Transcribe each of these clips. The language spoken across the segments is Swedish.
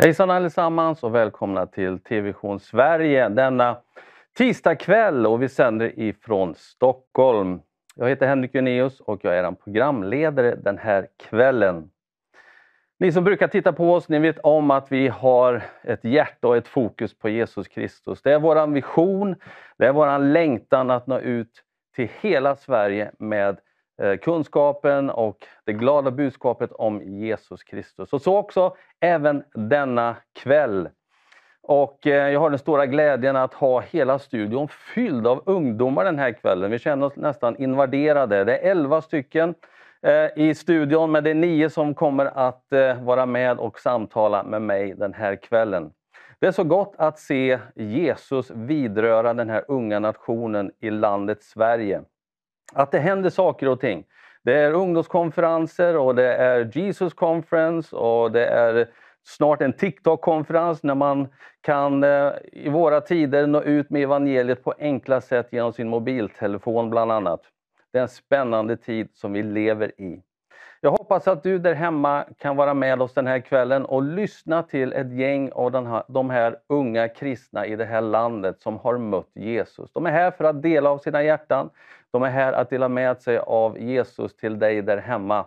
Hejsan allesammans och välkomna till TV-vision Sverige denna tisdagkväll och vi sänder ifrån Stockholm. Jag heter Henrik Junius och jag är en programledare den här kvällen. Ni som brukar titta på oss, ni vet om att vi har ett hjärta och ett fokus på Jesus Kristus. Det är vår vision, det är vår längtan att nå ut till hela Sverige med Eh, kunskapen och det glada budskapet om Jesus Kristus. Och så också även denna kväll. Och eh, jag har den stora glädjen att ha hela studion fylld av ungdomar den här kvällen. Vi känner oss nästan invaderade. Det är elva stycken eh, i studion, men det är nio som kommer att vara med och samtala med mig den här kvällen. Det är så gott att se Jesus vidröra den här unga nationen i landet Sverige att det händer saker och ting. Det är ungdomskonferenser och det är Jesus Conference och det är snart en TikTok-konferens när man kan eh, i våra tider nå ut med evangeliet på enkla sätt genom sin mobiltelefon bland annat. Det är en spännande tid som vi lever i. Jag hoppas att du där hemma kan vara med oss den här kvällen och lyssna till ett gäng av den här, de här unga kristna i det här landet som har mött Jesus. De är här för att dela av sina hjärtan. De är här att dela med sig av Jesus till dig där hemma.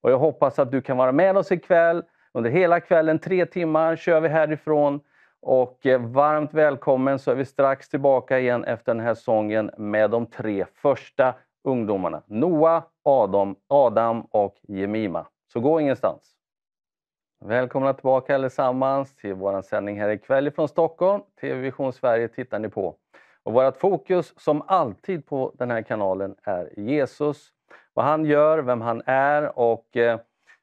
Och jag hoppas att du kan vara med oss ikväll. Under hela kvällen, tre timmar, kör vi härifrån. Och eh, varmt välkommen så är vi strax tillbaka igen efter den här sången med de tre första ungdomarna. Noah, Adam, Adam och Jemima. Så gå ingenstans. Välkomna tillbaka allesammans till vår sändning här ikväll från Stockholm. TV Vision Sverige tittar ni på. Och vårt fokus som alltid på den här kanalen är Jesus. Vad han gör, vem han är och eh,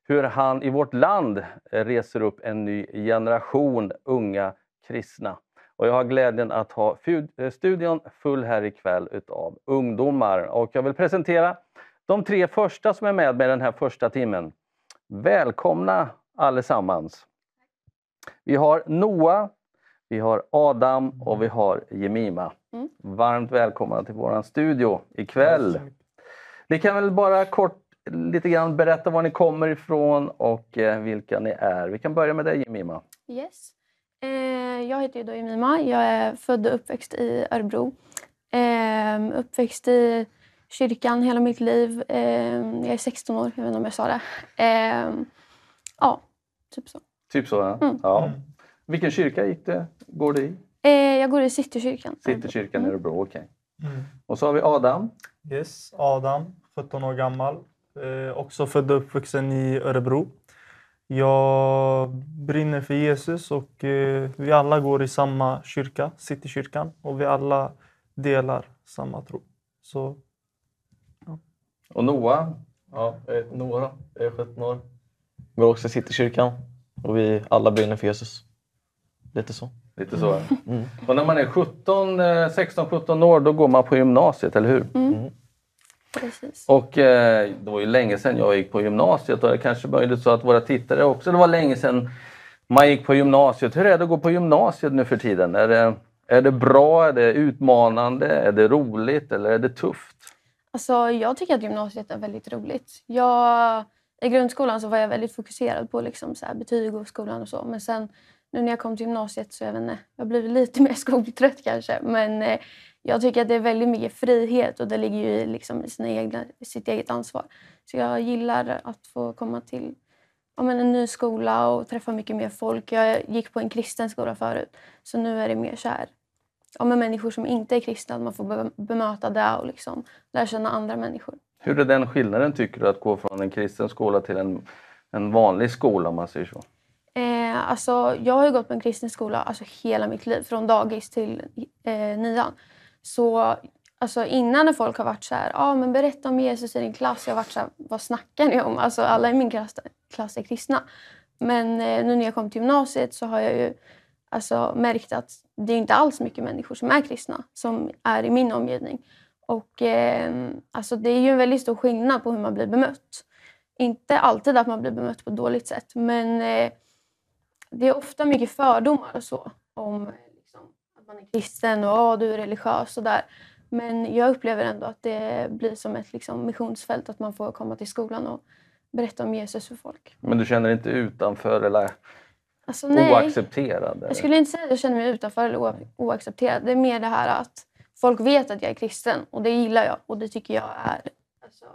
hur han i vårt land eh, reser upp en ny generation unga kristna. Och jag har glädjen att ha eh, studion full här ikväll utav ungdomar. Och jag vill presentera de tre första som är med mig den här första timmen. Välkomna allesammans! Vi har Noah, vi har Adam och vi har Jemima. Mm. Varmt välkomna till vår studio ikväll. Ni kan väl bara kort lite grann berätta var ni kommer ifrån och eh, vilka ni är. Vi kan börja med dig Jemima. Yes. Eh, jag heter ju då Jemima. Jag är född och uppväxt i Örebro. Eh, uppväxt i kyrkan hela mitt liv. Eh, jag är 16 år, jag vet inte om jag sa det. Eh, ja, typ så. Typ så, ja. Mm. ja. Vilken kyrka gick det, går du i? Eh, jag går i Citykyrkan. Citykyrkan i mm. Örebro, okej. Okay. Mm. Och så har vi Adam. Yes, Adam, 17 år gammal. Eh, också född och uppvuxen i Örebro. Jag brinner för Jesus och eh, vi alla går i samma kyrka, Citykyrkan, och vi alla delar samma tro. Så, ja. Och Noah? Ja, heter Noah, jag är 17 år. Går också i Citykyrkan och vi alla brinner för Jesus. Lite så. Lite så. Mm. Och när man är 17, 16-17 år då går man på gymnasiet, eller hur? Mm. mm. Precis. Och eh, det var ju länge sedan jag gick på gymnasiet och det kanske möjligt så att våra tittare också, det var länge sedan man gick på gymnasiet. Hur är det att gå på gymnasiet nu för tiden? Är det, är det bra, är det utmanande, är det roligt eller är det tufft? Alltså, jag tycker att gymnasiet är väldigt roligt. Jag, I grundskolan så var jag väldigt fokuserad på liksom så betyg och skolan och så. Men sen nu när jag kom till gymnasiet så jag vet inte, jag blivit lite mer skoltrött kanske. Men eh, jag tycker att det är väldigt mycket frihet och det ligger ju i, liksom, i sina egna, sitt eget ansvar. Så jag gillar att få komma till ja, men en ny skola och träffa mycket mer folk. Jag gick på en kristen skola förut, så nu är det mer så här, ja, men människor som inte är kristna, att man får bemöta det och liksom lära känna andra människor. Hur är den skillnaden tycker du, att gå från en kristen skola till en, en vanlig skola om man säger så? Eh, alltså, jag har gått på en kristen skola alltså, hela mitt liv, från dagis till eh, nian. Så alltså, innan när folk har varit så här, ah, men berätta om Jesus i din klass. Jag har varit så här, vad snackar ni om? Alltså, alla i min klass, klass är kristna. Men eh, nu när jag kom till gymnasiet så har jag ju alltså, märkt att det är inte alls mycket människor som är kristna som är i min omgivning. Och eh, alltså, det är ju en väldigt stor skillnad på hur man blir bemött. Inte alltid att man blir bemött på ett dåligt sätt, men eh, det är ofta mycket fördomar och så om liksom, att man är kristen och oh, du är religiös och där. Men jag upplever ändå att det blir som ett liksom, missionsfält att man får komma till skolan och berätta om Jesus för folk. Men du känner inte utanför eller Alltså. Oaccepterad? eller? Jag skulle inte säga att jag känner mig utanför eller o- oaccepterad. Det är mer det här att folk vet att jag är kristen och det gillar jag och det tycker jag är... Alltså,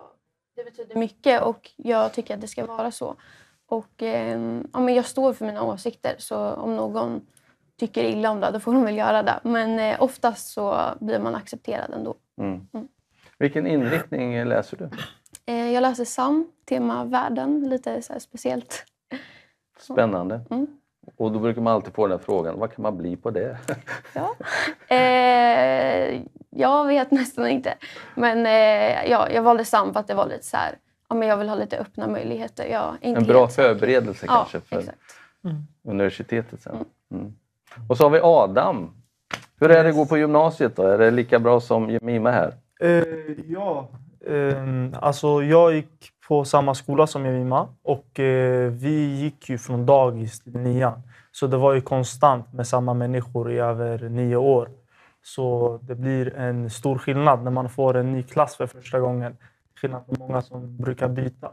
det betyder mycket och jag tycker att det ska vara så. Och ehm, ja, men jag står för mina åsikter så om någon tycker illa om det då får de väl göra det. Men eh, oftast så blir man accepterad ändå. Mm. Mm. Vilken inriktning läser du? Eh, jag läser SAM, tema världen, lite så speciellt. Spännande. Mm. Och då brukar man alltid få den frågan, vad kan man bli på det? Ja. Eh, jag vet nästan inte. Men eh, ja, jag valde SAM för att det var lite så här, ja, men jag vill ha lite öppna möjligheter. Inte En bra förberedelse Ja, kanske för exakt. universitetet sen. Mm. Och så har vi Adam. Hur är det att gå på gymnasiet då? Är det lika bra som Jemima här? Eh, ja, ehm, alltså jag gick på samma skola som Jemima och eh, vi gick ju från dagis till nian. Så det var ju konstant med samma människor i över nio år. Så det blir en stor skillnad när man får en ny klass för första gången. Skillnad på många som brukar byta.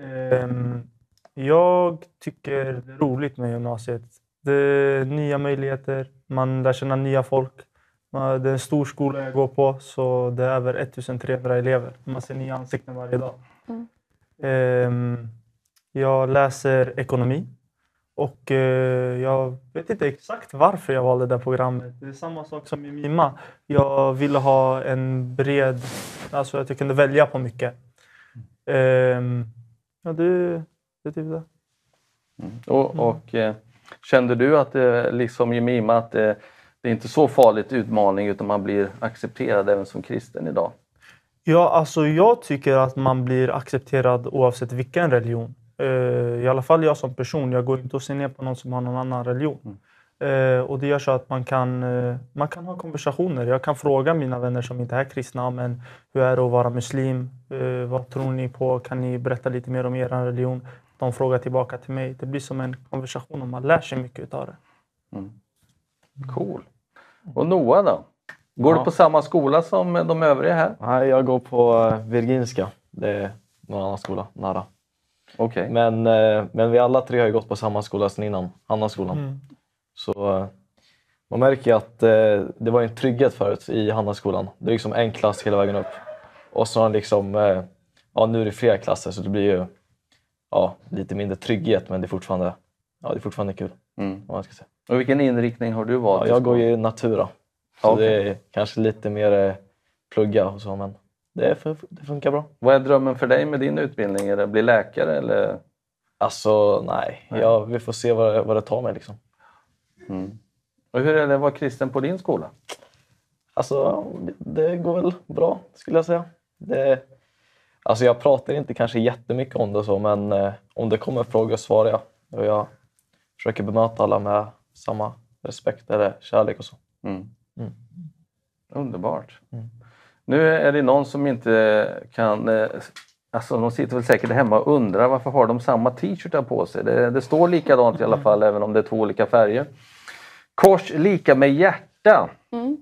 Ehm, jag tycker det är roligt med gymnasiet. Det är nya möjligheter, man lär känna nya folk. Det är en stor skola jag går på, så det är över 1300 elever. Man ser nya ansikten varje dag. Mm. Ehm, jag läser ekonomi och eh, jag vet inte exakt varför jag valde det programmet. Det är samma sak som i MIMA. Jag ville ha en bred... Alltså att jag kunde välja på mycket. Ehm, ja, det, det är typ det. Och, och eh, kände du att det, liksom Jemima, att det, det är inte så farligt utmaning utan man blir accepterad även som kristen idag? Ja, alltså jag tycker att man blir accepterad oavsett vilken religion. Eh, I alla fall jag som person. Jag går inte och ser ner på någon som har någon annan religion. Eh, och det gör så att man kan, eh, man kan ha konversationer. Jag kan fråga mina vänner som inte är kristna, men hur är det att vara muslim? Eh, vad tror ni på? Kan ni berätta lite mer om er religion? De frågar tillbaka till mig. Det blir som en konversation och man lär sig mycket av det. Cool. Och Noah då? Går Ja. du på samma skola som de övriga här? Nej, jag går på Virginska. Det är någon annan skola nära. Okej. Men, eh, men vi alla tre har ju gått på samma skola sedan innan, Hannaskolan. Mm. Så eh, man märker ju att eh, det var en trygghet förut i Hannaskolan. Det är liksom en klass hela vägen upp. Och så har liksom, ja nu är det flera klasser så det blir ju ja, lite mindre trygghet men det är fortfarande, ja, det är fortfarande kul. Mm. Om man ska säga. Och vilken inriktning har du valt? Ja, jag går ju Natura. Så Okej. det är kanske lite mer plugga och så men det, det funkar bra. Vad är drömmen för dig med din utbildning? Är det att bli läkare eller? Alltså nej, Nej. Ja, vi får se vad, vad det tar mig liksom. Mm. Och hur är det att vara kristen på din skola? Alltså, det, det går väl bra skulle jag säga. Det, alltså jag pratar inte kanske jättemycket om det så, men eh, om det kommer frågor svarar jag. Och jag försöker bemöta alla med samma respekt eller kärlek och så. Mm. Mm. Underbart. Mm. Nu är det någon som inte kan... eh, Alltså de sitter väl säkert hemma och undrar varför har de samma t-shirtar på sig? Det, det står likadant i alla fall även om det är två olika färger. Kors lika med hjärta. Mm.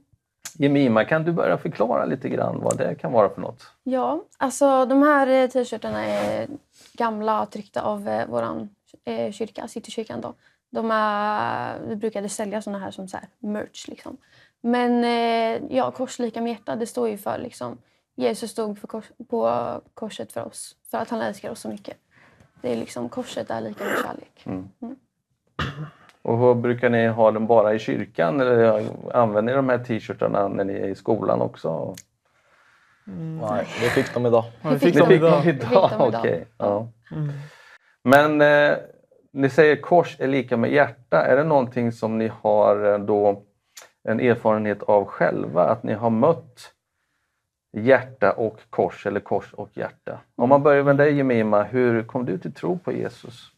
Jemima, kan du börja förklara lite grann vad det kan vara för något? Ja, alltså de här eh, t-shirtarna är gamla tryckta av eh, vår eh, kyrka, Citykyrkan. Då. De är, vi brukade sälja såna här som så här merch. Liksom. Men eh, ja, kors lika med hjärta, det står ju för liksom, Jesus stod för kors, på korset för oss, för att han älskar oss så mycket. Det är liksom, korset är lika med kärlek. Och hur brukar ni ha den bara i kyrkan eller använder ni de här t-shirtarna när ni är i skolan också? Nej, vi fick dem idag. Ja, vi fick fick dem dem idag. idag. fick dem idag. Okej, ja. Mm. Men eh, ni säger kors är lika med hjärta. Är det någonting som ni har eh, då en erfarenhet av själva? Att ni har mött hjärta och kors eller kors och hjärta? Om man börjar med dig Jemima, hur kom du till tro på Jesus?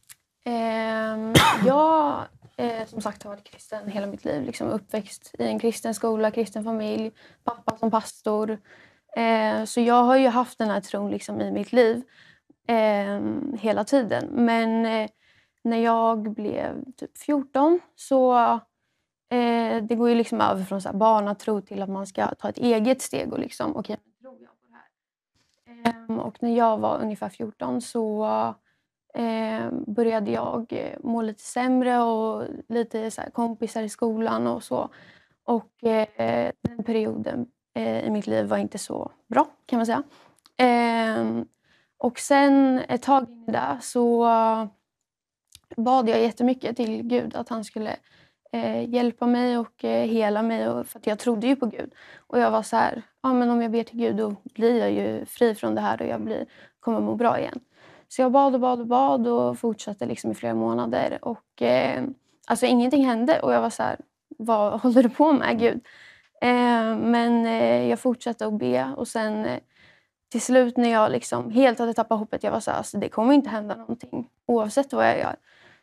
Ehm, jag eh, som sagt har varit kristen hela mitt liv. Liksom uppväxt i en kristen skola, kristen familj, pappa som pastor. Eh, så jag har ju haft den här tron liksom i mitt liv eh, hela tiden. Men eh, när jag blev typ 14 så eh, det går ju liksom över från så här barnatro till att man ska ta ett eget steg och liksom, okej, tror jag på det här? Eh, och när jag var ungefär 14 så eh, började jag eh, må lite sämre och lite så här, kompisar i skolan och så. Och eh, den perioden eh, i mitt liv var inte så bra kan man säga. Eh, och sen ett tag in i det så bad jag jättemycket till Gud att han skulle eh, hjälpa mig och eh, hela mig. Och, för jag trodde ju på Gud. Och jag var så här, ja, men om jag ber till Gud då blir jag ju fri från det här och jag blir, kommer må bra igen. Så jag bad och bad och bad och fortsatte liksom i flera månader. Och eh, alltså ingenting hände och jag var så här, vad håller du på med Gud? Eh, men eh, jag fortsatte att be och sen eh, till slut när jag liksom helt hade tappat hoppet, jag var så här, alltså, det kommer inte hända någonting oavsett vad jag gör.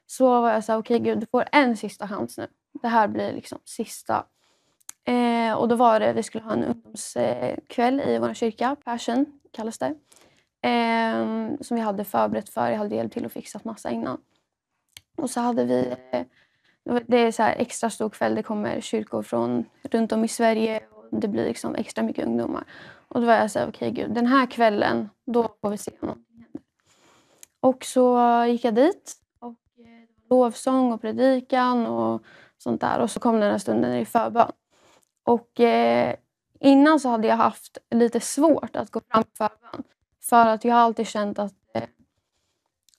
Så var jag så här, okej okay, Gud, du får en sista chans nu. Det här blir liksom sista. Eh, och då var det, vi skulle ha en ungdomskväll i vår kyrka, Passion kallas det. Eh, som vi hade förberett för. Jag hade hjälpt till och fixat massa innan. Och så hade vi, eh, det är så extra stor kväll, det kommer kyrkor från runt om i Sverige och det blir liksom extra mycket ungdomar. Och då var jag så här, okej okay, gud, den här kvällen, då får vi se om någonting händer. Och så gick jag dit och det var lovsång och predikan och sånt där. Och så kom den här stunden i förbön. Och eh, innan så hade jag haft lite svårt att gå fram på förbön. För att jag har alltid känt att eh,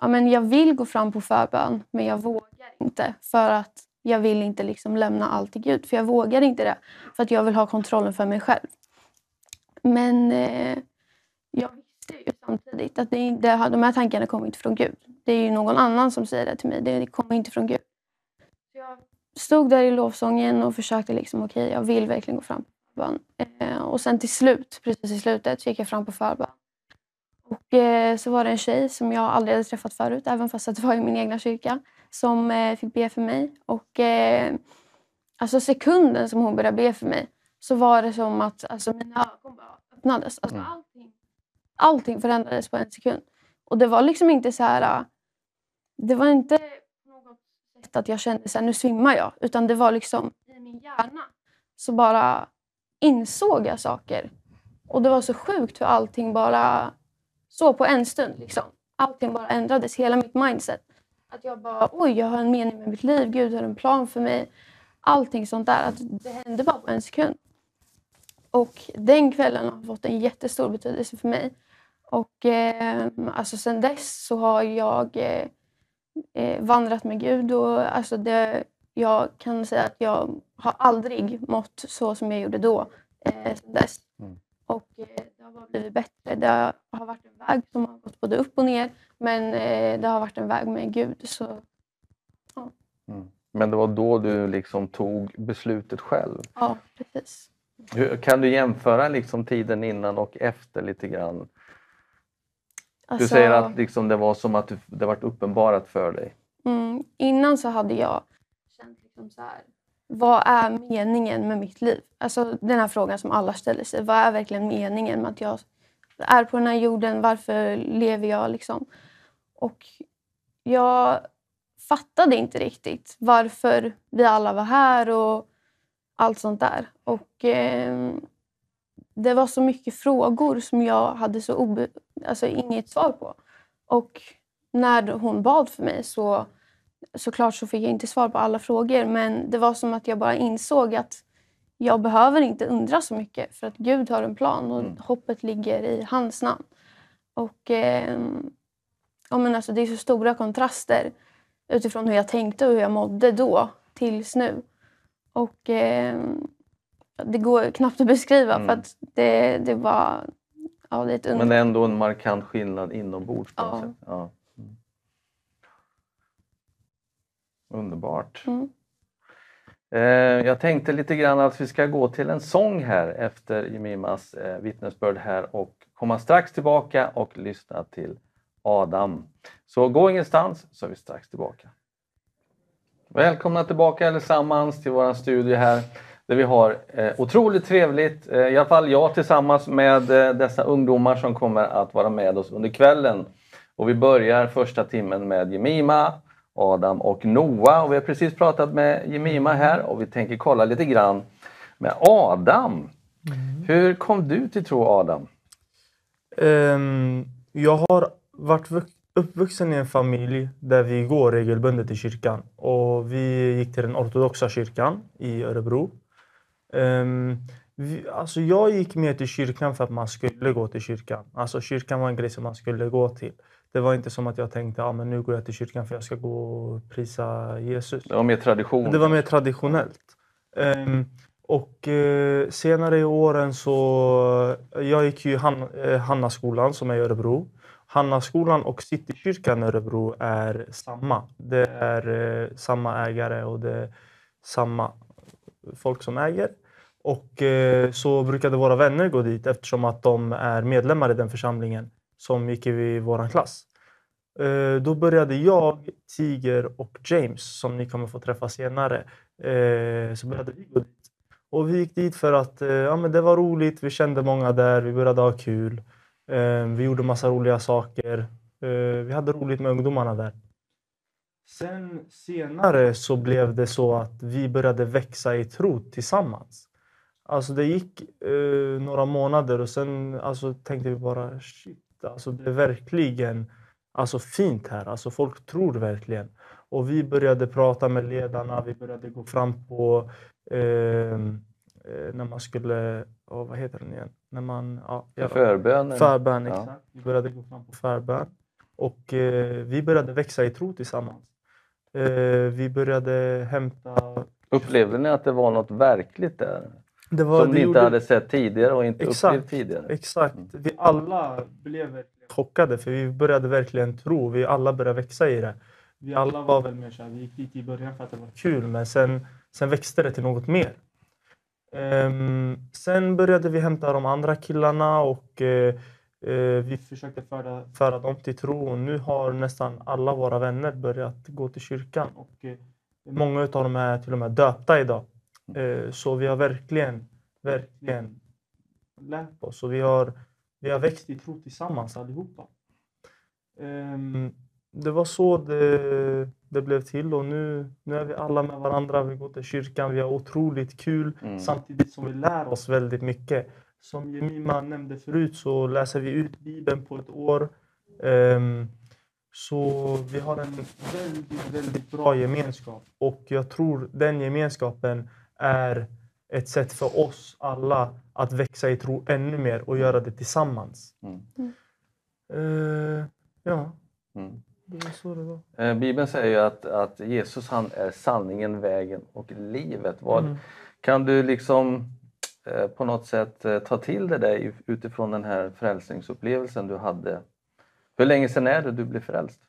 ja, men jag vill gå fram på förbön, men jag vågar inte. För att jag vill inte liksom lämna allt till Gud. För jag vågar inte det. För att jag vill ha kontrollen för mig själv. Men eh, jag visste ju samtidigt att det, det, de här tankarna kommer inte från Gud. Det är ju någon annan som säger det till mig. Det kommer inte från Gud. Stod där i lovsången och försökte liksom, okej, okay, jag vill verkligen gå fram på förbön. Eh, och sen till slut, precis i slutet, så gick jag fram på förbön. Och eh, så var det en tjej som jag aldrig hade träffat förut, även fast det var i min egna kyrka, som eh, fick be för mig. Och eh, alltså sekunden som hon började be för mig så var det som att alltså, mina ögon bara öppnades. Alltså, mm. allting, allting förändrades på en sekund. Och det var liksom inte så här... Det var inte sätt att jag kände att nu svimmar jag. Utan det var liksom i min hjärna så bara insåg jag saker. Och det var så sjukt hur allting bara så på en stund. Liksom. Allting bara ändrades, hela mitt mindset. Att jag bara, oj, jag har en mening med mitt liv. Gud har en plan för mig. Allting sånt där. Att det hände bara på en sekund. Och den kvällen har fått en jättestor betydelse för mig. Och eh, alltså sen dess så har jag eh, eh, vandrat med Gud och alltså det, jag kan säga att jag har aldrig mått så som jag gjorde då. Eh, dess. Mm. Och eh, det har bara blivit bättre. Det har varit en väg som har gått både upp och ner men eh, det har varit en väg med Gud. Så, ja. Mm. Men det var då du liksom tog beslutet själv? Ja, precis. Hur, kan du jämföra liksom tiden innan och efter lite grann? Alltså, du säger att liksom det var som att det varit uppenbarat för dig. Mm, innan så hade jag känt liksom så här, vad är meningen med mitt liv? Alltså den här frågan som alla ställer sig. Vad är verkligen meningen med att jag är på den här jorden? Varför lever jag? Liksom? Och jag fattade inte riktigt varför vi alla var här och allt sånt där. Och eh, det var så mycket frågor som jag hade så obe alltså inget svar på. Och när hon bad för mig så såklart så fick jag inte svar på alla frågor men det var som att jag bara insåg att jag behöver inte undra så mycket för att Gud har en plan och mm. hoppet ligger i hans namn. Och eh, ja, men alltså, Det är så stora kontraster utifrån hur jag tänkte och hur jag mådde då tills nu. Och eh, det går knappt att beskriva mm. för att det, det var... Ja, det är ett under... Men det är ändå en markant skillnad inombords på ja. sätt. Ja. Mm. Underbart. Mm. Eh, jag tänkte lite grann att vi ska gå till en sång här efter Jemimas eh, vittnesbörd här och komma strax tillbaka och lyssna till Adam. Så gå ingenstans så är vi strax tillbaka. Välkomna tillbaka allesammans till vår studio här där vi har eh, otroligt trevligt, eh, i alla fall jag tillsammans med eh, dessa ungdomar som kommer att vara med oss under kvällen. Och vi börjar första timmen med Jemima, Adam och Noah. Och vi har precis pratat med Jemima här och vi tänker kolla lite grann med Adam. Mm. Hur kom du till tro Adam? Um, jag har varit uppvuxen i en familj där vi går regelbundet till kyrkan. Och vi gick till den ortodoxa kyrkan i Örebro. Um, vi, alltså jag gick med till kyrkan för att man skulle gå till kyrkan. Alltså kyrkan var en grej som man skulle gå till. Det var inte som att jag tänkte att ah, nu går jag till kyrkan för att jag ska gå och prisa Jesus. Det var mer tradition. Det var mer traditionellt. Um, och eh, senare i åren så... Jag gick ju Han, eh, Hannaskolan som är i Örebro. Hannaskolan och Citykyrkan i Örebro är samma. Det är eh, samma ägare och det är samma folk som äger. Och eh, så brukade våra vänner gå dit eftersom att de är medlemmar i den församlingen som gick i vår klass. Eh, då började jag, Tiger och James, som ni kommer få träffa senare, eh, så började vi gå dit. Och vi gick dit för att ja, men det var roligt, vi kände många där, vi började ha kul. Vi gjorde massa roliga saker. Vi hade roligt med ungdomarna där. Sen senare så blev det så att vi började växa i tro tillsammans. Alltså det gick eh, några månader och sen alltså, tänkte vi bara shit, alltså det är verkligen alltså, fint här. Alltså folk tror verkligen. Och vi började prata med ledarna, vi började gå fram på ehm, eh, när man skulle, oh, vad heter den igen? När man, ja, förbön? Förbön, exakt. Ja. Vi började gå fram på förbön. Och eh, vi började växa i tro tillsammans. Eh, vi började hämta... Upplevde ni att det var något verkligt där? Det var, som ni inte hade sett tidigare och inte exakt, upplevt tidigare. Exakt. Mm. Vi alla blev chockade för vi började verkligen tro. Vi alla började växa i det. Vi alla var väl mer såhär, vi gick dit i början för att det var kul men sen, sen växte det till något mer. Um, sen började vi hämta de andra killarna och uh, vi försökte föra, föra dem till tro. Och nu har nästan alla våra vänner börjat gå till kyrkan. Och, uh, många av dem är till och med döpta idag. Eh, så vi har verkligen, verkligen lärt oss och vi har, vi har växt i tro tillsammans allihopa. Ehm, det var så det, det blev till och nu, nu är vi alla med varandra. Vi går till kyrkan, vi har otroligt kul mm. samtidigt som vi lär oss väldigt mycket. Som Jemima nämnde förut så läser vi ut Bibeln på ett år. Um, så vi har en väldigt, väldigt bra gemenskap och jag tror den gemenskapen är ett sätt för oss alla att växa i tro ännu mer och göra det tillsammans. Mm. Uh, ja, mm. det var så det var. Eh, Bibeln säger ju att, att Jesus han är sanningen, vägen och livet. Vad, mm. Kan du liksom på något sätt eh, ta till dig utifrån den här frälsningsupplevelsen du hade? Hur länge sedan är det du blev frälst?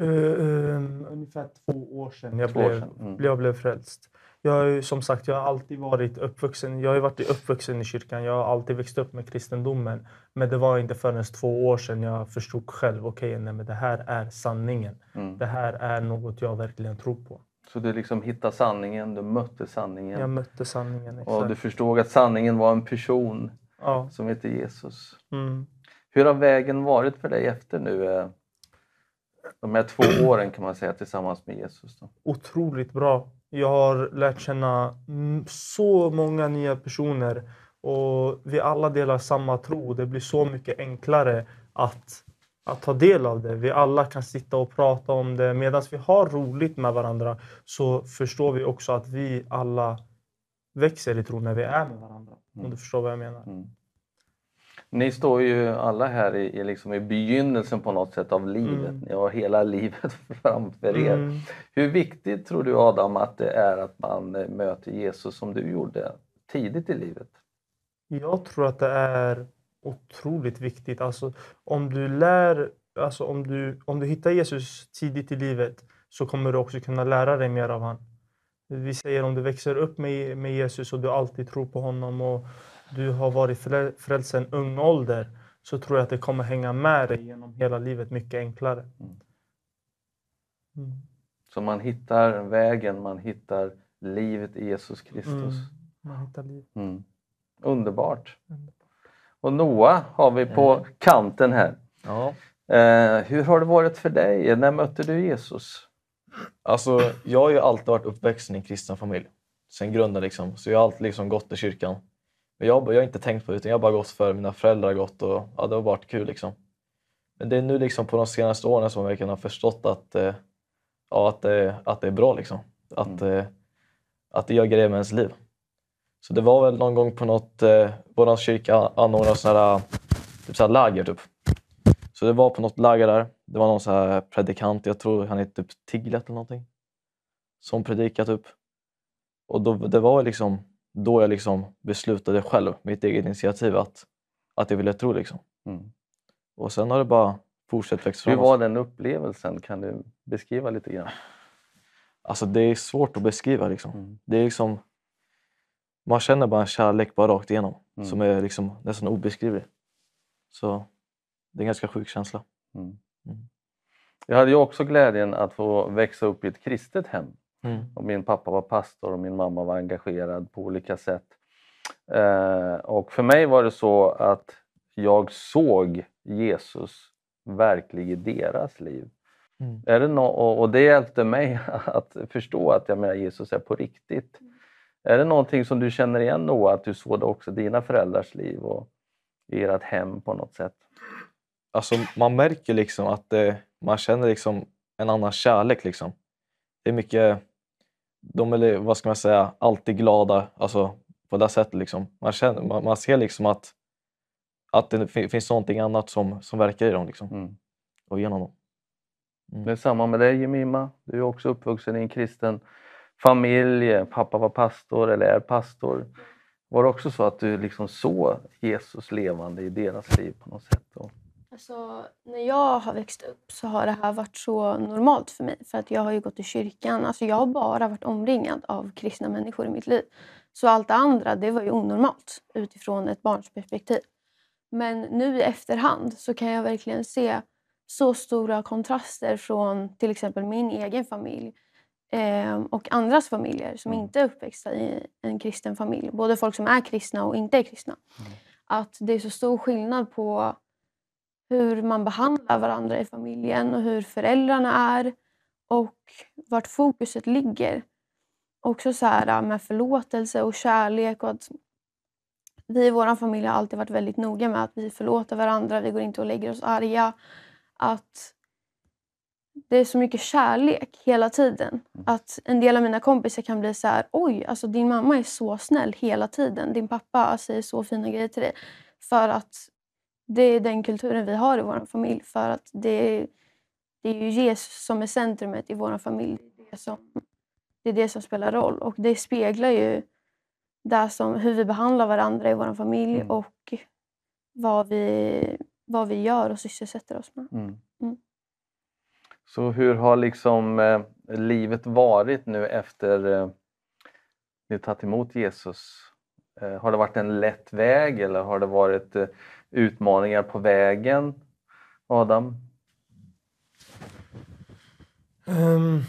Uh, um, ungefär två år sedan jag, två blev, sedan. Mm. jag blev frälst. Jag har som sagt jag har alltid varit uppvuxen, jag har varit uppvuxen i kyrkan. Jag har alltid växt upp med kristendomen. Men det var inte förrän två år sedan jag förstod själv, okej, okay, det här är sanningen. Mm. Det här är något jag verkligen tror på. Så du liksom hittade sanningen, du mötte sanningen? Jag mötte sanningen, exakt. Och du förstod att sanningen var en person ja. som heter Jesus. Mm. Hur har vägen varit för dig efter nu? Eh, de här två åren kan man säga tillsammans med Jesus? Då? Otroligt bra. Jag har lärt känna så många nya personer och vi alla delar samma tro. Det blir så mycket enklare att, att ta del av det. Vi alla kan sitta och prata om det. Medan vi har roligt med varandra så förstår vi också att vi alla växer i tro när vi är med varandra. Mm. Om du förstår vad jag menar. Mm. Ni står ju alla här i, i, liksom i begynnelsen på något sätt av livet. Mm. Ni har hela livet framför er. Mm. Hur viktigt tror du Adam att det är att man eh, möter Jesus som du gjorde tidigt i livet? Jag tror att det är otroligt viktigt. Alltså, om du lär, alltså, om du, om du hittar Jesus tidigt i livet så kommer du också kunna lära dig mer av honom. Vi säger om du växer upp med, med Jesus och du alltid tror på honom och du har varit frälst sedan ung ålder så tror jag att det kommer hänga med dig genom hela livet mycket enklare. Mm. mm. Så man hittar vägen, man hittar livet i Jesus Kristus. Mm. Man hittar liv. Mm. Underbart. Och Noah har vi på mm. kanten här. Ja. Eh, hur har det varit för dig? När mötte du Jesus? Alltså, jag har ju alltid varit uppväxt i en kristen familj. Sen grunden liksom. Så jag har alltid liksom gått i kyrkan. Men jag, jag har inte tänkt på det utan jag har bara gått för mina föräldrar gått och ja, det har varit kul liksom. Men det är nu liksom på de senaste åren som jag verkligen har förstått att, eh, ja, att, det, att det är bra. Liksom. Att, eh, att det gör grejer med ens liv. Så det var väl någon gång på något, eh, vår kyrka anordnade sådana här, typ så här läger. Typ. Så det var på något läger där. Det var någon så här predikant, jag tror han heter typ Tiglet eller någonting. Som predikade typ. Och då, det var liksom då jag liksom beslutade själv, mitt eget initiativ, att, att jag ville tro. Liksom. Mm. Och sen har det bara fortsatt växa Hur framåt. var den upplevelsen? Kan du beskriva lite grann? Alltså det är svårt att beskriva. Liksom. Mm. Det är liksom, man känner bara en kärlek bara rakt igenom Mm. som är liksom nästan obeskrivlig. Så det är en ganska sjuk känsla. Mm. Mm. Jag hade ju också glädjen att få växa upp i ett kristet hem. Mm. Och min pappa var pastor och min mamma var engagerad på olika sätt. Eh, och för mig var det så att jag såg Jesus verkligen i deras liv. Mm. Är det no och, och det hjälpte mig att förstå att jag menar, Jesus är på riktigt. Är det någonting som du känner igen då, att du såg det också dina föräldrars liv och i ert hem på något sätt? Alltså man märker liksom att det, man känner liksom en annan kärlek. Liksom. Det är mycket, de är, vad ska man säga, alltid glada alltså, på det sättet. Liksom. Man, känner, man, man ser liksom att, att det fin- finns någonting annat som, som verkar i dem liksom, Mm. och genom dem. Det är samma med dig Jemima. Du är också uppvuxen i en kristen familj. Pappa var pastor eller är pastor. Var det också så att du liksom såg Jesus levande i deras liv på något sätt? Då? Alltså, när jag har växt upp så har det här varit så normalt för mig. För att jag har ju gått i kyrkan. Alltså, jag har bara varit omringad av kristna människor i mitt liv. Så allt det andra det var ju onormalt utifrån ett barns perspektiv. Men nu i efterhand så kan jag verkligen se så stora kontraster från till exempel min egen familj eh, och andras familjer som Mm. inte är uppväxta i en kristen familj. Både folk som är kristna och inte är kristna. Att det är så stor skillnad på hur man behandlar varandra i familjen och hur föräldrarna är och vart fokuset ligger. Också så här med förlåtelse och kärlek och att vi i vår familj har alltid varit väldigt noga med att vi förlåter varandra, vi går inte och lägger oss arga. Att det är så mycket kärlek hela tiden. Att en del av mina kompisar kan bli så här, oj, alltså din mamma är så snäll hela tiden. Din pappa säger så fina grejer till dig. För att det är den kulturen vi har i vår familj. För att det är, det är ju Jesus som är centrumet i vår familj. Det är det som, det är det som spelar roll. Och det speglar ju det som, hur vi behandlar varandra i vår familj Mm. och vad vi, vad vi gör och sysselsätter oss med. Mm. Så hur har liksom eh, livet varit nu efter eh, ni tagit emot Jesus? Eh, har det varit en lätt väg eller har det varit eh, utmaningar på vägen? Adam? Ehm,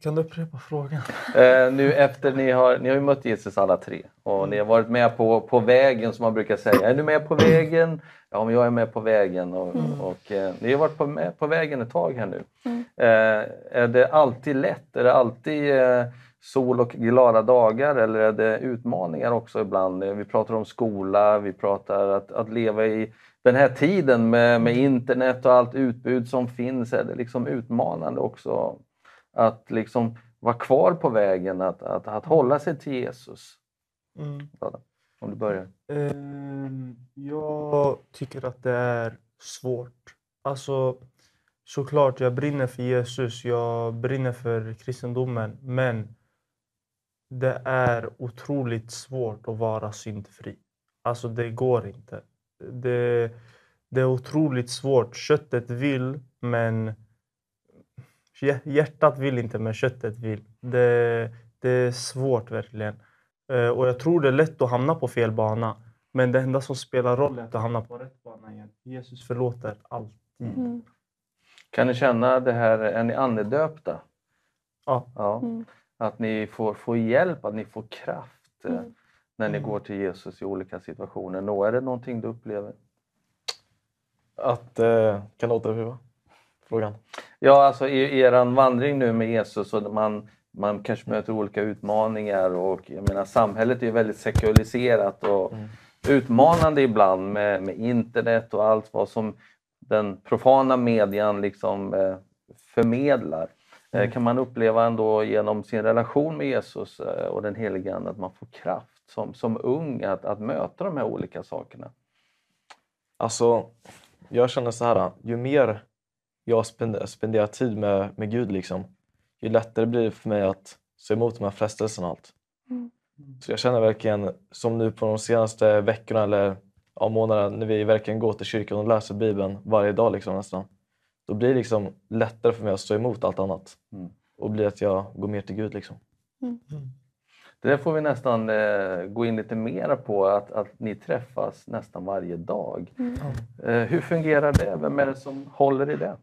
kan du upprepa frågan? Eh, nu efter ni har, ni har ju mött Jesus alla tre och ni har varit med på, på vägen som man brukar säga. Är du med på vägen? Ja, men jag är med på vägen. Och, och, eh, ni har varit på, med på vägen ett tag här nu. Mm. Eh, är det alltid lätt? Är det alltid eh, sol och glada dagar eller är det utmaningar också ibland? Eh, Vi pratar om skola, vi pratar att, att leva i den här tiden med, med internet och allt utbud som finns. Är det liksom utmanande också att liksom vara kvar på vägen, att, att, att hålla sig till Jesus? Mm. Om du börjar. Ehm, jag tycker att det är svårt. Alltså, såklart, jag brinner för Jesus, jag brinner för kristendomen, men det är otroligt svårt att vara syndfri. Alltså, det går inte. Det, det är otroligt svårt. Köttet vill, men hjär- hjärtat vill inte, men köttet vill. Det, det är svårt verkligen. Eh, Och jag tror det är lätt att hamna på fel bana. Men det enda som spelar roll är att du hamnar på rätt bana igen. Jesus förlåter allt. Mm. Kan ni känna det här, är ni andedöpta? Ja. ja. Mm. Att ni får, får hjälp, att ni får kraft eh, Mm. när ni Mm. går till Jesus i olika situationer. Nå, är det någonting du upplever? Att, eh, kan du återupprepa frågan? Ja, alltså i er vandring nu med Jesus och man, man kanske möter olika utmaningar och jag menar samhället är väldigt sekulariserat och Mm. utmanande ibland med, med internet och allt vad som den profana median liksom eh, förmedlar. Eh, Mm. Kan man uppleva ändå genom sin relation med Jesus eh, och den helige Ande att man får kraft som, som ung att, att möta de här olika sakerna? Alltså, jag känner så här, ju mer jag spend- spenderar tid med, med Gud, liksom, ju lättare blir det för mig att stå emot de här frestelserna och allt. Mm. Så jag känner verkligen, som nu på de senaste veckorna eller ja, månaderna, när vi verkligen går till kyrkan och läser Bibeln varje dag liksom, nästan. Då blir det liksom lättare för mig att stå emot allt annat. Mm. Och blir att jag går mer till Gud. Liksom. Det där får vi nästan eh, gå in lite mer på, att, att ni träffas nästan varje dag. Eh, hur fungerar det? Vem är det som håller i det?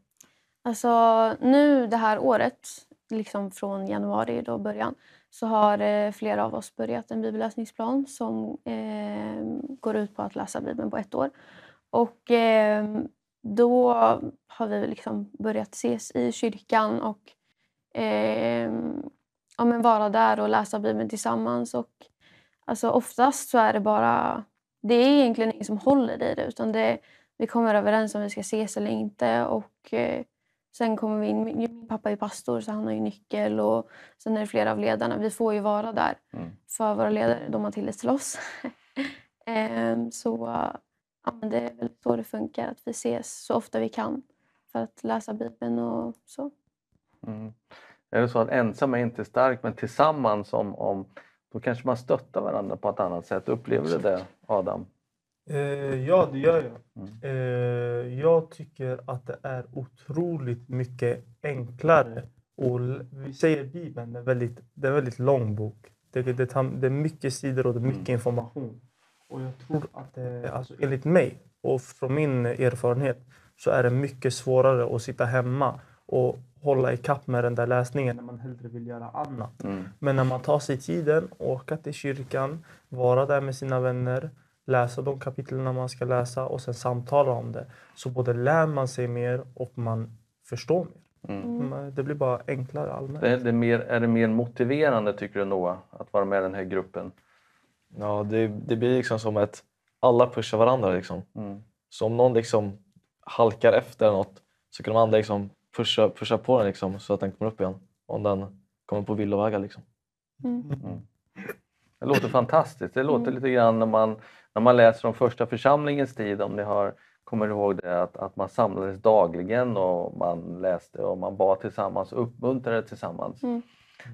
Alltså nu det här året, liksom från januari då början, så har eh, flera av oss börjat en bibelläsningsplan som eh, går ut på att läsa Bibeln på ett år. Och eh, då har vi liksom börjat ses i kyrkan och eh, ja, men vara där och läsa Bibeln tillsammans. Och, alltså, oftast så är det bara... Det är egentligen ingen som håller i det utan det, vi kommer överens om vi ska ses eller inte. Och eh, Sen kommer vi in, min pappa är pastor så han har ju nyckel och sen är det flera av ledarna. Vi får ju vara där Mm. för våra ledare, de har tillit till oss. Ehm, så ja, men det är väl så det funkar, att vi ses så ofta vi kan för att läsa Bibeln och så. Mm. Är det så att ensam är inte stark, men tillsammans om, om, då kanske man stöttar varandra på ett annat sätt. Upplever du det, Adam? Eh, ja, det gör jag. Mm. Eh, jag tycker att det är otroligt mycket enklare. Och vi säger Bibeln, det är väldigt, det är en väldigt lång bok. Det, det, tar, det är mycket sidor och det är mycket information. Och jag tror att det, alltså enligt mig och från min erfarenhet så är det mycket svårare att sitta hemma och hålla ikapp med den där läsningen när man hellre vill göra annat. Mm. Men när man tar sig tiden, åka till kyrkan, vara där med sina vänner, läsa de kapitlen man ska läsa och sen samtala om det. Så både lär man sig mer och man förstår mer. Mm. Men Det blir bara enklare allmänt. Det, det är, mer, är det mer motiverande, tycker du Noah, att vara med i den här gruppen? Ja, det, det blir liksom som att alla pushar varandra. Liksom. Mm. Så om någon liksom halkar efter något så kan de andra liksom pusha, pusha på den liksom, så att den kommer upp igen. Om den kommer på villovägar. Liksom. Mm. Det låter fantastiskt. Det låter Mm. lite grann när man, när man läser om första församlingens tid, om ni har, kommer ihåg det, att, att man samlades dagligen och man läste och man bad tillsammans och uppmuntrade tillsammans. Mm.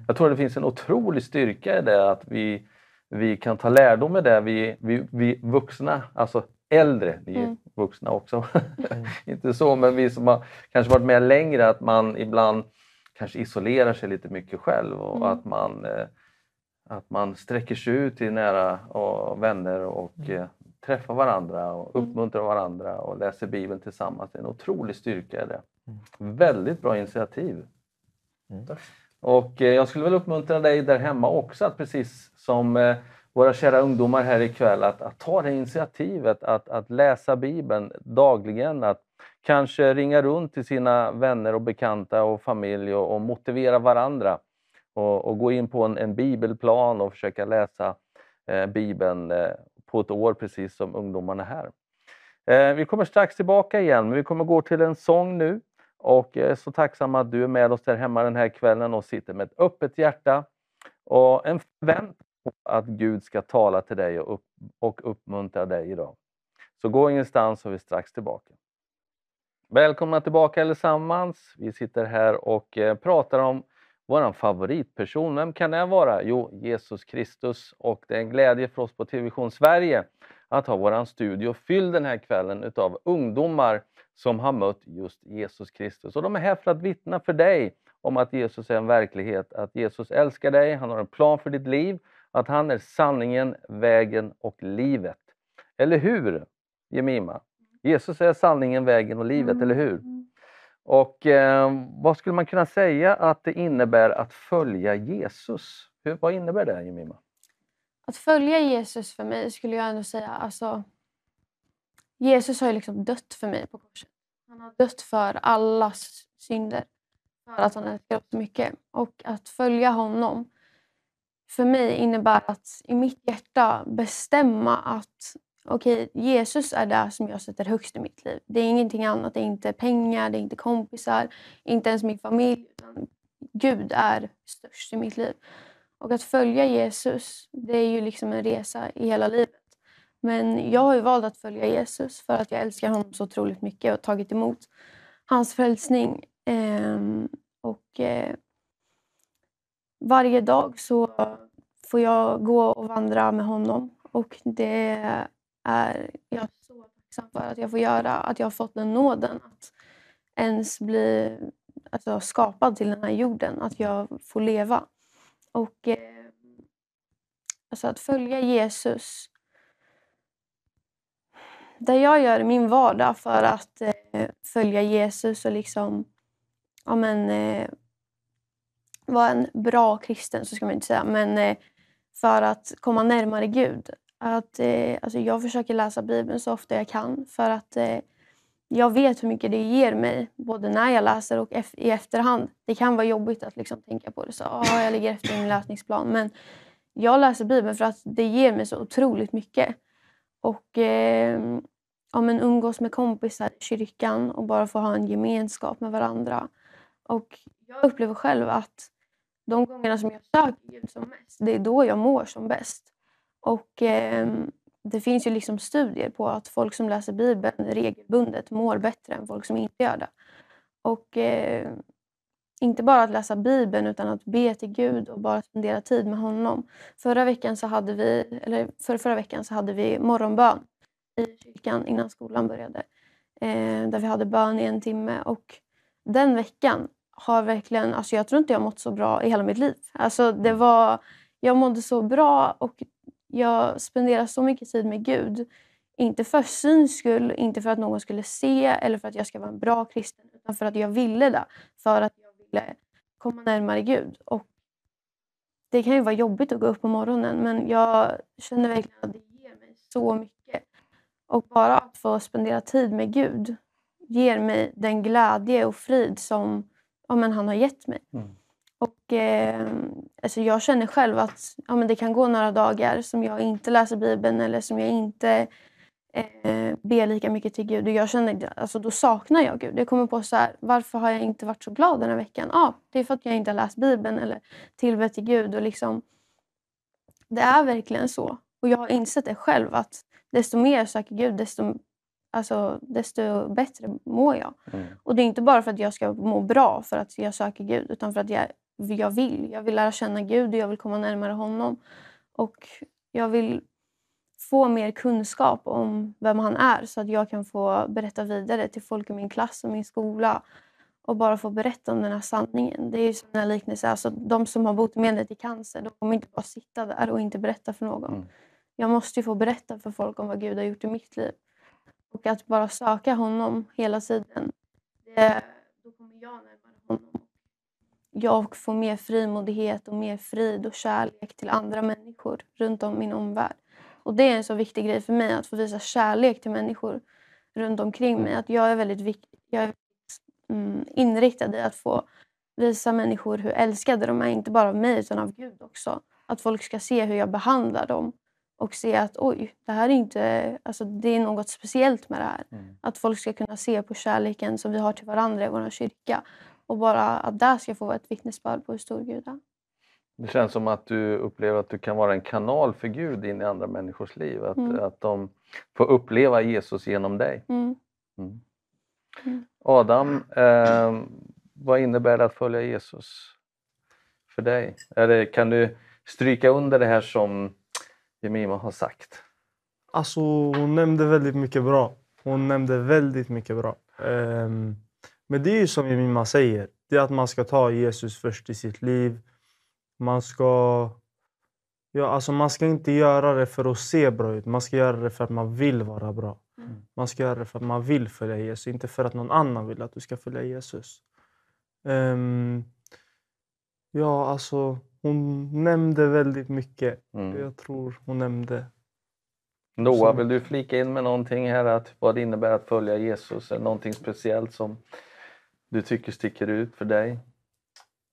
Jag tror det finns en otrolig styrka i det, att vi, vi kan ta lärdom med det, vi, vi, vi vuxna, alltså äldre, vi är Mm. vuxna också, inte så, men vi som har kanske varit med längre, att man ibland kanske isolerar sig lite mycket själv och Mm. att man eh, att man sträcker sig ut till nära och vänner och Mm. eh, träffar varandra och Mm. uppmuntrar varandra och läser Bibeln tillsammans. Det är en otrolig styrka i det. Mm. Väldigt bra initiativ. Mm. Och eh, jag skulle väl uppmuntra dig där hemma också att precis som eh, våra kära ungdomar här ikväll att, att ta det initiativet att, att läsa Bibeln dagligen, att kanske ringa runt till sina vänner och bekanta och familj och, och motivera varandra och, och gå in på en, en bibelplan och försöka läsa eh, Bibeln eh, på ett år precis som ungdomarna här. Eh, vi kommer strax tillbaka igen, men vi kommer gå till en sång nu. Och jag är så tacksam att du är med oss där hemma den här kvällen och sitter med ett öppet hjärta och en förväntan på att Gud ska tala till dig och, upp, och uppmuntra dig idag. Så gå ingenstans så är vi strax tillbaka. Välkomna tillbaka allesammans. Vi sitter här och eh, pratar om vår favoritperson. Vem kan det vara? Jo, Jesus Kristus. Och det är en glädje för oss på Television Sverige att ha våran studio fylld den här kvällen utav ungdomar som har mött just Jesus Kristus. Och de är här för att vittna för dig om att Jesus är en verklighet, att Jesus älskar dig, han har en plan för ditt liv, att han är sanningen, vägen och livet. Eller hur, Jemima? Jesus är sanningen, vägen och livet, Mm. eller hur? Och eh, vad skulle man kunna säga att det innebär att följa Jesus? Hur, vad innebär det, Jemima? Att följa Jesus för mig skulle jag ändå säga, alltså Jesus har ju liksom dött för mig på korset. Han har dött för allas synder. För att han älskar oss så mycket. Och att följa honom för mig innebär att i mitt hjärta bestämma att okej, Jesus är det som jag sätter högst i mitt liv. Det är ingenting annat. Det är inte pengar, det är inte kompisar, inte ens min familj. Utan Gud är störst i mitt liv. Och att följa Jesus, det är ju liksom en resa i hela livet. Men jag har ju valt att följa Jesus för att jag älskar honom så otroligt mycket och tagit emot hans frälsning. Ehm, och eh, varje dag så får jag gå och vandra med honom. Och det är jag så tacksam för att jag får göra. Att jag har fått den nåden att ens bli alltså, skapad till den här jorden. Att jag får leva. Och eh, alltså att följa Jesus. Det jag gör i min vardag för att eh, följa Jesus och liksom ja, men, eh, vara en bra kristen, så ska man inte säga, men eh, för att komma närmare Gud. Att, eh, alltså jag försöker läsa Bibeln så ofta jag kan för att eh, jag vet hur mycket det ger mig, både när jag läser och i efterhand. Det kan vara jobbigt att liksom tänka på det så ah, jag ligger efter min läsningsplan. Men jag läser Bibeln för att det ger mig så otroligt mycket. Och eh, ja, men umgås med kompisar i kyrkan och bara få ha en gemenskap med varandra. Och jag upplever själv att de gångerna som jag söker Gud som mest, det är då jag mår som bäst. Och eh, det finns ju liksom studier på att folk som läser Bibeln regelbundet mår bättre än folk som inte gör det. Och eh, inte bara att läsa Bibeln utan att be till Gud och bara spendera tid med honom. Förra veckan så hade vi, eller för förra veckan så hade vi morgonbön i kyrkan innan skolan började. Eh, där vi hade bön i en timme. Och den veckan har verkligen, alltså jag tror inte jag mått så bra i hela mitt liv. Alltså det var, jag mådde så bra och jag spenderar så mycket tid med Gud. Inte för syns skull, inte för att någon skulle se eller för att jag ska vara en bra kristen, utan för att jag ville det. För att jag ville komma närmare Gud. Och det kan ju vara jobbigt att gå upp på morgonen, men jag känner verkligen att det ger mig så mycket. Och bara att få spendera tid med Gud ger mig den glädje och frid som ja, men han har gett mig. Mm. Och, eh, alltså jag känner själv att ja, men det kan gå några dagar som jag inte läser Bibeln eller som jag inte eh, ber lika mycket till Gud. Och jag känner, alltså, då saknar jag Gud. Jag kommer på så här, varför har jag inte varit så glad den här veckan? Ja, det är för att jag inte har läst Bibeln eller tillbett till Gud. Och liksom, det är verkligen så. Och jag har insett det själv att desto mer jag söker Gud, desto alltså, desto bättre mår jag. Mm. Och det är inte bara för att jag ska må bra för att jag söker Gud utan för att jag, jag vill. Jag vill lära känna Gud och jag vill komma närmare honom. Och jag vill få mer kunskap om vem han är så att jag kan få berätta vidare till folk i min klass och min skola och bara få berätta om den här sanningen. Det är ju som en liknelse. Alltså, de som har botemedlet i cancer, de kommer inte bara sitta där och inte berätta för någon. Mm. Jag måste ju få berätta för folk om vad Gud har gjort i mitt liv. Och att bara söka honom hela tiden, det, då kommer jag närmare honom. Jag får mer frimodighet och mer frid och kärlek till andra människor runt om min omvärld. Och det är en så viktig grej för mig, att få visa kärlek till människor runt omkring mig. Att jag är väldigt, jag är mm, inriktad i att få visa människor hur älskade de är, inte bara av mig utan av Gud också. Att folk ska se hur jag behandlar dem och se att oj, det här är inte, alltså det är något speciellt med det här. Mm. Att folk ska kunna se på kärleken som vi har till varandra i vår kyrka och bara att det ska få vara ett vittnesbörd på hur stor Gud är. Det känns som att du upplever att du kan vara en kanal för Gud in i andra människors liv. Att, mm. att de får uppleva Jesus genom dig. Mm. mm. mm. Adam, eh, vad innebär det att följa Jesus för dig? Det, kan du stryka under det här som Jemima har sagt? Alltså, hon nämnde väldigt mycket bra. Hon nämnde väldigt mycket bra. Um, men det är ju som Jemima säger, det är att man ska ta Jesus först i sitt liv. Man ska, ja, alltså man ska inte göra det för att se bra ut, man ska göra det för att man vill vara bra. Mm. Man ska göra det för att man vill följa Jesus, inte för att någon annan vill att du ska följa Jesus. Um, ja, alltså hon nämnde väldigt mycket. Mm. Jag tror hon nämnde... Noah, vill du flika in med någonting här? Att vad det innebär att följa Jesus? Eller någonting speciellt som du tycker sticker ut för dig?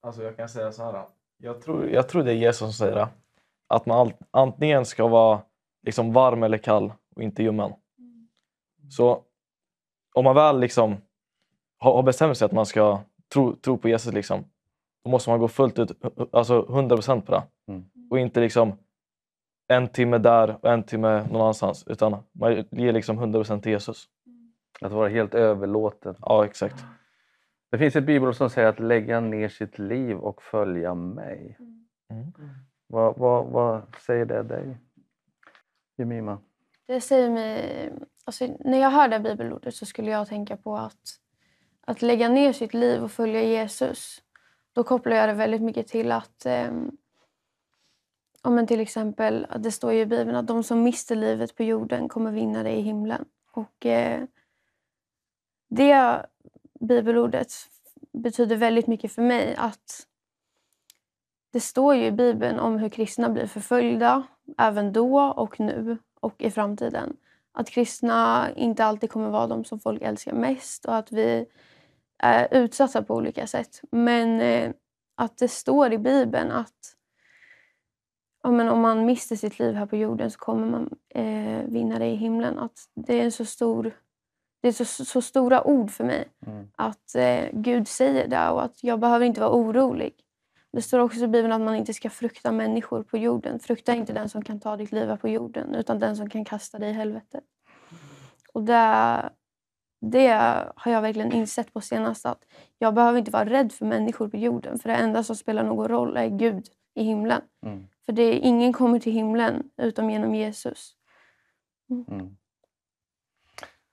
Alltså jag kan säga så här. Jag tror, jag tror det är Jesus som säger det. Att man antingen ska vara liksom varm eller kall. och inte ljummen. Så om man väl liksom har, har bestämt sig att man ska tro, tro på Jesus, liksom, då måste man gå fullt ut, alltså 100% på det. Mm. Och inte liksom en timme där och en timme någon annanstans. Utan man ger liksom 100% till Jesus. Att vara helt överlåten. Ja, exakt. Det finns ett bibelord som säger att lägga ner sitt liv och följa mig. Mm. Vad, vad, vad säger det dig? Jemima? Det säger mig... Alltså, när jag hör det bibelordet så skulle jag tänka på att, att lägga ner sitt liv och följa Jesus. Då kopplar jag det väldigt mycket till att... Eh, om men till exempel, att det står ju i Bibeln att de som mister livet på jorden kommer vinna det i himlen. Och eh, det bibelordet betyder väldigt mycket för mig. att Det står ju i Bibeln om hur kristna blir förföljda, även då och nu och i framtiden. Att kristna inte alltid kommer vara de som folk älskar mest och att vi är utsatta på olika sätt. Men eh, att det står i Bibeln att ja, men om man mister sitt liv här på jorden så kommer man eh, vinna det i himlen. Att det är en så stor det är så, så stora ord för mig Mm. att eh, Gud säger det och att jag behöver inte vara orolig. Det står också i Bibeln att man inte ska frukta människor på jorden. Frukta inte den som kan ta ditt liv på jorden utan den som kan kasta dig i helvetet. Och det, det har jag verkligen insett på senaste att jag behöver inte vara rädd för människor på jorden för det enda som spelar någon roll är Gud i himlen. Mm. För det är, ingen kommer till himlen utom genom Jesus. Mm.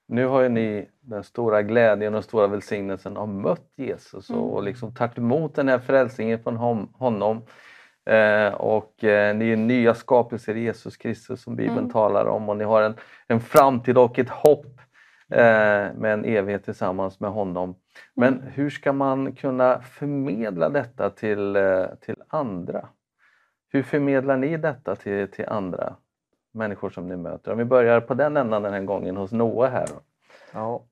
Nu har ju ni den stora glädjen och stora välsignelsen av mött Jesus och, och liksom tagit emot den här frälsningen från honom. Eh, och eh, ni är nya skapelser i Jesus Kristus som Bibeln Mm. talar om och ni har en, en framtid och ett hopp eh, med en evighet tillsammans med honom. Men hur ska man kunna förmedla detta till, eh, till andra? Hur förmedlar ni detta till, till andra människor som ni möter? Om vi börjar på den ändan den här gången hos Noah här. Då. Ja.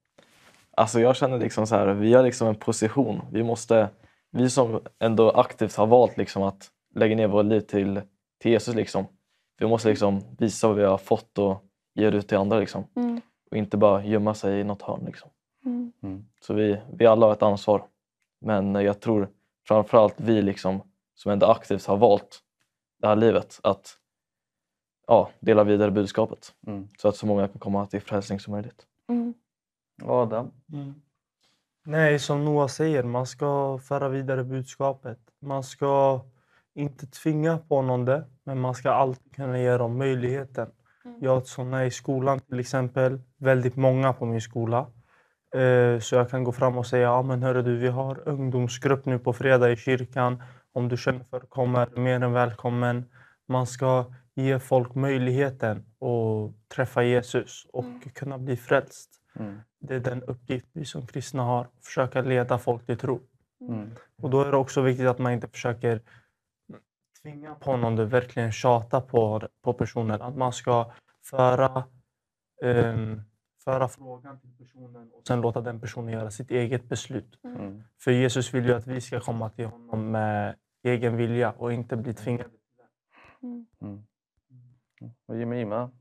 Alltså jag känner liksom så här, vi har liksom en position. Vi måste, vi som ändå aktivt har valt liksom att lägga ner våra liv till, till Jesus liksom. Vi måste liksom visa vad vi har fått och ge det ut till andra liksom. Mm. Och inte bara gömma sig i något hörn liksom. Mm. Så vi, vi alla har ett ansvar. Men jag tror framförallt vi liksom, som ändå aktivt har valt det här livet att ja, dela vidare budskapet Mm. så att så många kan komma till frälsning som möjligt. Mm. Adam? Nej, som Noah säger, man ska föra vidare budskapet. Man ska inte tvinga på någon det, men man ska alltid kunna ge dem möjligheten. Mm. Jag som är i skolan till exempel, väldigt många på min skola. Eh, Så jag kan gå fram och säga, ja men hörru du, vi har ungdomsgrupp nu på fredag i kyrkan. Om du känner för du mer än välkommen. Man ska ge folk möjligheten att träffa Jesus och kunna bli frälst. Mm. Det är den uppgift vi som kristna har, försöka leda folk till tro. Mm. Och då är det också viktigt att man inte försöker tvinga på någon, det verkligen tjata på, på personen. Att man ska föra, ehm, föra frågan till personen och sen låta den personen göra sitt eget beslut. Mm. För Jesus vill ju att vi ska komma till honom med egen vilja och inte bli tvingade. Mm. Och Jemima?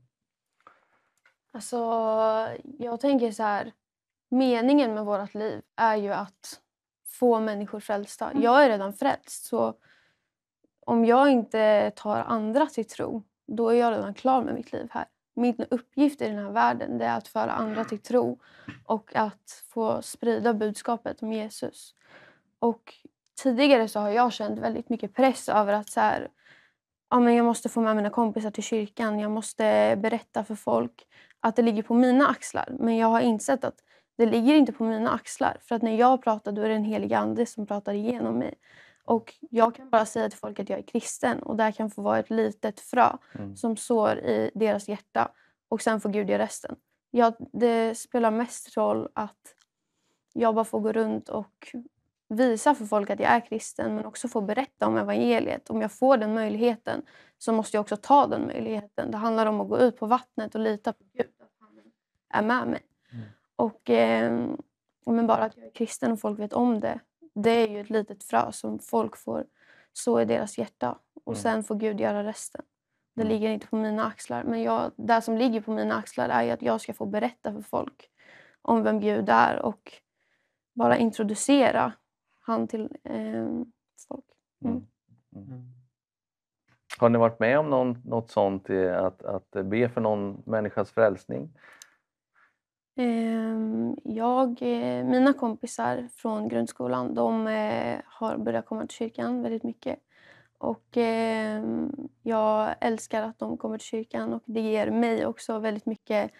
Alltså, jag tänker så här. Meningen med vårt liv är ju att få människor frälsta. Jag är redan frälst. Så om jag inte tar andra till tro, då är jag redan klar med mitt liv här. Min uppgift i den här världen det är att föra andra till tro och att få sprida budskapet om Jesus. Och tidigare så har jag känt väldigt mycket press över att så här, ja, men jag måste få med mina kompisar till kyrkan. Jag måste berätta för folk att det ligger på mina axlar. Men jag har insett att det ligger inte på mina axlar. För att när jag pratar då är det en helig ande som pratar igenom mig. Och jag kan bara säga till folk att jag är kristen och det kan få vara ett litet frö Mm. som sår i deras hjärta. Och sen får Gud göra resten. Ja, det spelar mest roll att jag bara får gå runt och visa för folk att jag är kristen men också få berätta om evangeliet. Om jag får den möjligheten så måste jag också ta den möjligheten. Det handlar om att gå ut på vattnet och lita på Gud, att han är med mig. Mm. Och eh, men bara att jag är kristen och folk vet om det, det är ju ett litet frö som folk får så i deras hjärta. Och Mm. sen får Gud göra resten. Det Mm. ligger inte på mina axlar. Men jag, det som ligger på mina axlar är att jag ska få berätta för folk om vem Gud är och bara introducera han till eh, folk. Mm. Mm. Har ni varit med om någon, något sånt, i att, att be för någon människas frälsning? Ehm, Jag, eh, mina kompisar från grundskolan de eh, har börjat komma till kyrkan väldigt mycket. Och ehm, jag älskar att de kommer till kyrkan och det ger mig också väldigt mycket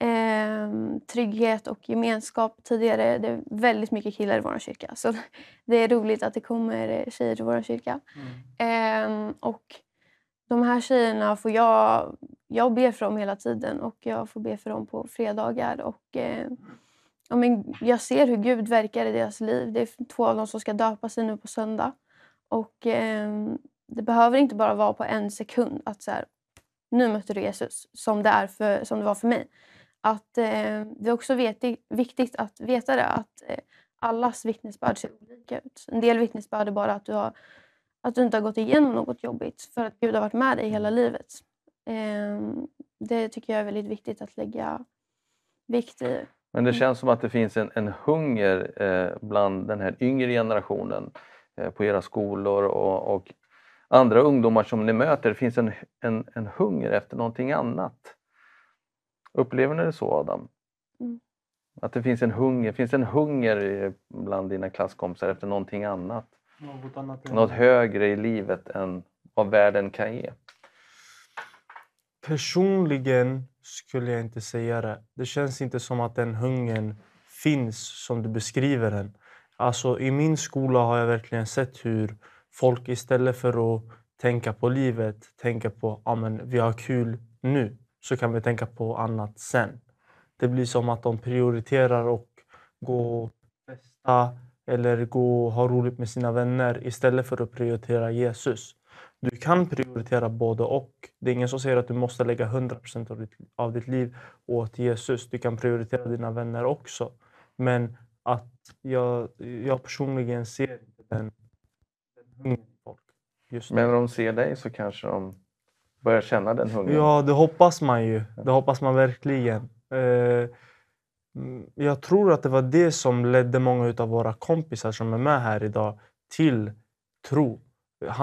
ehm, trygghet och gemenskap. Tidigare det är väldigt mycket killar i vår kyrka så det är roligt att det kommer eh, tjejer till vår kyrka. Ehm, och de här tjejerna får jag... Jag ber för dem hela tiden och jag får be för dem på fredagar. Och, eh, ja, men jag ser hur Gud verkar i deras liv. Det är två av dem som ska döpa sig nu på söndag. Och eh, Det behöver inte bara vara på en sekund att så här, nu mötte du Jesus, som det, är för, som det var för mig. Att, eh, det är också vet, viktigt att veta det, att eh, allas vittnesbörd ser olika ut. En del vittnesbörd är bara att du har att du inte har gått igenom något jobbigt för att Gud har varit med dig hela livet. Ehm, det tycker jag är väldigt viktigt att lägga vikt i. Men det Mm. känns som att det finns en, en hunger eh, bland den här yngre generationen eh, på era skolor och, och andra ungdomar som ni möter. Det finns en, en, en hunger efter någonting annat. Upplever ni det så Adam? Mm. Att det finns en hunger, finns en hunger i- bland dina klasskompisar efter någonting annat? Något annat Något högre i livet än vad världen kan ge? Personligen skulle jag inte säga det. Det känns inte som att den hungern finns som du beskriver den. Alltså, I min skola har jag verkligen sett hur folk istället för att tänka på livet tänker på att vi har kul nu, så kan vi tänka på annat sen. Det blir som att de prioriterar att gå och festa eller gå och ha roligt med sina vänner istället för att prioritera Jesus. Du kan prioritera både och. Det är ingen som säger att du måste lägga 100% av ditt, av ditt liv åt Jesus. Du kan prioritera dina vänner också. Men att jag, jag personligen ser inte den, den hungern i folk just. Men när de ser dig så kanske de börjar känna den hungern? Ja, det hoppas man ju. Det hoppas man verkligen. Eh, mm, jag tror att det var det som ledde många av våra kompisar som är med här idag till tro.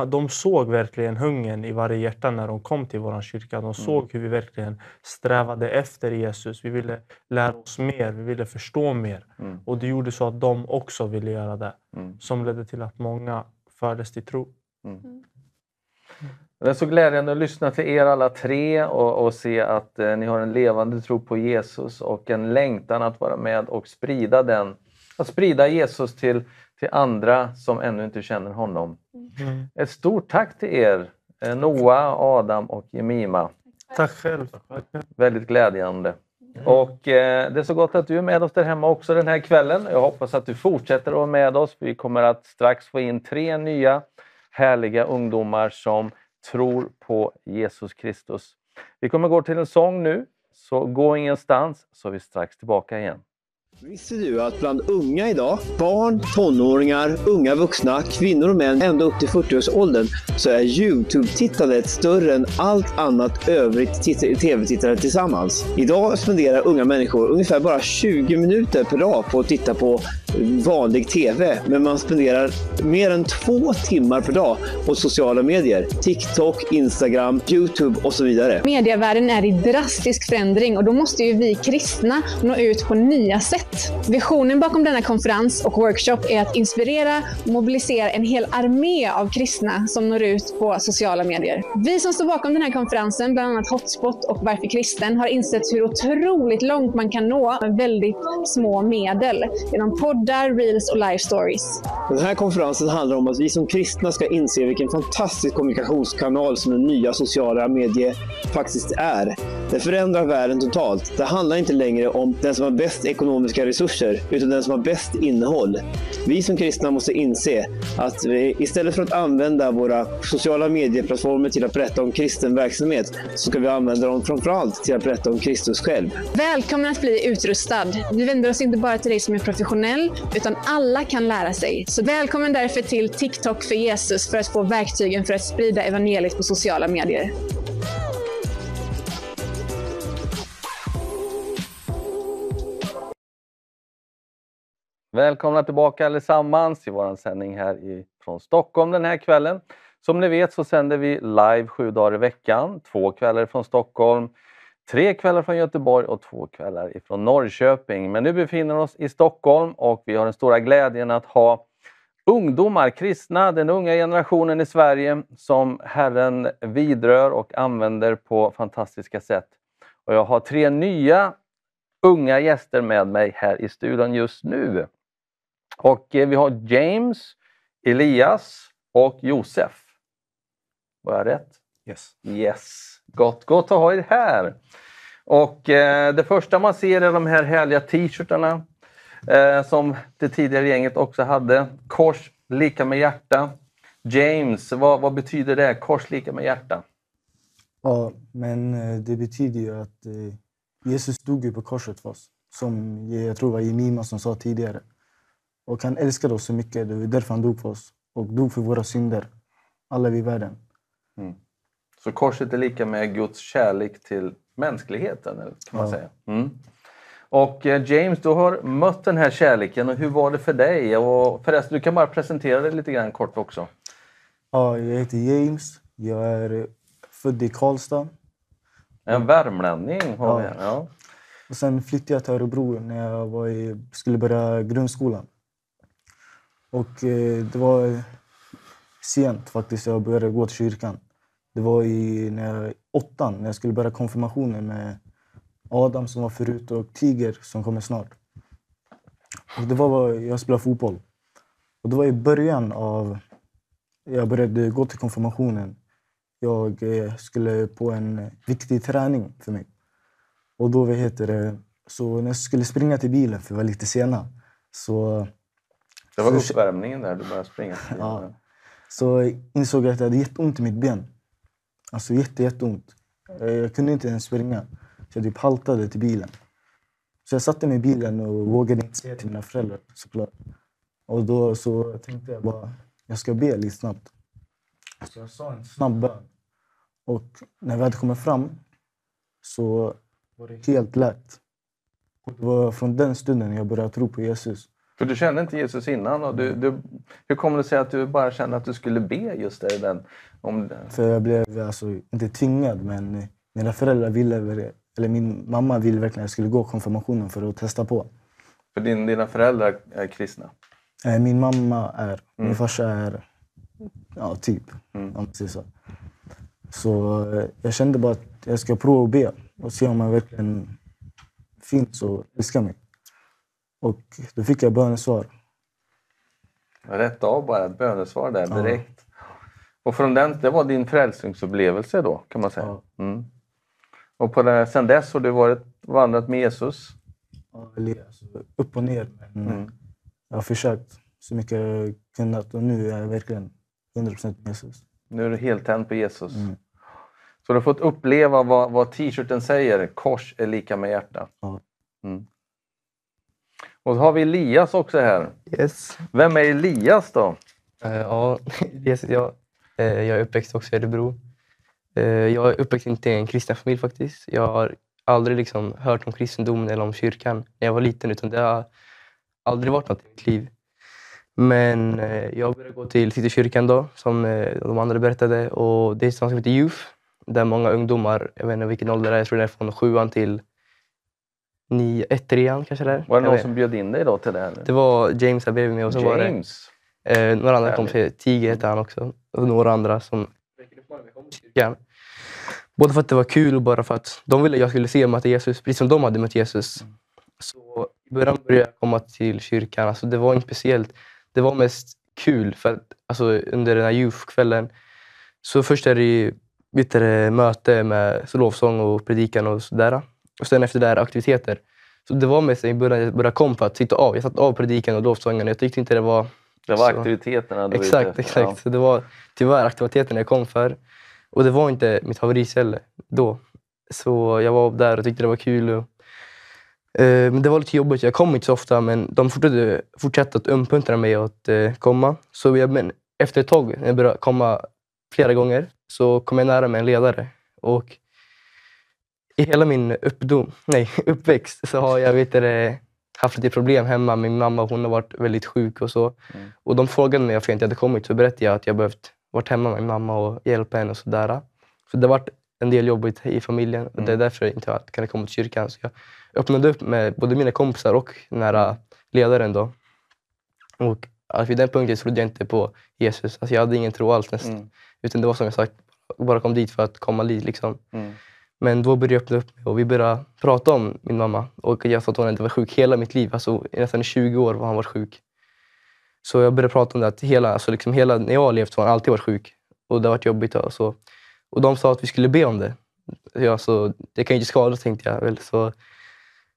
De såg verkligen hungern i varje hjärta när de kom till vår kyrka. De såg hur vi verkligen strävade efter Jesus. Vi ville lära oss mer, vi ville förstå mer. Mm. Och det gjorde så att de också ville göra det. Mm. Som ledde till att många fördes till tro. Det är så glädjande att lyssna till er alla tre och, och se att eh, ni har en levande tro på Jesus och en längtan att vara med och sprida den. Att sprida Jesus till, till andra som ännu inte känner honom. Ett stort tack till er, eh, Noah, Adam och Jemima. Tack själv. Väldigt glädjande. Och eh, det är så gott att du är med oss där hemma också den här kvällen. Jag hoppas att du fortsätter att vara med oss. Vi kommer att strax få in tre nya härliga ungdomar som tror på Jesus Kristus. Vi kommer gå till en sång nu, så gå ingenstans så är vi strax tillbaka igen. Visste du att bland unga idag, barn, tonåringar, unga vuxna, kvinnor och män ända upp till 40-årsåldern, så är Youtube-tittandet större än allt annat övrigt TV-tittande tillsammans. Idag spenderar unga människor ungefär bara 20 minuter per dag på att titta på vanlig tv, men man spenderar mer än två timmar per dag på sociala medier. TikTok, Instagram, Youtube och så vidare. Medievärlden är i drastisk förändring och då måste ju vi kristna nå ut på nya sätt. Visionen bakom denna konferens och workshop är att inspirera och mobilisera en hel armé av kristna som når ut på sociala medier. Vi som står bakom den här konferensen, bland annat Hotspot och Varför kristen, har insett hur otroligt långt man kan nå med väldigt små medel genom poddar, reels och live stories. Den här konferensen handlar om att vi som kristna ska inse vilken fantastisk kommunikationskanal som den nya sociala medier faktiskt är. Det förändrar världen totalt. Det handlar inte längre om den som har bäst ekonomiska resurser, utan den som har bäst innehåll. Vi som kristna måste inse att vi, istället för att använda våra sociala medieplattformar till att berätta om kristen verksamhet, så ska vi använda dem framförallt till att berätta om Kristus själv. Välkommen att bli utrustad. Vi vänder oss inte bara till dig som är professionell, utan alla kan lära sig. Så välkommen därför till TikTok för Jesus för att få verktygen för att sprida evangeliet på sociala medier. Välkomna tillbaka allesammans i vår sändning här från Stockholm den här kvällen. Som ni vet så sänder vi live sju dagar i veckan, två kvällar från Stockholm tre kvällar från Göteborg och två kvällar ifrån Norrköping. Men nu befinner vi oss i Stockholm och vi har den stora glädjen att ha ungdomar, kristna, den unga generationen i Sverige som Herren vidrör och använder på fantastiska sätt. Och jag har tre nya unga gäster med mig här i studion just nu. Och eh, vi har James, Elias och Josef. Var jag rätt? Yes. Yes. Gott, gott att ha er här. Och eh, det första man ser är de här härliga t-shirtarna eh, som det tidigare gänget också hade. Kors lika med hjärta. James, vad, vad betyder det? Kors lika med hjärta? Ja, men eh, det betyder ju att eh, Jesus dog ju på korset för oss. Som jag tror var Jemima som sa tidigare. Och han älskade oss så mycket. Det var därför han dog för oss. Och dog för våra synder. Alla vi i världen. Så korset är lika med Guds kärlek till mänskligheten, kan man Ja. säga. Mm. Och eh, James, du har mött den här kärleken och hur var det för dig? Och förresten, du kan bara presentera dig lite grann kort också. Ja, jag heter James. Jag är eh, född i Karlstad. En värmlänning har vi Ja. här. Ja. Och sen flyttade jag till Örebro när jag var i, skulle börja grundskolan. Och eh, det var sent faktiskt jag började gå till kyrkan. Det var i när jag, åttan, när jag skulle börja konfirmationen med Adam som var förut och Tiger som kommer snart. Och det var jag spelade fotboll. Och det var i början av... Jag började gå till konfirmationen. Jag eh, skulle på en viktig träning för mig. Och då, vad heter det, så när jag skulle springa till bilen, för vi var lite sena, så, Det var uppvärmningen där, du började springa. Ja. så insåg jag att jag hade jätteont i mitt ben. Alltså jätte, jätteont. Jag kunde inte ens springa. Så jag typ haltade till bilen. Så jag satte mig i bilen och vågade inte säga till mina föräldrar såklart. Och då så tänkte jag bara, jag ska be lite snabbt. Så jag sa en snabb bön. Och när vi hade kommit fram så var det helt lätt. Och det var från den stunden jag började tro på Jesus. För du kände inte Jesus innan. Och du, du, hur kommer det sig att du bara kände att du skulle be just i Den, om, För jag blev alltså, inte tvingad, men mina föräldrar ville, eller min mamma ville verkligen att jag skulle gå konfirmationen för att testa på. för din, dina föräldrar är kristna. Eh, Min mamma är, min farsa är, ja typ, Mm. om man så. Så eh, jag kände bara att jag ska prova att be och se om han verkligen finns och älskar mig. Och då fick jag bönesvar. Rätt av bara ett bönesvar där Ja. direkt. Och från den, det var din frälsningsupplevelse då kan man säga. Ja. Mm. Och på det, sen dess har du varit, vandrat med Jesus. Ja, alltså, upp och ner. Men Mm. jag har försökt så mycket jag kunnat och nu är jag verkligen 100% med Jesus. Nu är du heltänd på Jesus. Mm. Så du har fått uppleva vad, vad t-shirten säger. Kors är lika med hjärta. Ja. Mm. Och så har vi Elias också här. Yes. Vem är Elias då? Eh, ja, yes, jag, eh, jag är uppväxt också i Örebro. Eh, jag är uppväxt inte i en kristen familj faktiskt. Jag har aldrig liksom hört om kristendomen eller om kyrkan när jag var liten. Utan det har aldrig varit något i mitt liv. Men jag började gå till Citykyrkan då, som de andra berättade. Och det är något som heter Youth, där många ungdomar, jag vet inte vilken ålder det är, jag tror det är från sjuan till nio, ett, trean kanske det är. Var det någon vet. som bjöd in dig då till det här? Det var James här bredvid mig och så var det James? Eh, några andra kompisar, Tiger hette han också, och några andra som kyrkan. Både för att det var kul och bara för att de ville att jag skulle se möta Jesus, precis som de hade mött Jesus. Så i början började jag komma till kyrkan. Alltså, det var inte speciellt. Det var mest kul för att alltså, under den här youth-kvällen så först är det ju det, möte med så lovsång och predikan och sådär. Och sen efter det här aktiviteter. Så det var mest i början jag började komma för att sitta av. Jag satt av predikan och lovsången. Jag tyckte inte det var Det var Så- aktiviteterna du Exakt, exakt. Så det var tyvärr aktiviteten jag kom för. Och det var inte mitt favoritställe då. Så jag var där och tyckte det var kul. Och, eh, men det var lite jobbigt. Jag kom inte så ofta, men de fortsatte, fortsatte att uppmuntra mig att eh, komma. Så jag, men efter ett tag, när jag började komma flera gånger, så kom jag nära med en ledare. Och i hela min uppdom, nej, uppväxt så har jag vet det, haft lite problem hemma. Min mamma hon har varit väldigt sjuk och så. Mm. Och de frågade mig varför jag inte hade kommit. Så berättade jag att jag behövt varit hemma med min mamma och hjälpa henne och sådär. Så det har varit en del jobbigt i familjen och det är Mm. därför jag inte kunnat komma till kyrkan. Så jag öppnade upp med både mina kompisar och här ledaren. Då. Och alltså, vid den punkten trodde jag inte på Jesus. Alltså, jag hade ingen tro alls nästan. Mm. Utan det var som jag sagt, bara kom dit för att komma dit. Liksom. Men då började jag öppna upp mig och vi började prata om min mamma. Och jag sa att hon inte var sjuk hela mitt liv. Alltså, i nästan 20 år har hon varit sjuk. Så jag började prata om det att hela, alltså liksom hela, när jag har levt så har hon alltid varit sjuk. Och det har varit jobbigt. Och, så. och de sa att vi skulle be om det. Ja, så det kan ju inte skada tänkte jag. Väl. Så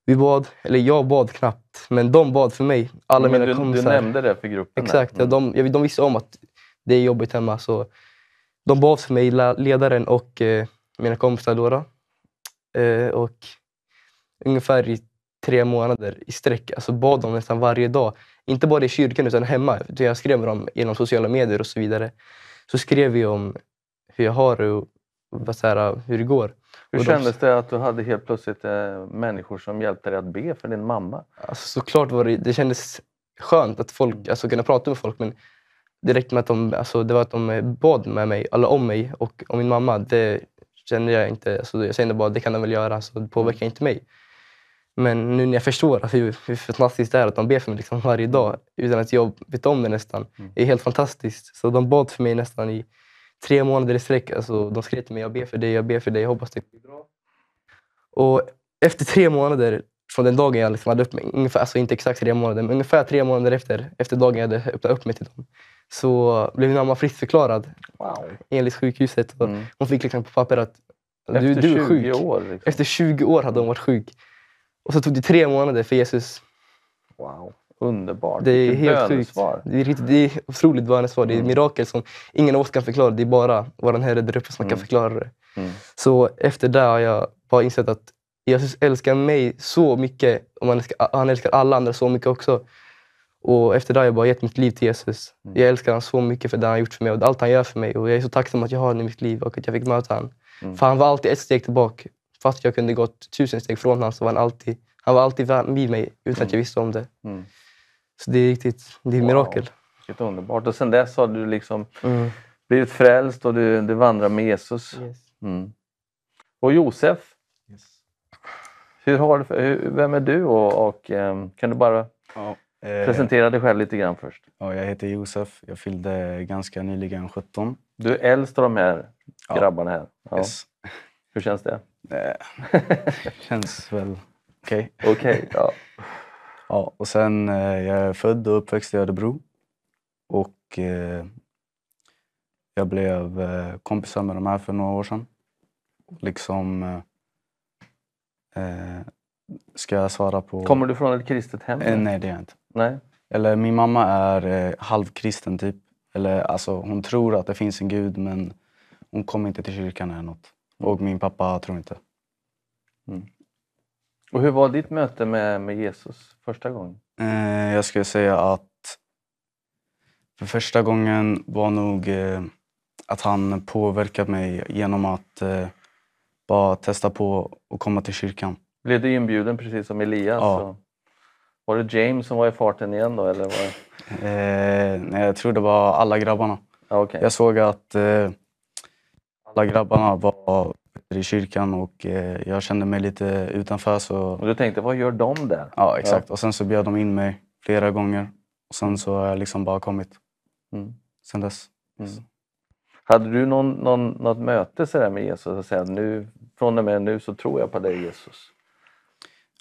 vi bad, eller jag bad knappt, men de bad för mig. Alla Men mina du, du kompisar. nämnde det för gruppen. Exakt, ja, Mm. de, ja, de visste om att det är jobbigt hemma. Så de bad för mig, ledaren och eh, mina kompisar. Då, då. Eh, och ungefär i tre månader i sträck alltså bad de nästan varje dag. Inte bara i kyrkan utan hemma. Jag skrev med dem genom sociala medier och så vidare. Så skrev vi om hur jag har det och här, hur det går. Hur Och de- kändes det att du hade helt plötsligt eh, människor som hjälpte dig att be för din mamma? Alltså, såklart var det, det kändes skönt att folk, alltså, kunna prata med folk men det räckte med att de, alltså, det var att de bad med mig, eller om mig och om min mamma. Det kände jag inte. Alltså, jag kände bara det kan de väl göra, så det påverkar inte mig. Men nu när jag förstår hur, hur fantastiskt det är att de ber för mig liksom varje dag utan att jag vet om det nästan. Det är helt fantastiskt. Så de bad för mig nästan i tre månader i sträck. Alltså, de skrev till mig, jag ber för dig, jag ber för dig, jag hoppas det blir bra. Och efter tre månader från den dagen jag liksom hade upp mig, ungefär, alltså inte exakt tre månader, men ungefär tre månader efter, efter dagen jag hade öppnat upp mig till dem, så blev min mamma friskförklarad Wow. enligt sjukhuset. Och Mm. Hon fick liksom på papper att du, du är 20 sjuk. år? Liksom. Efter 20 år hade hon varit sjuk. Och så tog det tre månader för Jesus. Wow. Underbart. Det är Vilket helt sjukt. Det är, riktigt, det är otroligt bönesvar. Det är ett Mm. mirakel som ingen av oss kan förklara. Det är bara vår Herre där uppe som kan Mm. förklara det. Mm. Så efter det har jag bara insett att Jesus älskar mig så mycket och han älskar, han älskar alla andra så mycket också. Och efter det har jag bara gett mitt liv till Jesus. Mm. Jag älskar honom så mycket för det han har gjort för mig och allt han gör för mig. Och jag är så tacksam att jag har honom i mitt liv och att jag fick möta honom. Mm. För han var alltid ett steg tillbaka. Fast jag kunde gått tusen steg från honom så var han alltid, han var alltid vid mig utan att jag visste om det. Mm. Så det är riktigt, det är ett Wow. mirakel. Vilket underbart. Och sen dess har du liksom Mm. blivit frälst och du, du vandrar med Jesus. Mm. Och Josef, hur har du, hur, vem är du och, och ehm, kan du bara Ja, presentera dig själv lite grann först? ja, jag heter Josef. Jag fyllde ganska nyligen 17. Du är äldst av de här grabbarna här. Ja. Yes. Hur känns det? Eh, känns väl okej. Okej, ja. Ja, och sen eh, jag är född och uppväxt i Örebro. Och eh, jag blev eh, kompisar med de här för några år sedan. Liksom... Eh, eh, ska jag svara på... Kommer du från ett kristet hem? Eh, nej, det är jag inte. Nej? Eller min mamma är eh, halvkristen typ. Eller alltså hon tror att det finns en gud men hon kommer inte till kyrkan eller något. Och min pappa tror inte. Och hur var ditt möte med, med Jesus första gången? Eh, jag skulle säga att för första gången var nog eh, att han påverkat mig genom att eh, bara testa på att komma till kyrkan. Blev du inbjuden precis som Elias? Ja. Och var det James som var i farten igen då? Eller var... Eh, nej, jag tror det var alla grabbarna. ja, okej. Jag såg att eh, alla grabbarna var i kyrkan och eh, jag kände mig lite utanför. Så, Och du tänkte, vad gör de där? ja, exakt. Och sen så bjöd de in mig flera gånger. Och sen så har jag liksom bara kommit Mm. sen dess. Mm. Hade du någon, någon, något möte så där med Jesus och säga nu, från och med nu så tror jag på dig Jesus?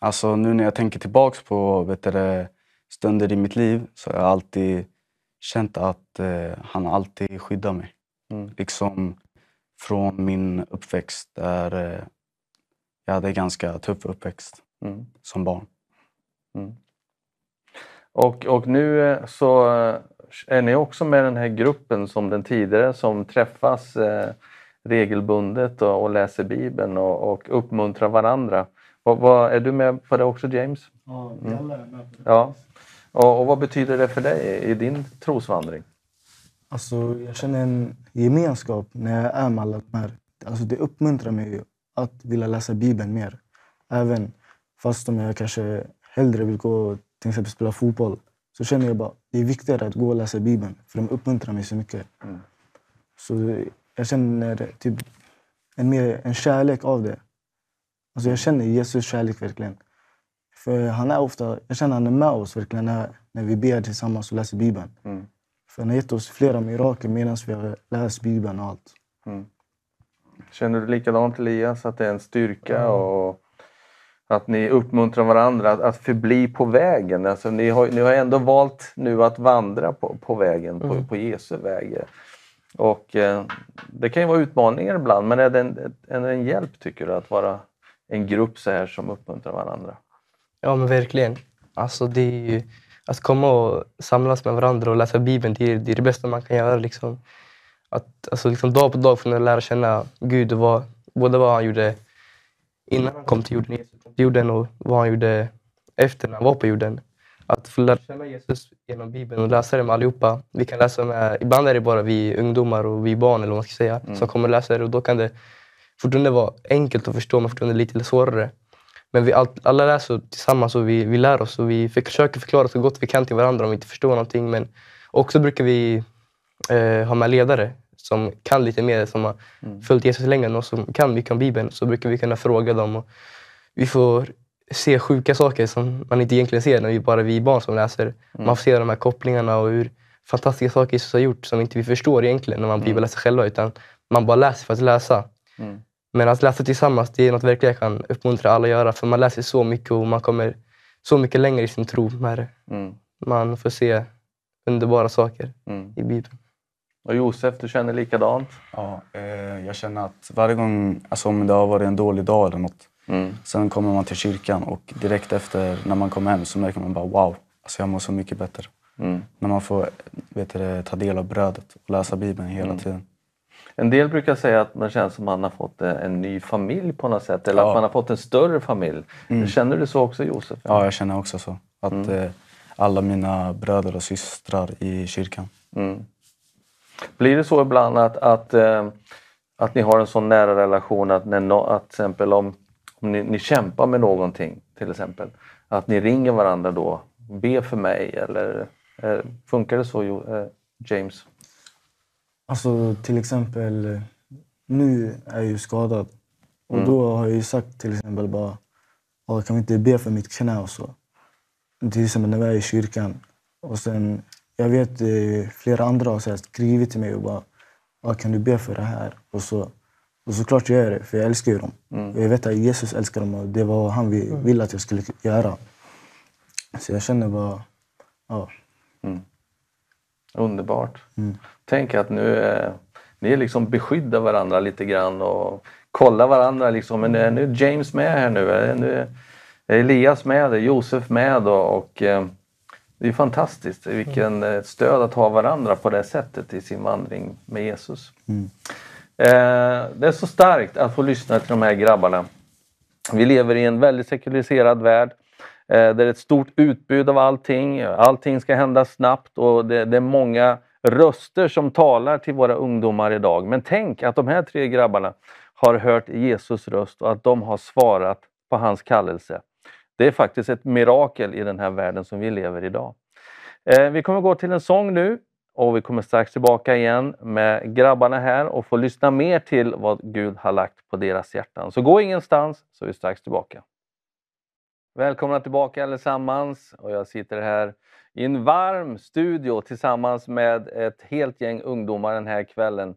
Alltså nu när jag tänker tillbaks på vet du, stunder i mitt liv så har jag alltid känt att eh, han alltid skyddar mig. Mm. Liksom från min uppväxt där eh, jag hade ganska tuff uppväxt Mm. som barn. Och, och nu eh, så eh, är ni också med den här gruppen som den tidigare som träffas eh, regelbundet och, och läser Bibeln och, och uppmuntrar varandra. Vad, vad, är du med på det också James? Ja, vi alla är med på det. Ja. Och, och vad betyder det för dig i din trosvandring? Alltså, jag känner en gemenskap när jag är med alla de här. Alltså, det uppmuntrar mig ju att vilja läsa Bibeln mer. Även fast om jag kanske hellre vill gå till exempel spela fotboll så känner jag bara det är viktigare att gå och läsa Bibeln för de uppmuntrar mig så mycket. Mm. Så jag känner typ en, mer, en kärlek av det. Alltså jag känner Jesus kärlek verkligen. För han är ofta, jag känner att han är med oss verkligen när, när vi ber tillsammans och läser Bibeln. Mm. För han har gett oss flera mirakel medan vi har läst Bibeln och allt. Mm. Känner du likadant Elias, att det är en styrka och att ni uppmuntrar varandra att, att förbli på vägen? Alltså, ni, har, ni har ändå valt nu att vandra på, på vägen, på, Mm. på Jesu väg. Och eh, det kan ju vara utmaningar ibland, men är det en, är det en hjälp tycker du att vara en grupp så här som uppmuntrar varandra? Ja, men verkligen. Alltså, det är ju, att komma och samlas med varandra och läsa Bibeln, det är det, är det bästa man kan göra. Liksom. Att, alltså, liksom, dag på dag få lära känna Gud och vad, både vad han gjorde innan han kom till jorden, Jesus kom till jorden och vad han gjorde efter när han var på jorden. Att få lära känna Jesus genom Bibeln och läsa det med allihopa. Vi kan läsa med, ibland är det bara vi ungdomar och vi barn eller vad man ska säga, Mm. som kommer läsa det och då kan det fortfarande vara enkelt att förstå men fortfarande lite svårare. Men vi all, alla läser tillsammans och vi, vi lär oss och vi försöker förklara så gott vi kan till varandra om vi inte förstår någonting. Men också brukar vi eh, ha med ledare som kan lite mer, som har Mm. följt Jesus längre än oss, som kan mycket om Bibeln. Så brukar vi kunna fråga dem. Och vi får se sjuka saker som man inte egentligen ser när vi bara vi barn som läser. Mm. Man får se de här kopplingarna och hur fantastiska saker Jesus har gjort som inte vi förstår egentligen när man Mm. bibelläser själva. Utan man bara läser för att läsa. Mm. Men att läsa tillsammans, det är något verkligen jag kan uppmuntra alla att göra. För man läser så mycket och man kommer så mycket längre i sin tro med det. Mm. Man får se underbara saker Mm. i Bibeln. Och Josef, du känner likadant? Ja, eh, jag känner att varje gång, alltså om det har varit en dålig dag eller något, Mm. sen kommer man till kyrkan och direkt efter när man kommer hem så märker man bara wow, alltså jag mår så mycket bättre. Mm. När man får vet du, ta del av brödet och läsa Bibeln hela Mm. tiden. En del brukar säga att man känner som att man har fått en, en ny familj på något sätt. Eller Ja. att man har fått en större familj. Mm. Känner du så också Josef? Ja, jag känner också så. Att Mm. eh, alla mina bröder och systrar i kyrkan. Mm. Blir det så ibland att, att, eh, att ni har en sån nära relation att, när no, att exempel om, om ni, ni kämpar med någonting till exempel, att ni ringer varandra då, be för mig eller eh, funkar det så eh, James? Alltså till exempel, nu är jag ju skadad. Och Mm. då har jag ju sagt till exempel bara, "Ja, kan vi inte be för mitt knä och så? Till exempel när vi är i kyrkan. Och sen, jag vet eh, flera andra har så här skrivit till mig och bara, "Ja, kan du be för det här? Och, så, och såklart gör jag det, för jag älskar ju dem. Mm. Jag vet att Jesus älskar dem och det var vad han vi- ville att jag skulle göra. Så jag känner bara, ja. Underbart. Mm. Tänk att nu eh, ni liksom beskyddar varandra lite grann och kollar varandra. Liksom. Men är nu James med här nu? Är nu är Elias med? Är Josef med? Och, och eh, det är fantastiskt. Vilken eh, stöd att ha varandra på det sättet i sin vandring med Jesus. Mm. Eh, det är så starkt att få lyssna till de här grabbarna. Vi lever i en väldigt sekulariserad värld. Eh, där det är ett stort utbud av allting. Allting ska hända snabbt och det, det är många röster som talar till våra ungdomar idag. Men tänk att de här tre grabbarna har hört Jesus röst och att de har svarat på hans kallelse. Det är faktiskt ett mirakel i den här världen som vi lever i idag. Eh, vi kommer gå till en sång nu och vi kommer strax tillbaka igen med grabbarna här och få lyssna mer till vad Gud har lagt på deras hjärtan. Så gå ingenstans så är vi strax tillbaka. Välkomna tillbaka allesammans och jag sitter här i en varm studio tillsammans med ett helt gäng ungdomar den här kvällen.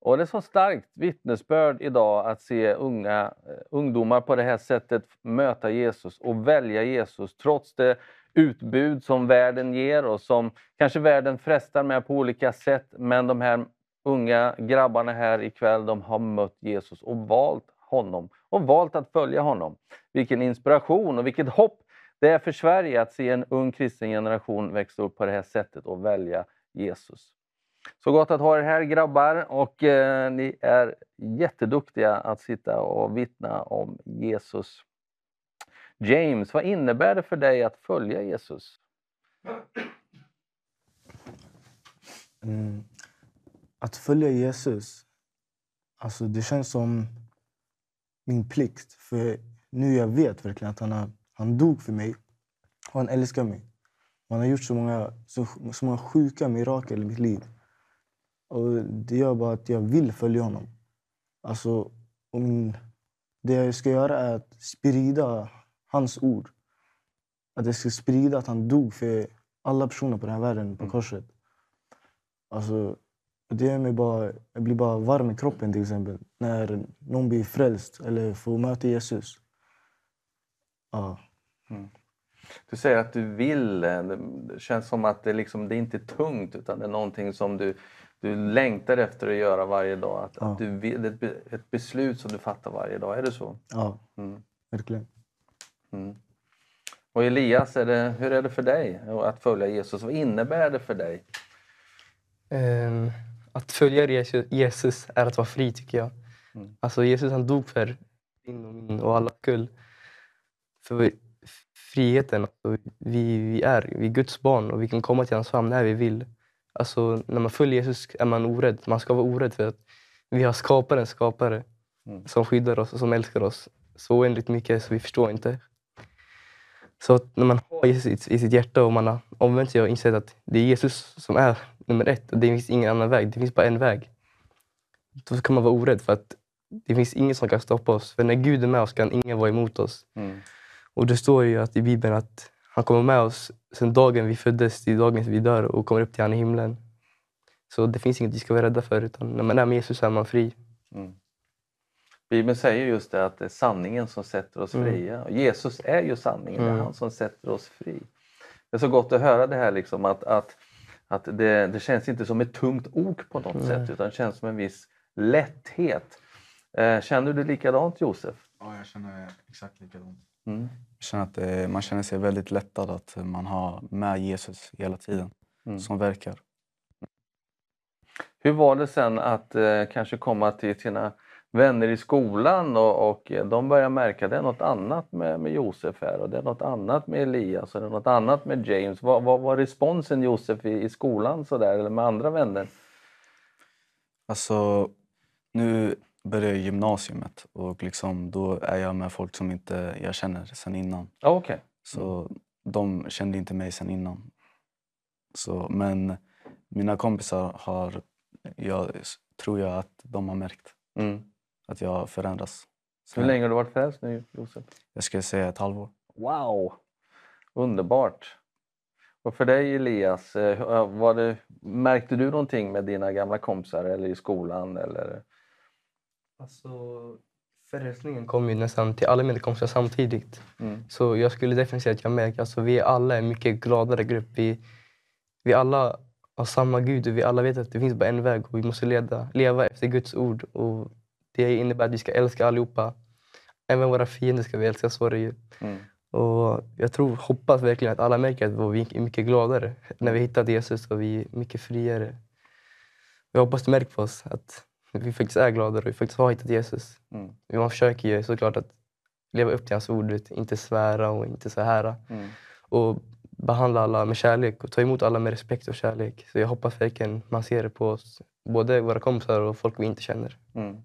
Och det är så starkt vittnesbörd idag att se unga eh, ungdomar på det här sättet möta Jesus och välja Jesus trots det utbud som världen ger och som kanske världen frestar med på olika sätt. Men de här unga grabbarna här ikväll, de har mött Jesus och valt honom och valt att följa honom. Vilken inspiration och vilket hopp det är för Sverige att se en ung kristen generation växa upp på det här sättet och välja Jesus. Så gott att ha er här grabbar och eh, ni är jätteduktiga att sitta och vittna om Jesus. James, vad innebär det för dig att följa Jesus? Mm. Att följa Jesus, alltså det känns som min plikt. För nu jag vet verkligen att han, har, han dog för mig. Och han älskar mig. Och han har gjort så många, så, så många sjuka mirakel i mitt liv. Och det gör bara att jag vill följa honom. Alltså, om det jag ska göra är att sprida hans ord. Att jag ska sprida att han dog för alla personer på den här världen på korset. Alltså, det gör mig bara, jag blir bara varm i kroppen till exempel. När någon blir frälst eller får möta Jesus. Ja. Du säger att du vill. eh, Det känns som att det, liksom, det är inte är tungt utan det är någonting som du, du längtar efter att göra varje dag. Att, Ja. att du vill, ett, ett beslut som du fattar varje dag. Är det så? ja, Mm. verkligen. Mm. Och Elias, är det, hur är det för dig att följa Jesus? Vad innebär det för dig? Ehm, att följa Jesus, är att vara fri tycker jag. Mm. Alltså Jesus han dog för din och min och allas skull. För friheten. Alltså, vi, vi är vi är Guds barn och vi kan komma till hans famn när vi vill. Alltså, när man följer Jesus är man orädd. Man ska vara orädd för att vi har skaparen, skapare Mm. som skyddar oss och som älskar oss så oändligt mycket så vi förstår inte. Så att när man har Jesus i, sitt hjärta och man har omvänt sig och insett att det är Jesus som är nummer ett och det finns ingen annan väg. Det finns bara en väg. Då kan man vara orädd för att det finns ingen som kan stoppa oss. För när Gud är med oss kan ingen vara emot oss. Mm. Och det står ju att i Bibeln att han kommer med oss sedan dagen vi föddes till dagen vi dör och kommer upp till han i himlen. Så det finns inget vi ska vara rädda för. Utan när man är med Jesus är man fri. Mm. Bibeln säger just det att det är sanningen som sätter oss Mm. fria. Och Jesus är ju sanningen, det är Mm. han som sätter oss fri. Det är så gott att höra det här liksom att, att, att det, det känns inte som ett tungt ok på något Nej. sätt utan det känns som en viss lätthet. Eh, känner du likadant Josef? Ja, jag känner exakt likadant. Mm. Jag känner att eh, man känner sig väldigt lättad att man har med Jesus hela tiden Mm. som verkar. Hur var det sen att eh, kanske komma till sina vänner i skolan och, och eh, de börjar märka att det är något annat med, med Josef här och det är något annat med Elias och det är något annat med James. Vad, vad var responsen Josef i, i skolan så där, eller med andra vänner? Alltså, nu börjar jag gymnasiet och liksom, då är jag med folk som inte jag känner sedan innan. Ja, Okej. Så de kände inte mig sedan innan. Så, men mina kompisar har, jag tror jag att de har märkt Mm. att jag har förändrats. Så Hur länge har du varit frälst nu Josef? Jag skulle säga ett halvår. Wow! Underbart! Och för dig Elias, eh, var det, märkte du någonting med dina gamla kompisar eller i skolan? Eller? Alltså, frälsningen kom ju nästan till alla mina kompisar samtidigt. Mm. Så jag skulle definitivt säga att jag märker alltså vi är alla en mycket gladare grupp. Vi, vi alla har samma Gud och vi alla vet att det finns bara en väg och vi måste leda, leva efter Guds ord. Och det innebär att vi ska älska allihopa. Även våra fiender ska vi älska, så är det ju. Mm. Och jag tror, hoppas verkligen att alla märker att vi är mycket gladare när vi hittat Jesus och vi är mycket friare. Jag hoppas det märks på oss att vi faktiskt är gladare och vi faktiskt har hittat Jesus. Mm. Man försöker ju såklart att leva upp till hans ord, inte svära och inte så här. Mm. Och behandla alla med kärlek och ta emot alla med respekt och kärlek. Så jag hoppas verkligen man ser det på oss, både våra kompisar och folk vi inte känner. Mm.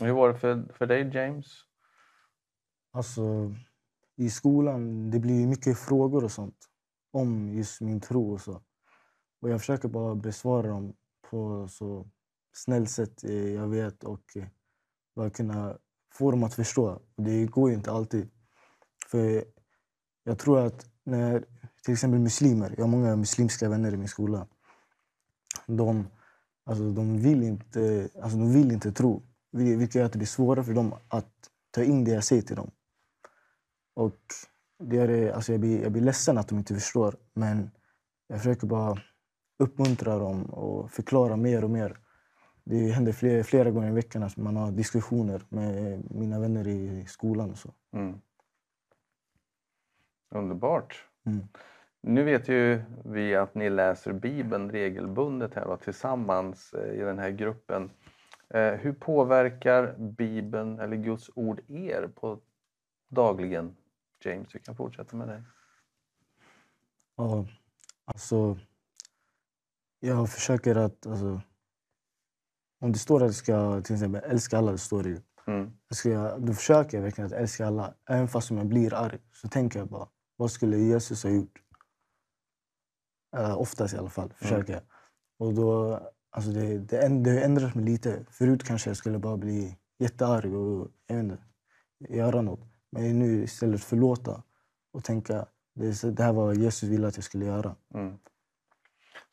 Hur var det för, för dig James? Alltså, i skolan det blir mycket frågor och sånt om just min tro och så. Och jag försöker bara besvara dem på så snällt sätt eh, jag vet och eh, bara kunna få dem att förstå. Det går ju inte alltid. För jag tror att när till exempel muslimer, jag har många muslimska vänner i min skola. De, alltså, de, vill, inte, alltså, de vill inte tro. Vilket gör att det blir svårare för dem att ta in det jag säger till dem. Och det är, alltså jag, blir, jag blir ledsen att de inte förstår. Men jag försöker bara uppmuntra dem och förklara mer och mer. Det händer flera, flera gånger i veckan att man har diskussioner med mina vänner i skolan. Och så. Mm. Underbart! Mm. Nu vet ju vi att ni läser Bibeln regelbundet här och tillsammans eh, i den här gruppen. Eh, Hur påverkar Bibeln eller Guds ord er på dagligen? James, vi kan fortsätta med dig. Ja, alltså, jag försöker att... Alltså, om det står att jag ska till exempel älska alla, det står det ju. Mm. Jag ska, då försöker jag verkligen att älska alla. Även fast jag blir arg så tänker jag bara vad skulle Jesus ha gjort? Uh, oftast i alla fall, försöker jag. Och då, alltså det, det, har ändrat mig lite. Förut kanske jag skulle bara bli jättearg och jag vet inte, göra något. Men nu istället förlåta och tänka det, det här var Jesus ville att jag skulle göra. Mm.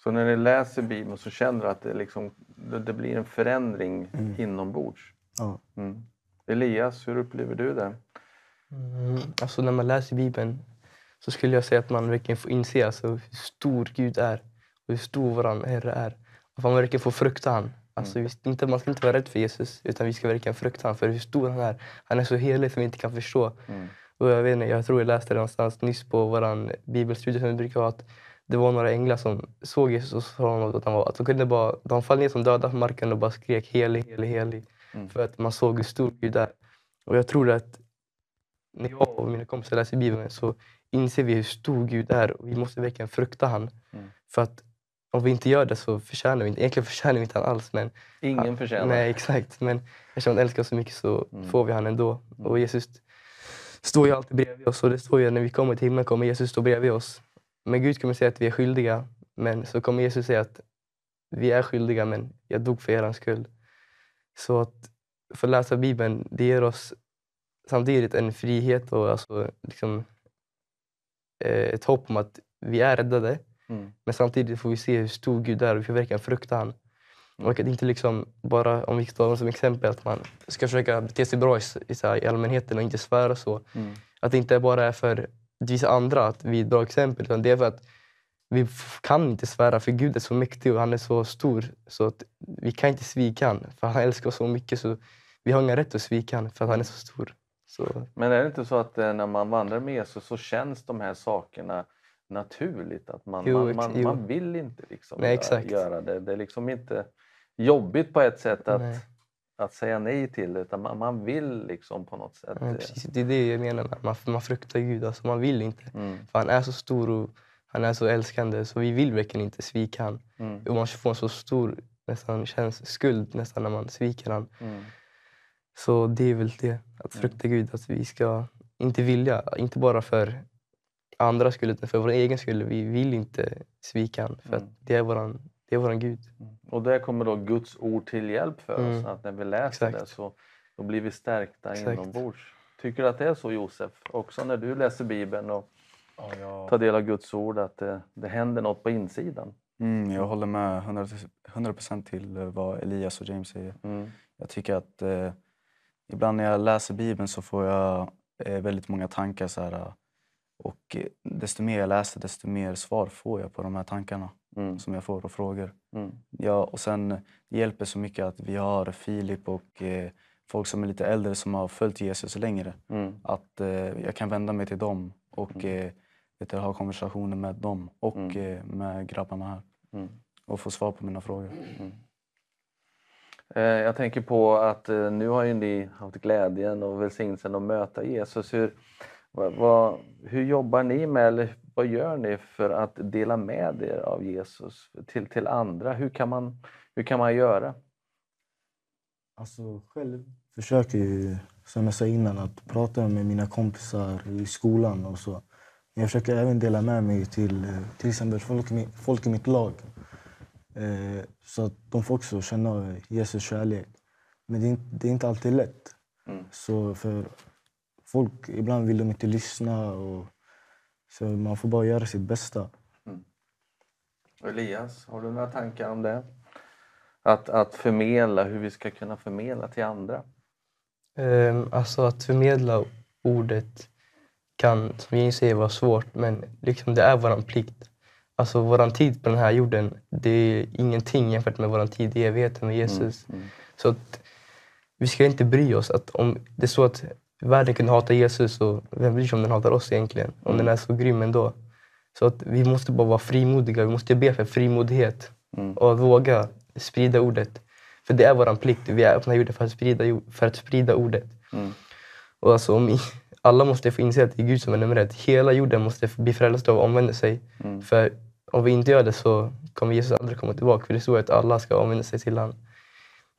Så när ni läser Bibeln så känner du att det, liksom, det, det blir en förändring Mm. inombords? Ja. Mm. Elias, hur upplever du det? Mm, alltså när man läser Bibeln så skulle jag säga att man verkligen får inse alltså hur stor Gud är och hur stor vår Herre är. Att man verkligen får frukta han. Alltså, Mm. inte, man ska inte vara rädd för Jesus utan vi ska verkligen frukta han för hur stor han är. Han är så helig som vi inte kan förstå. Mm. Och jag, vet inte, jag tror jag läste det någonstans nyss på vår bibelstudie som vi brukar ha att det var några änglar som såg Jesus och sa att, han var, att de, kunde bara, de föll ner som döda på marken och bara skrek helig, helig, helig. Mm. För att man såg hur stor Gud är. Och jag tror att när jag och mina kompisar läser Bibeln så inser vi hur stor Gud är och vi måste verkligen frukta han. Mm. För att om vi inte gör det så förtjänar vi inte, egentligen förtjänar vi inte han alls. Men Ingen han- förtjänar. Nej, exakt. Men eftersom han älskar oss så mycket så Mm. får vi han ändå. Mm. Och Jesus står ju alltid bredvid oss och det står ju när vi kommer till himlen kommer Jesus stå bredvid oss. Men Gud kommer säga att vi är skyldiga. Men så kommer Jesus säga att vi är skyldiga men jag dog för er skull. Så att få läsa Bibeln, det ger oss samtidigt en frihet och alltså liksom, eh, ett hopp om att vi är räddade. Mm. Men samtidigt får vi se hur stor Gud är och vi får verkligen frukta han. Och att inte liksom bara, om vi tar som exempel, att man ska försöka bete sig bra i, i, i allmänheten och inte svära så. Mm. Att det inte bara är för visa andra att vi är bra exempel, utan det är för att vi kan inte svära för Gud är så mäktig och han är så stor så att vi kan inte svika han för han älskar oss så mycket så vi har ingen rätt att svika han för att han är så stor. Så, Men är det inte så att eh, när man vandrar med Jesus så känns de här sakerna naturligt? Att man, Jo, man, man, man vill inte liksom Nej, göra det. Det är liksom inte jobbigt på ett sätt att, Nej. Att säga nej till utan man, man vill liksom på något sätt. ja, eh, precis, det är det jag menar man, man fruktar Gud. Alltså, man vill inte. Mm, För han är så stor och han är så älskande så vi vill verkligen inte svika han. mm, Och man får en så stor nästan, känns skuld nästan när man sviker han. mm, Så det är väl det, att frukta Gud. Att vi ska inte vilja, inte bara för andra skull utan för vår egen skull. Vi vill inte svika han för Mm. att det är våran, det är våran Gud. mm. Och där kommer då Guds ord till hjälp för oss. Mm, Att när vi läser exakt. det så då blir vi stärkta Exakt. inombords. Tycker du att det är så Josef? Också när du läser Bibeln och Ja, jag, tar del av Guds ord att det, det händer något på insidan? mm, jag håller med 100 100 procent till vad Elias och James säger. Mm, Jag tycker att eh, ibland när jag läser Bibeln så får jag eh, väldigt många tankar. Så här, och eh, desto mer jag läser, desto mer svar får jag på de här tankarna mm, som jag får och frågor. mm, Ja, och sen det hjälper så mycket att vi har Filip och eh, folk som är lite äldre som har följt Jesus längre. mm, Att eh, jag kan vända mig till dem och Mm. eh, vet du, ha konversationer med dem och Mm. eh, med grabbarna här mm. och få svar på mina frågor. Eh, Jag tänker på att eh, nu har ju ni haft glädjen och välsignelsen att möta Jesus. Hur, vad, vad, hur jobbar ni med, eller vad gör ni för att dela med er av Jesus till, till andra? Hur kan, man, hur kan man göra? Alltså själv försöker ju, som jag sa innan, att prata med mina kompisar i skolan och så. Men jag försöker även dela med mig till till exempel folk folk i mitt lag. Eh, så att de får också känna Jesus kärlek. Men det är, inte, det är inte alltid lätt. Mm. Så för folk, ibland vill de inte lyssna. Och, så man får bara göra sitt bästa. Elias, har du några tankar om det? Att, att förmedla, hur vi ska kunna förmedla till andra? Um, alltså att förmedla ordet kan, som jag säger, vara svårt men liksom det är våran plikt. Alltså våran tid på den här jorden, det är ingenting jämfört med våran tid i evigheten med Jesus. Mm, Så att vi ska inte bry oss. Att om det är så att världen kunde hata Jesus, så vem bryr sig om den hatar oss egentligen? Om Mm. den är så grym ändå. Så att vi måste bara vara frimodiga. Vi måste be för frimodighet Mm. och våga sprida ordet. För det är vår plikt. Vi är här jorden för att sprida, för att sprida ordet. Mm. Och alltså, om alla måste få inse att det är Gud som är nummer ett. Hela jorden måste bli frälst och omvända sig. Mm. För om vi inte gör det så kommer Jesus aldrig komma tillbaka. För det står att alla ska omvända sig till honom.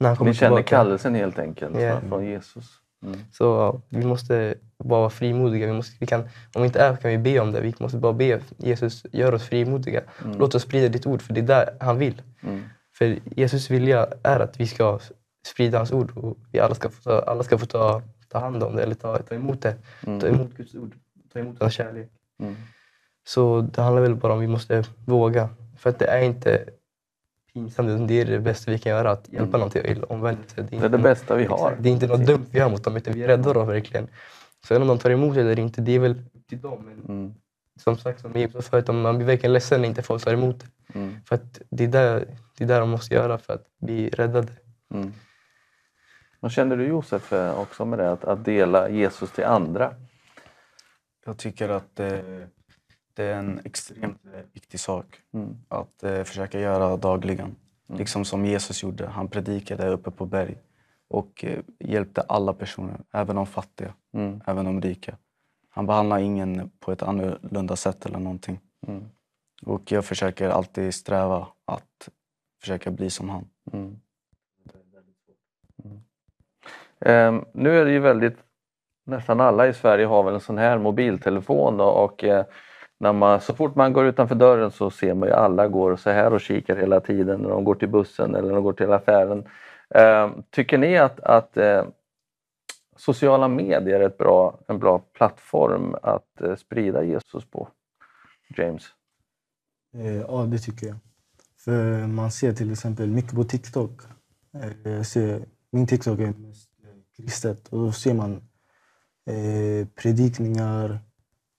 När han kommer Ni känner tillbaka. kallelsen helt enkelt Ja. från Jesus? Mm. Så vi måste bara vara frimodiga. Vi måste, vi kan, om vi inte är kan vi be om det. Vi måste bara be Jesus, gör oss frimodiga. Mm. Låt oss sprida ditt ord, för det är där han vill. Mm. För Jesus vilja är att vi ska sprida hans ord och vi alla ska få ta, alla ska få ta, ta hand om det eller ta, ta emot det. Mm. Ta emot Guds ord, ta emot hans kärlek. Mm. Så det handlar väl bara om att vi måste våga. För att det är inte pinsamt, utan det är det bästa vi kan göra. Att hjälpa någon till omvändelse. Det är det något- bästa vi har. Det är inte något dumt vi gör mot dem, utan vi är rädda dem verkligen. Sen om de tar emot det eller inte, det är väl upp till dem. Men Mm. som sagt, som jag sa förut, om man blir verkligen ledsen när inte folk tar emot det. Mm. För att det är där, det är där de måste göra för att bli räddade. Mm. Vad känner du Josef eh, också med det, att, att dela Jesus till andra? Jag tycker att eh, det är en extremt eh, viktig sak Mm. att eh, försöka göra dagligen. Mm. Liksom som Jesus gjorde. Han predikade uppe på berg och eh, hjälpte alla personer, även de fattiga, Mm. även de rika. Han behandlar ingen på ett annorlunda sätt eller någonting. Mm. Och jag försöker alltid sträva att försöka bli som han. Ehm, nu är det ju väldigt, nästan alla i Sverige har väl en sån här mobiltelefon och, och eh, när man, så fort man går utanför dörren så ser man ju alla går så här och kikar hela tiden när de går till bussen eller när de går till affären. Eh, tycker ni att, att eh, sociala medier är ett bra, en bra plattform att eh, sprida Jesus på? James? Eh, Ja, det tycker jag. För man ser till exempel mycket på TikTok. Eh, jag ser, min TikTok är mest eh, kristet och då ser man eh, predikningar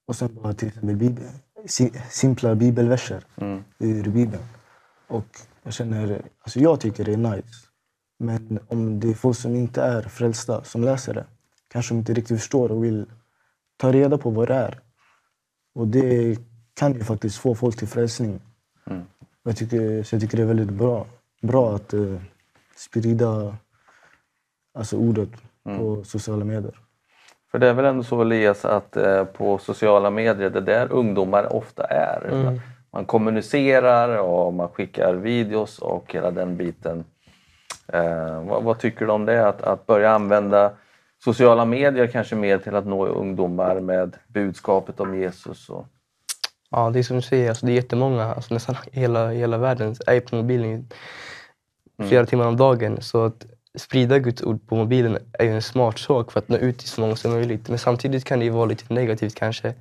och sen bara till exempel bibel, si- simpla bibelverser Mm. ur Bibeln. Och jag känner, alltså jag tycker det är nice. Men om det är folk som inte är frälsta som läser det, kanske de inte riktigt förstår och vill ta reda på vad det är. Och det kan ju faktiskt få folk till frälsning. Mm. Jag tycker, så jag tycker det är väldigt bra, bra att eh, sprida alltså ordet på sociala medier. För det är väl ändå så Elias att eh, på sociala medier, det är där ungdomar ofta är. Mm. Man kommunicerar och man skickar videos och hela den biten. Eh, vad, vad tycker du om det? Att, att börja använda sociala medier kanske mer till att nå ungdomar med budskapet om Jesus? Och, Ja, det är som du säger, alltså det är jättemånga, alltså nästan hela, hela världen är på mobilen i flera timmar om dagen. Så att sprida Guds ord på mobilen är ju en smart sak för att nå ut till så många som möjligt. Men samtidigt kan det ju vara lite negativt kanske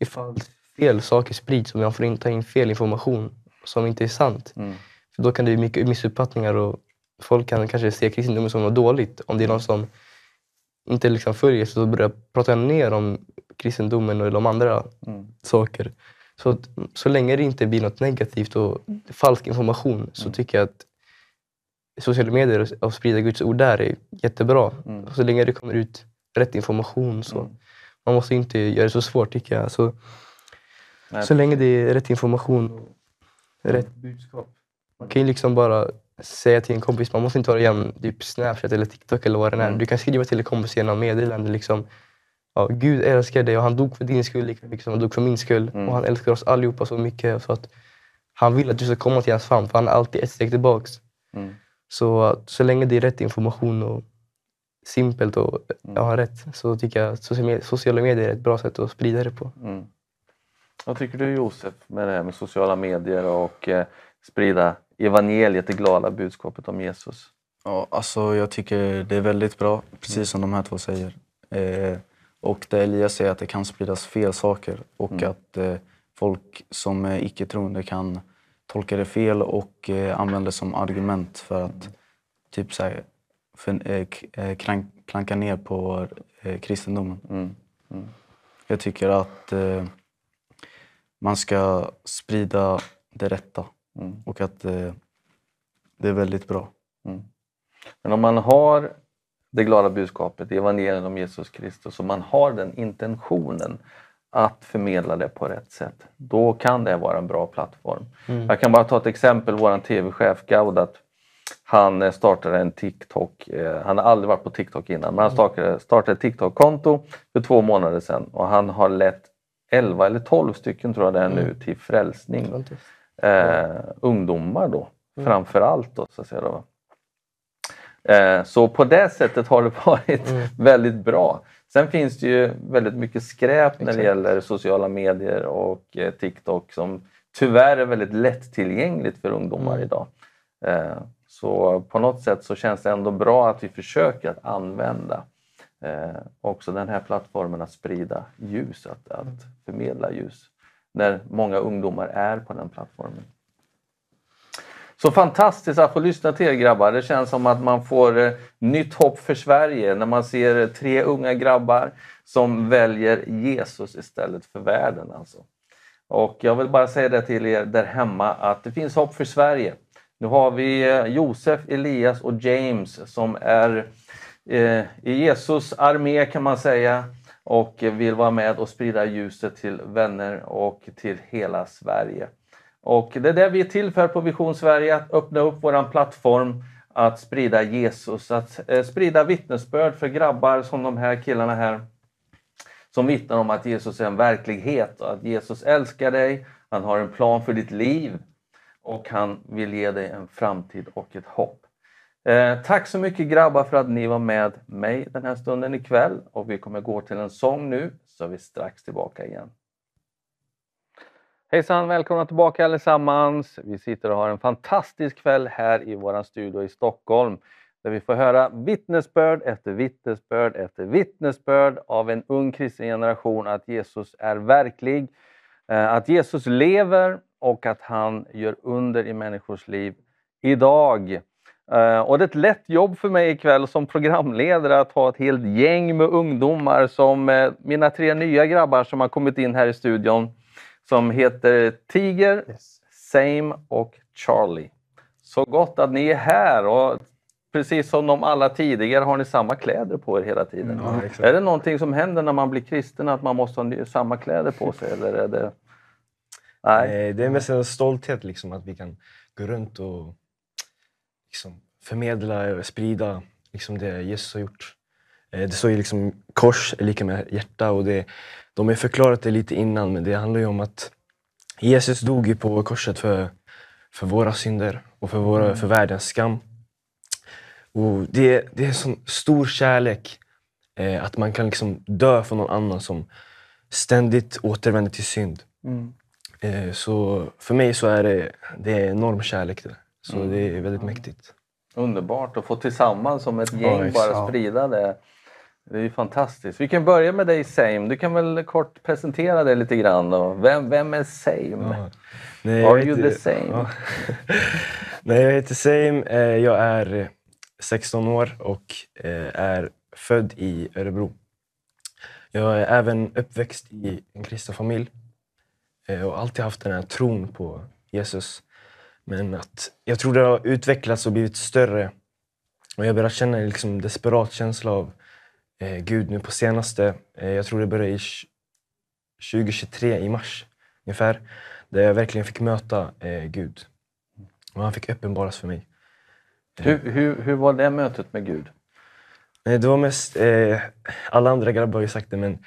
ifall fel saker sprids och man får in, ta in fel information som inte är sant. mm. För då kan det bli mycket missuppfattningar och folk kan kanske se kristendomen som något dåligt. Om det är någon som inte liksom följer så börjar prata ner om kristendomen och de andra Mm. saker. Så, så länge det inte blir något negativt och falsk information så tycker jag att sociala medier och- och sprida Guds ord där är jättebra. Mm. Så länge det kommer ut rätt information. så Mm. Man måste inte göra det så svårt tycker jag. Så, Nej, så länge det är rätt information och rätt budskap. Man kan ju liksom bara säga till en kompis, man måste inte vara igenom typ Snapchat eller TikTok eller vad det är. Mm. Du kan skriva till en kompis genom meddelande. Liksom, ja, Gud älskar dig och han dog för din skull lika mycket som han dog för min skull. Mm. Och han älskar oss allihopa så mycket. Så att han vill att du ska komma till hans famn för han är alltid ett steg tillbaks. Mm. Så, så länge det är rätt information och simpelt och Mm. ja, rätt så tycker jag att sociala medier, sociala medier är ett bra sätt att sprida det på. Mm. Vad tycker du Josef med det här med sociala medier och eh, sprida evangeliet, det glada budskapet om Jesus? Ja, alltså jag tycker det är väldigt bra, precis som de här två säger. Eh, och det Elias säger att det kan spridas fel saker och Mm. att eh, folk som är icke-troende kan tolka det fel och eh, använda det som argument för att typ så här, för, eh, eh, krank, klanka ner på eh, kristendomen. Mm. Mm. Jag tycker att eh, man ska sprida det rätta Mm. och att eh, det är väldigt bra. Men om man har det glada budskapet, evangeliet om Jesus Kristus, och man har den intentionen att förmedla det på rätt sätt, då kan det vara en bra plattform. Mm. Jag kan bara ta ett exempel, vår tv-chef Gaudat, han eh, startade en TikTok, eh, han har aldrig varit på TikTok innan, men han startade, startade ett TikTok-konto för två månader sedan och han har lett 11 eller 12 stycken tror jag det är nu till frälsning. Eh, ungdomar då, framför allt. Då, så att säga då. Eh, så på det sättet har det varit väldigt bra. Sen finns det ju väldigt mycket skräp när det gäller sociala medier och eh, TikTok som tyvärr är väldigt lättillgängligt för ungdomar Mm. idag. Eh, så på något sätt så känns det ändå bra att vi försöker att använda eh, också den här plattformen att sprida ljus, att, att förmedla ljus när många ungdomar är på den plattformen. Så fantastiskt att få lyssna till er grabbar. Det känns som att man får eh, nytt hopp för Sverige när man ser eh, tre unga grabbar som väljer Jesus istället för världen. Alltså. Och jag vill bara säga det till er där hemma att det finns hopp för Sverige. Nu har vi eh, Josef, Elias och James som är eh, i Jesus armé kan man säga och vill vara med och sprida ljuset till vänner och till hela Sverige. Och det är det vi är till för på Vision Sverige, att öppna upp våran plattform, att sprida Jesus, att eh, sprida vittnesbörd för grabbar som de här killarna här som vittnar om att Jesus är en verklighet och att Jesus älskar dig, han har en plan för ditt liv och han vill ge dig en framtid och ett hopp. Eh, tack så mycket grabbar för att ni var med mig den här stunden ikväll och vi kommer gå till en sång nu så är vi strax tillbaka igen. Hejsan, välkomna tillbaka allesammans. Vi sitter och har en fantastisk kväll här i vår studio i Stockholm där vi får höra vittnesbörd efter vittnesbörd efter vittnesbörd av en ung kristen generation att Jesus är verklig, eh, att Jesus lever och att han gör under i människors liv idag. Eh, och det är ett lätt jobb för mig ikväll som programledare att ha ett helt gäng med ungdomar som eh, mina tre nya grabbar som har kommit in här i studion som heter Tiger, Same och Charlie. Så gott att ni är här och precis som de alla tidigare har ni samma kläder på er hela tiden. Ja, är det någonting som händer när man blir kristen att man måste ha samma kläder på sig eller är det... Nej. Eh, Det är mest en stolthet liksom, att vi kan gå runt och liksom, förmedla och sprida liksom, det Jesus har gjort. Eh, Det står ju liksom kors är lika med hjärta och det, de har ju förklarat det lite innan men det handlar ju om att Jesus dog ju på korset för, för våra synder och för, våra, för världens skam. Och det, det är en sån stor kärlek eh, att man kan liksom dö för någon annan som ständigt återvänder till synd. Mm. Eh, Så för mig så är det, det är enorm kärlek. Det. Så Mm. det är väldigt mäktigt. Underbart att få tillsammans som ett Ja, gäng exakt. bara sprida det. Det är ju fantastiskt. Vi kan börja med dig Same. Du kan väl kort presentera dig lite grann. Då. Vem, vem är Same? Ja. Nej, Are you heter- the same? Ja. Nej, jag heter Same. Eh, Jag är 16 år och eh, är född i Örebro. Jag är även uppväxt i en kristen familj eh, och alltid haft den här tron på Jesus. Men att jag tror det har utvecklats och blivit större. Och jag börjar känna en liksom desperat känsla av eh, Gud nu på senaste. Eh, jag tror det började i tj- 2023 i mars ungefär. Där jag verkligen fick möta eh, Gud. Och han fick uppenbaras för mig. Hur, hur, hur var det mötet med Gud? Nej, det var mest, eh, alla andra grabbar har ju sagt det, men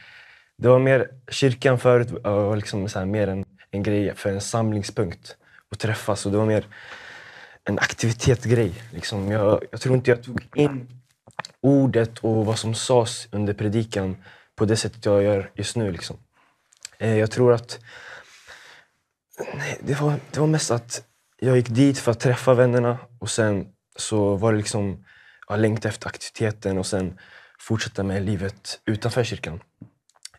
det var mer, kyrkan förut var liksom så här, mer en, en grej för en samlingspunkt att träffas. Och det var mer en aktivitetsgrej. Liksom. Jag, jag tror inte jag tog in ordet och vad som sades under predikan på det sättet jag gör just nu. Liksom. Eh, jag tror att nej, det, var, det var mest att jag gick dit för att träffa vännerna och sen så var det liksom jag längtade efter aktiviteten och sen fortsätta med livet utanför kyrkan.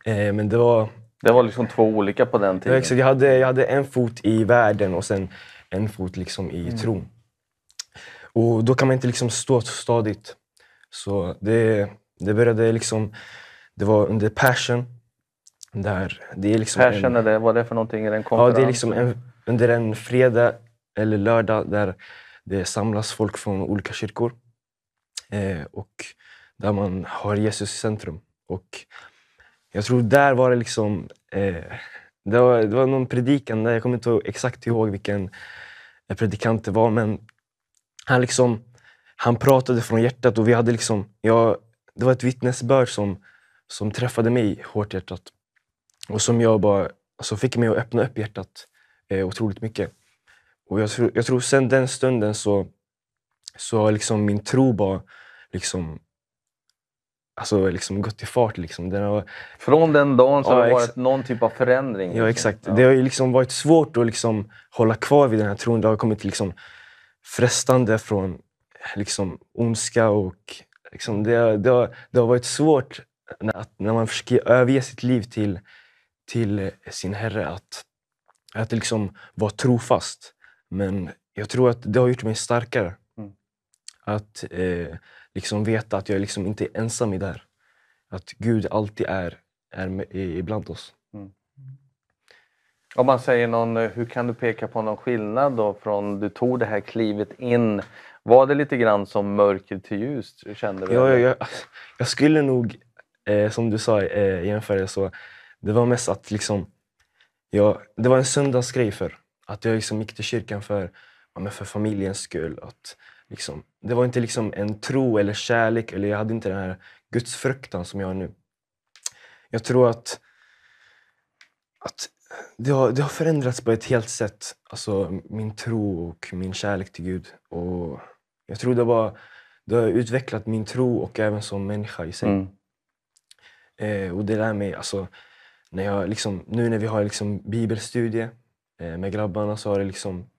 Eh, men det var... Det var liksom två olika på den tiden. exakt. Jag, hade, jag hade en fot i världen och sen en fot liksom i Mm. tron. Och då kan man inte liksom stå stadigt. Så det, det började liksom... Det var under Passion. Där det är liksom Passion, är det, vad är det för någonting? Är det en Ja, konferens? det är liksom en, under en fredag eller lördag där det samlas folk från olika kyrkor. Eh, och där man har Jesus i centrum. Och jag tror där var det liksom... Eh, det, var, det var någon predikan, där, jag kommer inte exakt ihåg vilken eh, predikant det var, men han liksom han pratade från hjärtat och vi hade liksom... Jag, det var ett vittnesbörd som, som träffade mig hårt i hjärtat. Och som jag bara alltså fick mig att öppna upp hjärtat eh, otroligt mycket. Och jag tror, jag tror sen den stunden så så har liksom min tro bara liksom, alltså liksom gått i fart. Liksom. Den har, Från den dagen så Ja, har det varit någon typ av förändring? Ja, exakt. Det har liksom varit svårt att liksom hålla kvar vid den här tron. Det har kommit liksom frestande från liksom ondska och liksom det, har- det, har, det har varit svårt när, när man försöker överge sitt liv till, till sin Herre att, att liksom vara trofast. Men jag tror att det har gjort mig starkare. Mm. Att eh, liksom veta att jag liksom inte är ensam i det här. Att Gud alltid är, är med, ibland oss. Om man säger någon, eh, hur kan du peka på någon skillnad då från du tog det här klivet in? Var det lite grann som mörker till ljus? Kände du? Ja, eller? jag, jag, skulle nog, eh, som du sa, eh, jämföra så. Det var mest att liksom, jag, det var en söndagsgrej för Att jag liksom gick till kyrkan för, ja, men för familjens skull. Att, liksom, det var inte liksom en tro eller kärlek, eller jag hade inte den här gudsfruktan som jag har nu. Jag tror att, att det, har, det har förändrats på ett helt sätt. Alltså min tro och min kärlek till Gud. Och jag tror det, var, det har utvecklat min tro och även som människa i sig. Mm. Eh, och det lär mig, alltså, när jag liksom, nu när vi har liksom bibelstudie eh, med grabbarna så har det liksom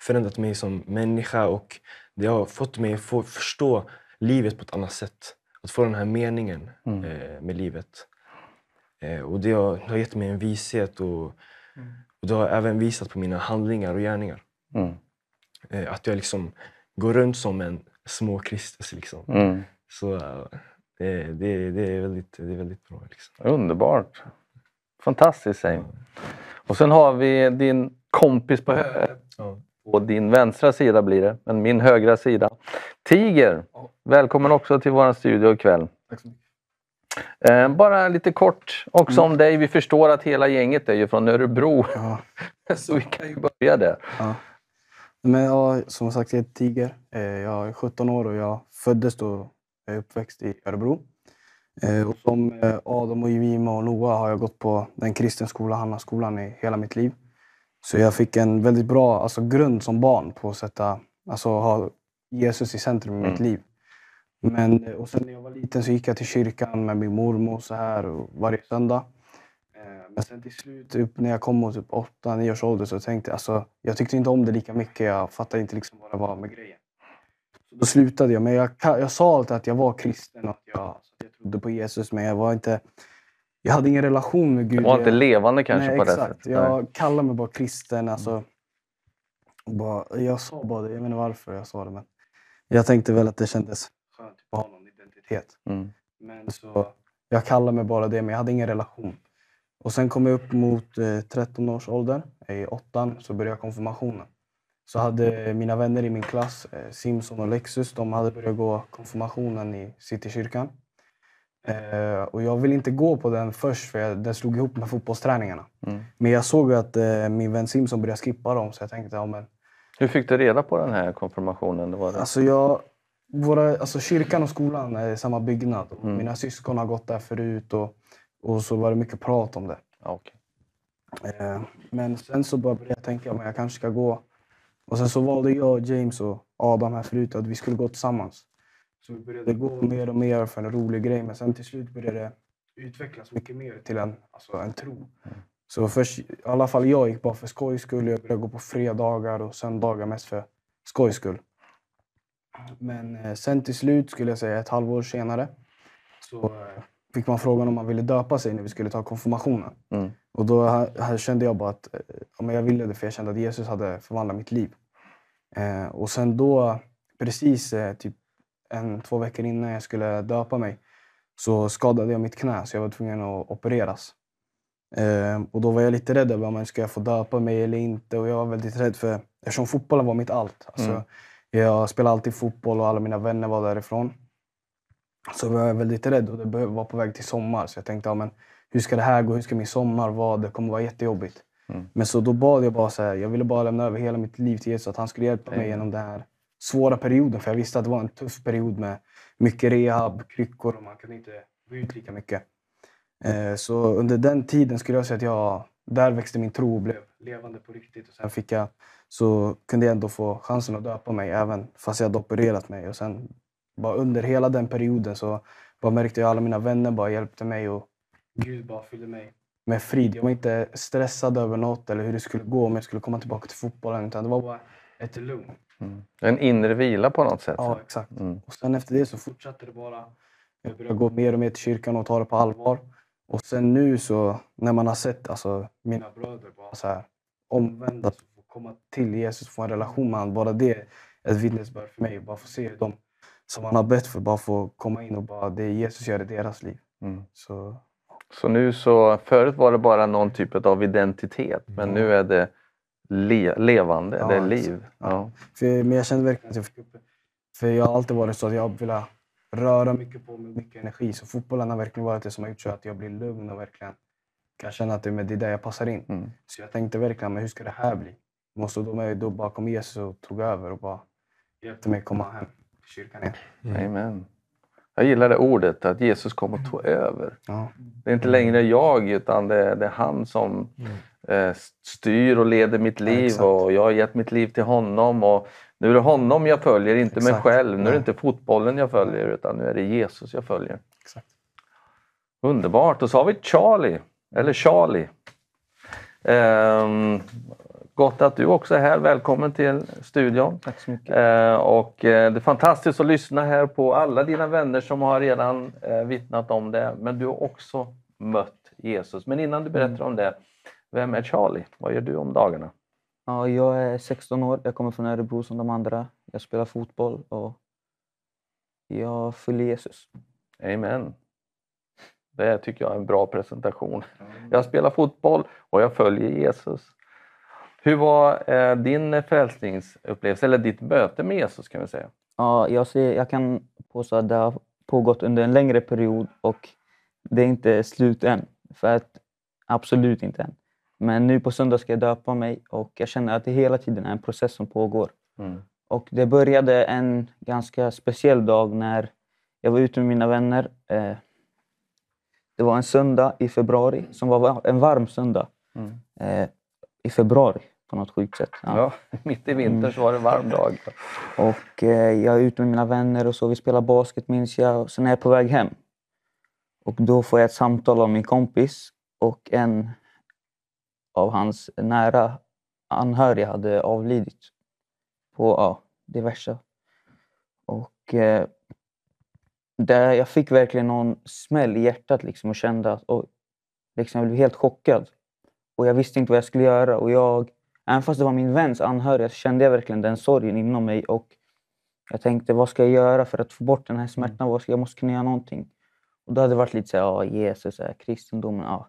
förändrat mig som människa och det har fått mig att få förstå livet på ett annat sätt. Att få den här meningen Mm. eh, med livet. Eh, och det har, det har gett mig en vishet och, och det har även visat på mina handlingar och gärningar. Mm. Eh, att jag liksom går runt som en små Kristus. Liksom. Mm. Så eh, det, det, det, är väldigt, det är väldigt bra. Liksom. Underbart. Fantastiskt säger Och sen har vi din kompis på, hö- Ja. på din vänstra sida blir det, men min högra sida. Tiger, välkommen också till vår studio ikväll. Tack så mycket. Eh, bara lite kort också om dig. Vi förstår att hela gänget är ju från Örebro. Ja. Så vi kan ju börja där. Ja. Men ja, som sagt, jag heter Tiger. Eh, Jag är 17 år och jag föddes jag är uppväxt i Örebro. Eh, Och som Adam, och Jemima och Noah har jag gått på den kristen skola, Hannaskolan, i hela mitt liv. Så jag fick en väldigt bra alltså, grund som barn på att sätta, alltså, ha Jesus i centrum i mitt Mm. liv. Men, eh, och sen när jag var liten så gick jag till kyrkan med min mormor så här varje söndag. Eh, Men sen till slut, upp när jag kom mot typ 8-9 års ålder, så tänkte jag alltså, jag tyckte inte om det lika mycket. Jag fattade inte liksom vad det var med grejen. Så då slutade jag. Men jag, jag sa alltid att jag var kristen och att jag, alltså, att jag trodde på Jesus. Men jag var inte... Jag hade ingen relation med Gud. Det var inte levande kanske Nej, på det exakt. sättet. Nej. Jag kallar mig bara kristen. Alltså, och bara, jag sa bara det. Jag vet inte varför jag sa det. Men jag tänkte väl att det kändes skönt att ha någon identitet. Mm. Men så, jag kallar mig bara det, men jag hade ingen relation. Och sen kom jag upp mot eh, 13 års ålder. I åttan så började jag konfirmationen. Så hade mina vänner i min klass, eh, Simson och Lexus, de hade börjat gå konfirmationen i Citykyrkan. Eh, och jag ville inte gå på den först för jag, den slog ihop med fotbollsträningarna. Mm. Men jag såg att eh, min vän Simson började skippa dem så jag tänkte, ja men Hur fick du reda på den här konfirmationen? Det var det. Alltså jag, våra, alltså kyrkan och skolan är i samma byggnad. Mm. Mina syskon har gått där förut och, och så var det mycket prat om det. Okej. Eh, men sen så började jag tänka att jag kanske ska gå. Och sen så valde jag, James och Adam här förut att vi skulle gå tillsammans. Så vi började gå mer och mer för en rolig grej. Men sen till slut började det utvecklas mycket mer till en, alltså en tro. Så först, i alla fall jag gick bara för skojs skull. Jag började gå på fredagar och söndagar mest för skojs skull. Men eh, sen till slut, skulle jag säga ett halvår senare, så eh, fick man frågan om man ville döpa sig när vi skulle ta konfirmationen. Mm. Och då här, här kände jag bara att eh, ja, men jag ville det för jag kände att Jesus hade förvandlat mitt liv. Eh, och sen då, precis eh, typ en, två veckor innan jag skulle döpa mig, så skadade jag mitt knä så jag var tvungen att opereras. Eh, och då var jag lite rädd över om jag ska få döpa mig eller inte. Och jag var väldigt rädd för, eftersom fotbollen var mitt allt. Alltså, Mm. Jag spelade alltid fotboll och alla mina vänner var därifrån. Så var jag väldigt rädd och det var på väg till sommar. Så jag tänkte, ja, men hur ska det här gå? Hur ska min sommar vara? Det kommer vara jättejobbigt. Mm. Men så då bad jag bara så här, jag ville bara lämna över hela mitt liv till Jesus. Att han skulle hjälpa mig Amen. genom den här svåra perioden. För jag visste att det var en tuff period med mycket rehab, kryckor och man kunde inte gå ut lika mycket. Eh, så under den tiden skulle jag säga att jag där växte min tro och blev levande på riktigt. Och sen fick jag, så kunde jag ändå få chansen att döpa mig även fast jag hade opererat mig. Och sen bara under hela den perioden så bara märkte jag alla mina vänner bara hjälpte mig och Gud bara fyllde mig med frid. Jag var inte stressad över något eller hur det skulle gå om jag skulle komma tillbaka till fotbollen. Utan det var bara ett lugn. En inre vila på något sätt. Ja, exakt. Mm. Och sen efter det så fortsatte det bara. Jag började gå mer och mer till kyrkan och ta det på allvar. Och sen nu så när man har sett alltså, mina bröder bara så här, omvändas och få komma till Jesus, få en relation med honom. Bara det är ett vittnesbörd för mig. Bara få se hur de som man har bett för bara få komma in och bara det Jesus gör i deras liv. Mm. Så Så nu så, förut var det bara någon typ av identitet men nu är det le, levande, Ja, det är liv. Ja. För, men jag kände verkligen att jag fick upp. För jag har alltid varit så att jag vill röra mycket på mig, mycket energi. Så fotbollen har verkligen varit det som har gjort så att jag blir lugn och verkligen kan känna att det är där jag passar in. Mm. Så jag tänkte verkligen, men hur ska det här bli? Måste då med då bakom Jesus och tog över och bara hjälpte mig komma hem till kyrkan igen. Amen. Jag gillar det ordet, att Jesus kom och tog över. Ja. Det är inte längre jag utan det, det är han som eh, styr och leder mitt liv exakt. och jag har gett mitt liv till honom. Och nu är det honom jag följer, inte mig Exakt. själv. Nu är det inte fotbollen jag följer utan nu är det Jesus jag följer. Exakt. Underbart! Och så har vi Charlie, eller Charlie. Ehm, gott att du också är här. Välkommen till studion. Tack så mycket. Eh, och eh, det är fantastiskt att lyssna här på alla dina vänner som har redan eh, vittnat om det. Men du har också mött Jesus. Men innan du berättar om det, vem är Charlie? Vad gör du om dagarna? Ja, jag är 16 år. Jag kommer från Örebro som de andra. Jag spelar fotboll och jag följer Jesus. Amen. Det tycker jag är en bra presentation. Jag spelar fotboll och jag följer Jesus. Hur var eh, din frälsningsupplevelse, eller ditt möte med Jesus kan vi säga? Ja, jag, ser, jag kan påstå att det har pågått under en längre period och det är inte slut än. För att, absolut inte än. Men nu på söndag ska jag döpa mig och jag känner att det hela tiden är en process som pågår. Mm. Och det började en ganska speciell dag när jag var ute med mina vänner. Eh, det var en söndag i februari som var va- en varm söndag. Mm. Eh, I februari på något sjukt sätt. Ja. Ja, mitt i vintern så var det en varm dag. Och eh, jag är ute med mina vänner och så. Vi spelar basket minns jag. Och sen är jag på väg hem. Och då får jag ett samtal av min kompis och en av hans nära anhöriga hade avlidit på ja, diverse. Och eh, där jag fick verkligen någon smäll i hjärtat liksom och kände att oj, liksom jag blev helt chockad. Och jag visste inte vad jag skulle göra. Och jag, även fast det var min väns anhöriga så kände jag verkligen den sorgen inom mig. Och jag tänkte, vad ska jag göra för att få bort den här smärtan? Vad ska, jag måste kunna göra någonting. Och då hade det varit lite så här, ja, Jesus, så här, kristendomen. Ja.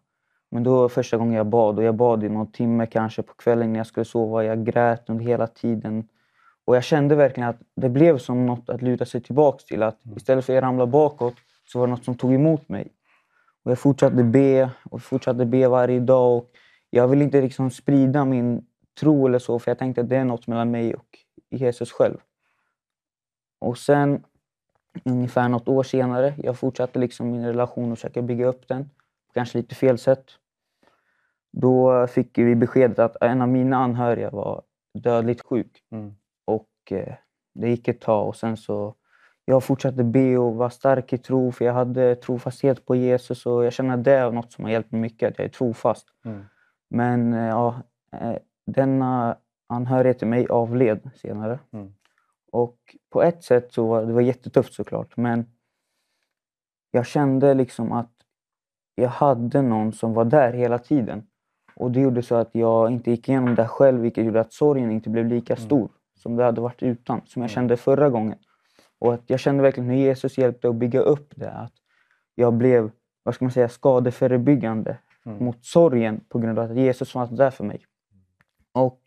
Men då var första gången jag bad och jag bad i någon timme kanske på kvällen när jag skulle sova. Jag grät under hela tiden. Och jag kände verkligen att det blev som något att luta sig tillbaks till. Att istället för att ramla bakåt så var det något som tog emot mig. Och jag fortsatte be och fortsatte be varje dag. Och jag ville inte liksom sprida min tro eller så för jag tänkte att det är något mellan mig och Jesus själv. Och sen ungefär något år senare, jag fortsatte liksom min relation och försöka bygga upp den. På kanske lite fel sätt. Då fick vi beskedet att en av mina anhöriga var dödligt sjuk. Mm. Och eh, det gick ett tag och sen så jag fortsatte be och var stark i tro för jag hade trofasthet på Jesus och jag känner att det är något som har hjälpt mig mycket, att jag är trofast. Mm. Men eh, ja, denna anhörighet till mig avled senare. Mm. Och på ett sätt så var det var jättetufft såklart, men jag kände liksom att jag hade någon som var där hela tiden. Och det gjorde så att jag inte gick igenom det själv, vilket gjorde att sorgen inte blev lika stor som det hade varit utan, som jag kände förra gången. Och att jag kände verkligen hur Jesus hjälpte att bygga upp det. Att jag blev, vad ska man säga, skadeförebyggande Mm. mot sorgen på grund av att Jesus fanns där för mig. Och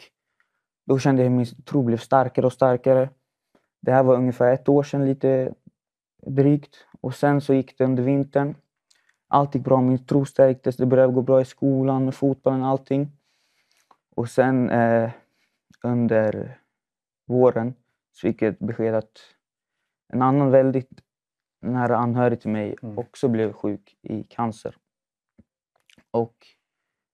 då kände jag hur min tro blev starkare och starkare. Det här var ungefär ett år sedan, lite drygt. Och sen så gick det under vintern. Allt gick bra, min tro stärktes, det började gå bra i skolan, med fotbollen, allting. Och sen eh, under våren så fick jag ett besked att en annan väldigt nära anhörig till mig också blev sjuk i cancer. Och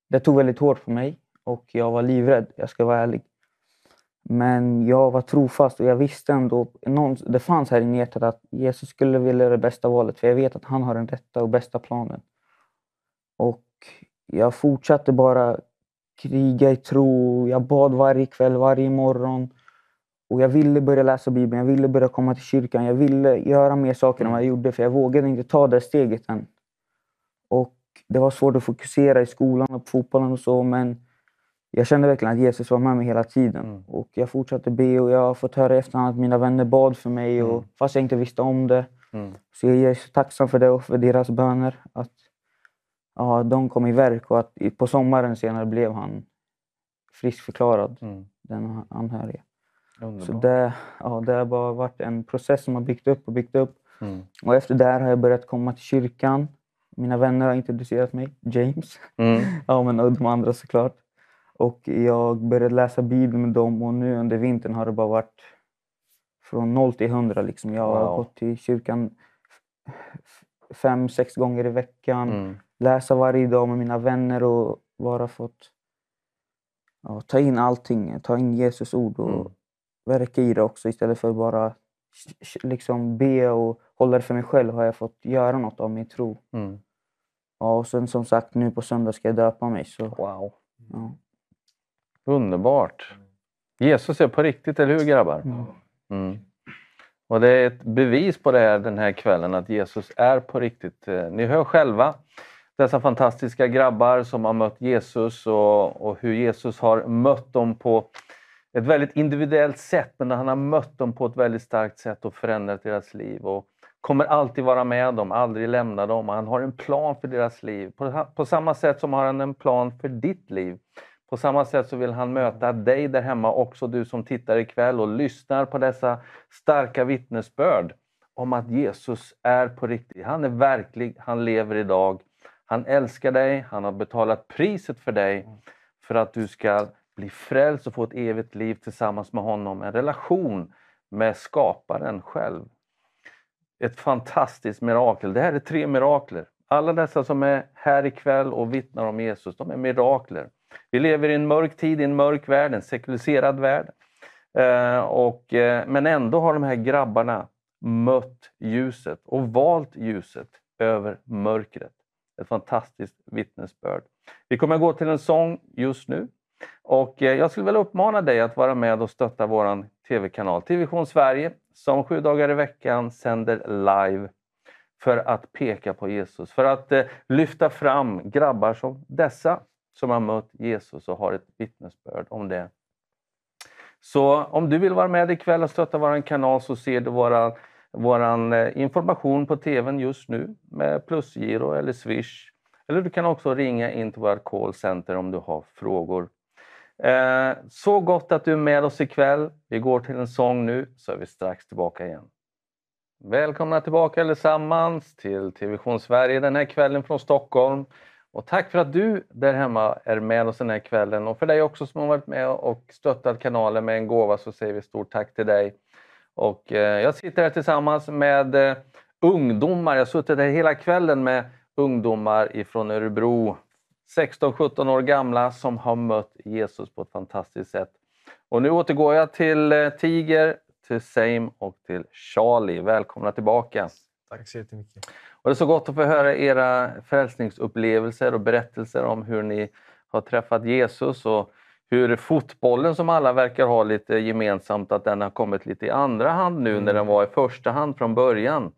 det tog väldigt hårt på mig och jag var livrädd, jag ska vara ärlig. Men jag var trofast och jag visste ändå, någon, det fanns här i hjärtat att Jesus skulle vilja det bästa valet för jag vet att han har den rätta och bästa planen. Och jag fortsatte bara kriga i tro. Jag bad varje kväll, varje morgon. Och jag ville börja läsa Bibeln, jag ville börja komma till kyrkan. Jag ville göra mer saker än vad jag gjorde för jag vågade inte ta det steget än. Och det var svårt att fokusera i skolan och på fotbollen och så men jag kände verkligen att Jesus var med mig hela tiden. Och jag fortsatte be och jag har fått höra i efterhand att mina vänner bad för mig och, fast jag inte visste om det. Mm. Så jag är så tacksam för det och för deras böner. Att ja, de kom i verk och att på sommaren senare blev han friskförklarad, den anhöriga. Så Underbart. det, ja, det har bara varit en process som har byggt upp och byggt upp. Mm. Och efter det har jag börjat komma till kyrkan. Mina vänner har introducerat mig, James. Mm. ja, men och de andra såklart. Och jag började läsa Bibeln med dem och nu under vintern har det bara varit från noll till hundra. Liksom. Jag har Wow. gått till kyrkan fem, sex gånger i veckan. Mm. Läsa varje dag med mina vänner och bara fått ja, ta in allting. Ta in Jesus ord och Mm. verka i det också istället för bara liksom be och hålla det för mig själv har jag fått göra något av min tro. Mm. Ja, och sen som sagt nu på söndag ska jag döpa mig. Så, wow. ja. Underbart. Jesus är på riktigt, eller hur grabbar? Mm. Och det är ett bevis på det här den här kvällen att Jesus är på riktigt. Eh, Ni hör själva dessa fantastiska grabbar som har mött Jesus och, och hur Jesus har mött dem på ett väldigt individuellt sätt men han har mött dem på ett väldigt starkt sätt och förändrat deras liv och kommer alltid vara med dem, aldrig lämna dem. Han har en plan för deras liv. På, på samma sätt som har han en plan för ditt liv. På samma sätt så vill han möta dig där hemma, också du som tittar ikväll och lyssnar på dessa starka vittnesbörd om att Jesus är på riktigt. Han är verklig, han lever idag. Han älskar dig, han har betalat priset för dig för att du ska bli frälst och få ett evigt liv tillsammans med honom. En relation med skaparen själv. Ett fantastiskt mirakel. Det här är tre mirakler. Alla dessa som är här ikväll och vittnar om Jesus, de är mirakler. Vi lever i en mörk tid, i en mörk värld, en sekulariserad värld. Eh, och, eh, men ändå har de här grabbarna mött ljuset och valt ljuset över mörkret. Ett fantastiskt vittnesbörd. Vi kommer att gå till en sång just nu. Och eh, jag skulle vilja uppmana dig att vara med och stötta vår tv-kanal TVision Sverige som sju dagar i veckan sänder live för att peka på Jesus. För att eh, lyfta fram grabbar som dessa som har mött Jesus och har ett vittnesbörd om det. Så om du vill vara med ikväll och stötta vår kanal så ser du våra, våran eh, information på tvn just nu med plusgiro eller swish. Eller du kan också ringa in till vårt callcenter om du har frågor. Eh, så gott att du är med oss ikväll. Vi går till en sång nu så är vi strax tillbaka igen. Välkomna tillbaka allesammans till TV Sverige den här kvällen från Stockholm. Och tack för att du där hemma är med oss den här kvällen och för dig också som har varit med och stöttat kanalen med en gåva så säger vi stort tack till dig. Och eh, jag sitter här tillsammans med eh, ungdomar. Jag har suttit här hela kvällen med ungdomar ifrån Örebro. 16-17 år gamla som har mött Jesus på ett fantastiskt sätt. Och nu återgår jag till eh, Tiger, till Same och till Charlie. Välkomna tillbaka. Tack så jättemycket. Och det är så gott att få höra era frälsningsupplevelser och berättelser om hur ni har träffat Jesus och hur fotbollen som alla verkar ha lite gemensamt, att den har kommit lite i andra hand nu när den var i första hand från början.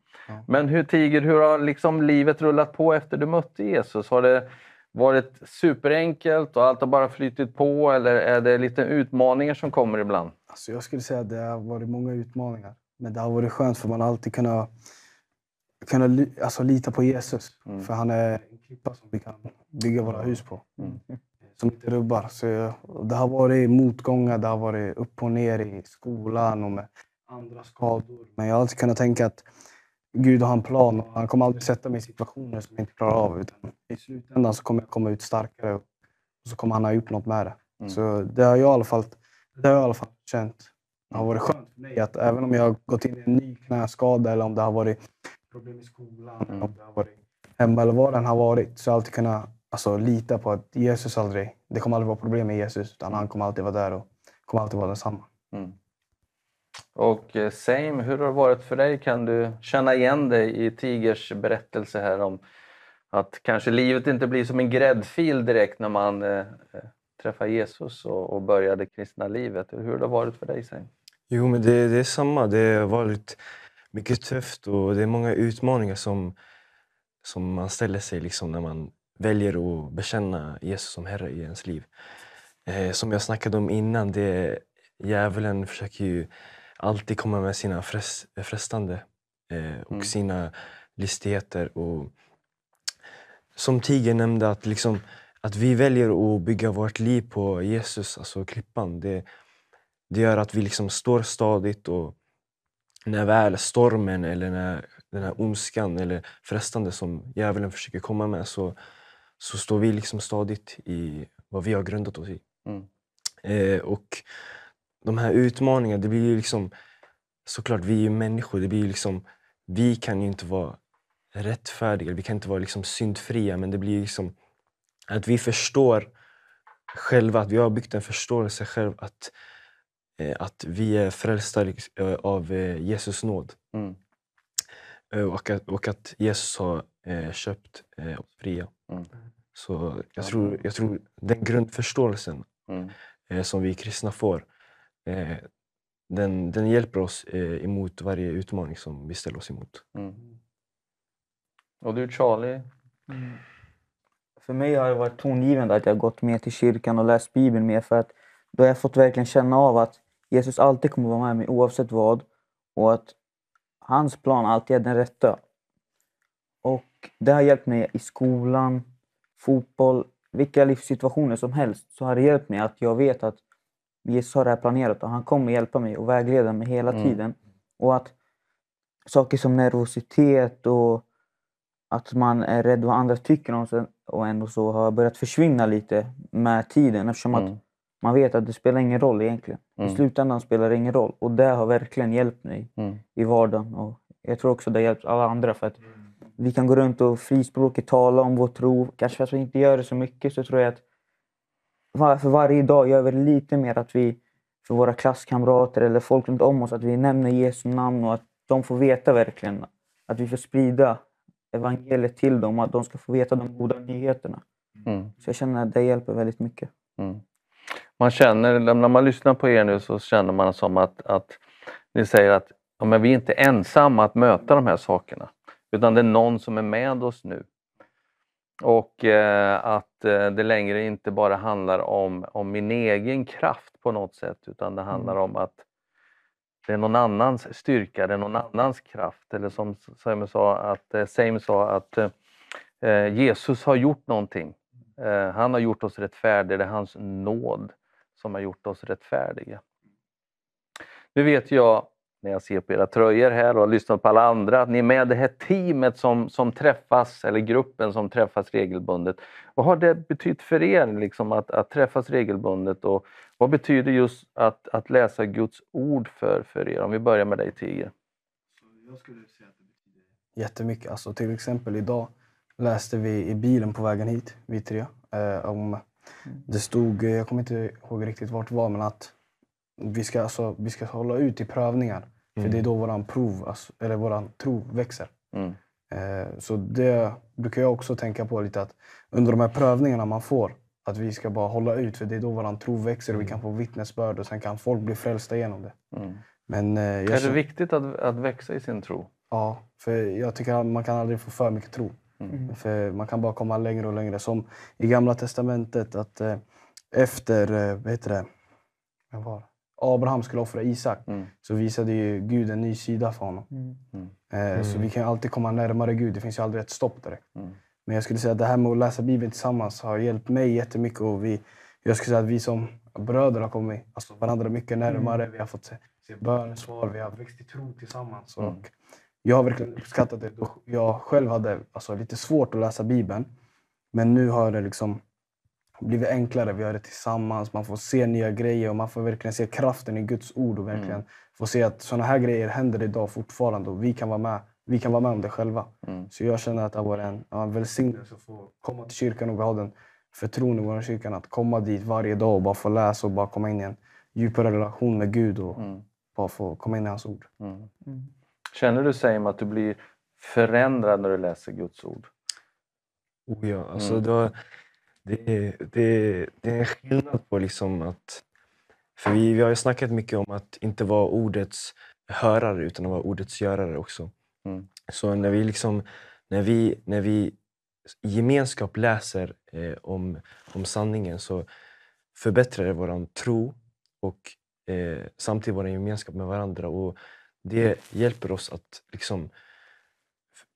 Men hur Tiger, hur har liksom livet rullat på efter du mötte Jesus? Har det varit superenkelt och allt har bara flyttit på eller är det lite utmaningar som kommer ibland? Alltså jag skulle säga att det har varit många utmaningar. Men det har varit skönt för man har alltid kunnat, kunnat li- alltså, lita på Jesus. För han är en klippa som vi kan bygga våra hus på. Som inte rubbar. Så jag, det har varit motgångar, det har varit upp och ner i skolan och med andra skador. Men jag har alltid kunnat tänka att Gud har en plan och han kommer aldrig sätta mig i situationer som jag inte klarar av. Utan I slutändan så kommer jag komma ut starkare och så kommer han ha gjort något med det. Så det har jag i alla fall, det har jag i alla fall känt. Det har varit skönt för mig att även om jag har gått in i en ny knäskada eller om det har varit problem i skolan, eller om det har varit hemma eller vad den har varit, så alltid kunnat alltså, lita på att Jesus aldrig, det kommer aldrig vara problem med Jesus. Utan han kommer alltid vara där och kommer alltid vara densamma. Mm. Och eh, Same, hur har det varit för dig? Kan du känna igen dig i Tigers berättelse här om att kanske livet inte blir som en gräddfil direkt när man eh, träffar Jesus och, och börjar det kristna livet? Hur har det varit för dig Same? Jo, men det, det är samma. Det har varit mycket tufft och det är många utmaningar som, som man ställer sig liksom när man väljer att bekänna Jesus som Herre i ens liv. Eh, som jag snackade om innan, det djävulen försöker ju alltid komma med sina frest, frestande eh, och Mm. sina listigheter. Och, som Tiger nämnde, att, liksom, att vi väljer att bygga vårt liv på Jesus, alltså klippan. Det, det gör att vi liksom står stadigt och när väl stormen eller när den här ondskan eller frestande som djävulen försöker komma med så, så står vi liksom stadigt i vad vi har grundat oss i. Mm. Eh, och de här utmaningarna, det blir ju liksom såklart, vi är ju människor. Det blir liksom, vi kan ju inte vara rättfärdiga, vi kan inte vara liksom syndfria men det blir liksom att vi förstår själva, att vi har byggt en förståelse själv att, att vi är frälsta liksom, eh, av eh, Jesus nåd. Mm. Eh, och, att, och att Jesus har eh, köpt eh, oss fria. Mm. Så jag tror, jag tror den grundförståelsen Mm. eh, som vi kristna får, eh, den, den hjälper oss eh, emot varje utmaning som vi ställer oss emot. Mm. Och du Charlie? För mig har det varit tongivande att jag gått med till kyrkan och läst Bibeln mer för att då har jag fått verkligen känna av att Jesus alltid kommer vara med mig oavsett vad och att hans plan alltid är den rätta. Och det har hjälpt mig i skolan, fotboll, vilka livssituationer som helst så har det hjälpt mig att jag vet att Jesus har det här planerat och han kommer hjälpa mig och vägleda mig hela Mm. tiden. Och att saker som nervositet och att man är rädd vad andra tycker om sig och ändå så har börjat försvinna lite med tiden eftersom Mm. att man vet att det spelar ingen roll egentligen. Mm. I slutändan spelar det ingen roll och det har verkligen hjälpt mig Mm. i vardagen. Och jag tror också det har hjälpt alla andra för att vi kan gå runt och frispråkigt tala om vår tro. Kanske fast vi inte gör det så mycket så tror jag att för varje dag gör vi lite mer att vi för våra klasskamrater eller folk runt om oss att vi nämner Jesu namn och att de får veta verkligen att vi får sprida evangeliet till dem och att de ska få veta de goda nyheterna. Mm. Så jag känner att det hjälper väldigt mycket. Mm. Man känner, när man lyssnar på er nu så känner man som att, att ni säger att ja, men vi är inte ensamma att möta de här sakerna. Utan det är någon som är med oss nu. Och eh, att eh, det längre inte bara handlar om, om min egen kraft på något sätt utan det handlar om att det är någon annans styrka, det är någon annans kraft. Eller som Simon sa, att, eh, Same sa att eh, Jesus har gjort någonting. Eh, han har gjort oss rättfärdiga, det är hans nåd som har gjort oss rättfärdiga. Nu vet jag, när jag ser på era tröjor här och har lyssnat på alla andra, att ni är med det här teamet som, som träffas, eller gruppen som träffas regelbundet. Vad har det betytt för er liksom, att, att träffas regelbundet och vad betyder just att, att läsa Guds ord för, för er? Om vi börjar med dig Tiger. Jättemycket. Alltså, till exempel idag läste vi i bilen på vägen hit, vi tre. Eh, om, det stod, eh, jag kommer inte ihåg riktigt vart det var, men att vi ska, alltså, vi ska hålla ut i prövningar. För Mm. det är då våran prov, alltså, eller våran tro växer. Mm. Eh, så det brukar jag också tänka på lite att under de här prövningarna man får, att vi ska bara hålla ut för det är då våran tro växer och vi kan få vittnesbörd och sen kan folk bli frälsta genom det. Mm. Men, eh, Är det känner- viktigt att, att växa i sin tro? Ja, för jag tycker att man kan aldrig få för mycket tro. Mm. För man kan bara komma längre och längre. Som i Gamla Testamentet att eh, efter, eh, vad heter det, vad var det? Abraham skulle offra Isak Mm. så visade ju Gud en ny sida för honom. Eh, Så Mm. vi kan alltid komma närmare Gud. Det finns ju aldrig ett stopp direkt. Mm. Men jag skulle säga att det här med att läsa Bibeln tillsammans har hjälpt mig jättemycket. Och vi, jag skulle säga att vi som bröder har kommit alltså varandra mycket närmare. Vi har fått se, se bönesvar, vi har växt i tro tillsammans. Mm. Och jag har verkligen uppskattat det. Jag själv hade alltså, lite svårt att läsa Bibeln. Men nu har det liksom blivit enklare. Vi gör det tillsammans. Man får se nya grejer och man får verkligen se kraften i Guds ord och verkligen Mm. få se att sådana här grejer händer idag fortfarande och vi kan vara med vi kan vara med om det själva. Mm. Så jag känner att det var en, ja, en välsignelse att få komma till kyrkan och har den förtroende i vår kyrkan att komma dit varje dag och bara få läsa och bara komma in i en djupare relation med Gud och Mm. bara få komma in i hans ord. Mm. Känner du Seim att du blir förändrad när du läser Guds ord? Oh ja, alltså Mm. det, var, det, det, det är en skillnad på liksom att... För vi, vi har ju snackat mycket om att inte vara ordets hörare utan att vara ordets görare också. Mm. Så när vi, liksom, när vi, när vi i gemenskap läser eh, om, om sanningen så förbättrar det vår tro och eh, samtidigt vår gemenskap med varandra. Och det hjälper oss att liksom,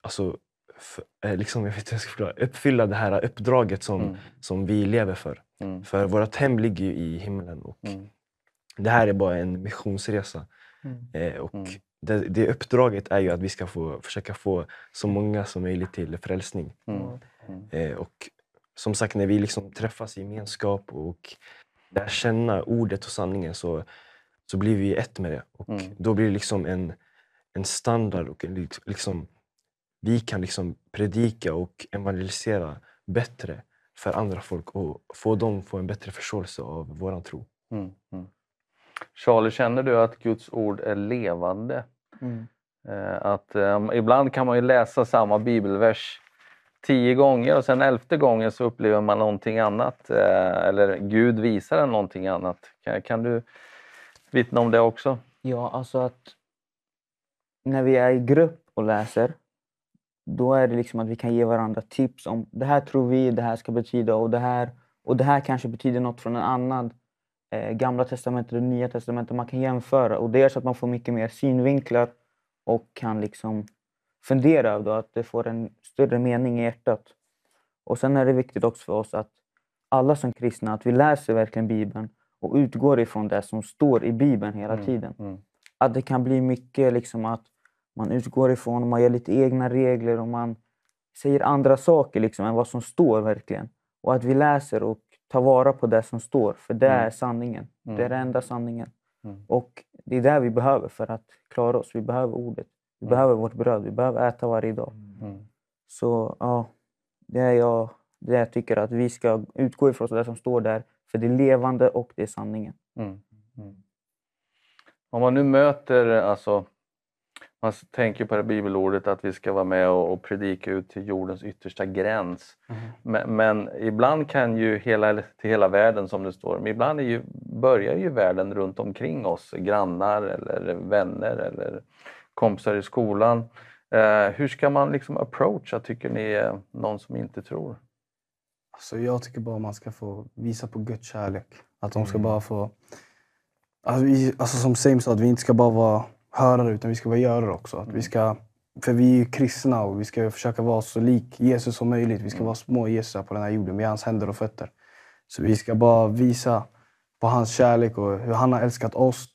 alltså, f- eh, liksom, jag vet inte hur jag ska förklara, uppfylla det här uppdraget som, Mm. som vi lever för. Mm. För vårt hem ligger ju i himlen och Mm. det här är bara en missionsresa. Eh, och det, det uppdraget är ju att vi ska få, försöka få så många som möjligt till frälsning. Mm. Mm. Eh, och som sagt, när vi liksom träffas i gemenskap och lär känna ordet och sanningen så, så blir vi ett med det. Och Mm. Då blir det liksom en, en standard och en, liks- liksom, vi kan liksom predika och evangelisera bättre för andra folk och få dem få en bättre förståelse av våran tro. Mm. Mm. Charlie, känner du att Guds ord är levande? Mm. Eh, Att, eh, ibland kan man ju läsa samma bibelvers tio gånger och sen elfte gången så upplever man någonting annat. eh, Eller Gud visar en någonting annat. Kan, kan du vittna om det också? Ja, alltså att när vi är i grupp och läser, då är det liksom att vi kan ge varandra tips om det här tror vi det här ska betyda och det här, och det här kanske betyder något från en annan eh, Gamla testamentet och Nya testamentet. Man kan jämföra och det gör så att man får mycket mer synvinklar och kan liksom fundera över det, att det får en större mening i hjärtat. Och sen är det viktigt också för oss att alla som kristna, att vi läser verkligen Bibeln och utgår ifrån det som står i Bibeln hela Mm, tiden. mm. Att det kan bli mycket liksom att man utgår ifrån, man gör lite egna regler och man säger andra saker liksom än vad som står verkligen. Och att vi läser och tar vara på det som står, för det Mm. är sanningen. Det är Mm. den enda sanningen. Mm. Och det är det vi behöver för att klara oss. Vi behöver ordet. Vi Mm. behöver vårt bröd. Vi behöver äta varje dag. Så ja, det är jag, det jag tycker att vi ska utgå ifrån det som står där. För det är levande och det är sanningen. Mm. Mm. Om man nu möter, alltså, man tänker på det bibelordet att vi ska vara med och, och predika ut till jordens yttersta gräns. Men, men ibland kan ju hela, till hela världen som det står, men ibland ju, börjar ju världen runt omkring oss, grannar eller vänner eller kompisar i skolan. Eh, hur ska man liksom approacha, tycker ni, eh, någon som inte tror? Alltså jag tycker bara man ska få visa på Guds kärlek. Att de ska Mm. bara få... Alltså, vi, alltså som Sam sa, att vi inte ska bara vara hörare utan vi ska vara görare också. Att Mm. vi ska, för vi är ju kristna och vi ska försöka vara så lik Jesus som möjligt. Vi ska Mm. vara små Jesus på den här jorden med hans händer och fötter. Så vi ska bara visa på hans kärlek och hur han har älskat oss.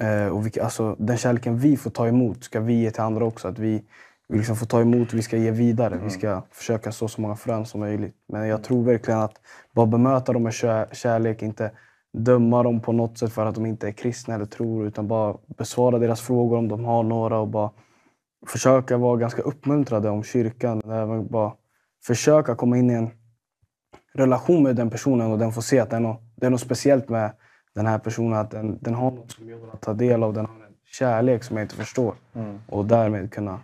Eh, och vilka, alltså, den kärleken vi får ta emot ska vi ge till andra också. Att vi, vi liksom får ta emot vi ska ge vidare. Mm. Vi ska försöka så så många frön som möjligt. Men jag tror verkligen att bara bemöta dem med kär, kärlek, inte döma dem på något sätt för att de inte är kristna eller tror, utan bara besvara deras frågor om de har några och bara försöka vara ganska uppmuntrade om kyrkan. Även bara försöka komma in i en relation med den personen och den får se att det är något, det är något speciellt med den här personen. Att den, den har något som jag vill ta del av. Den har en kärlek som jag inte förstår. Mm. Och därmed kunna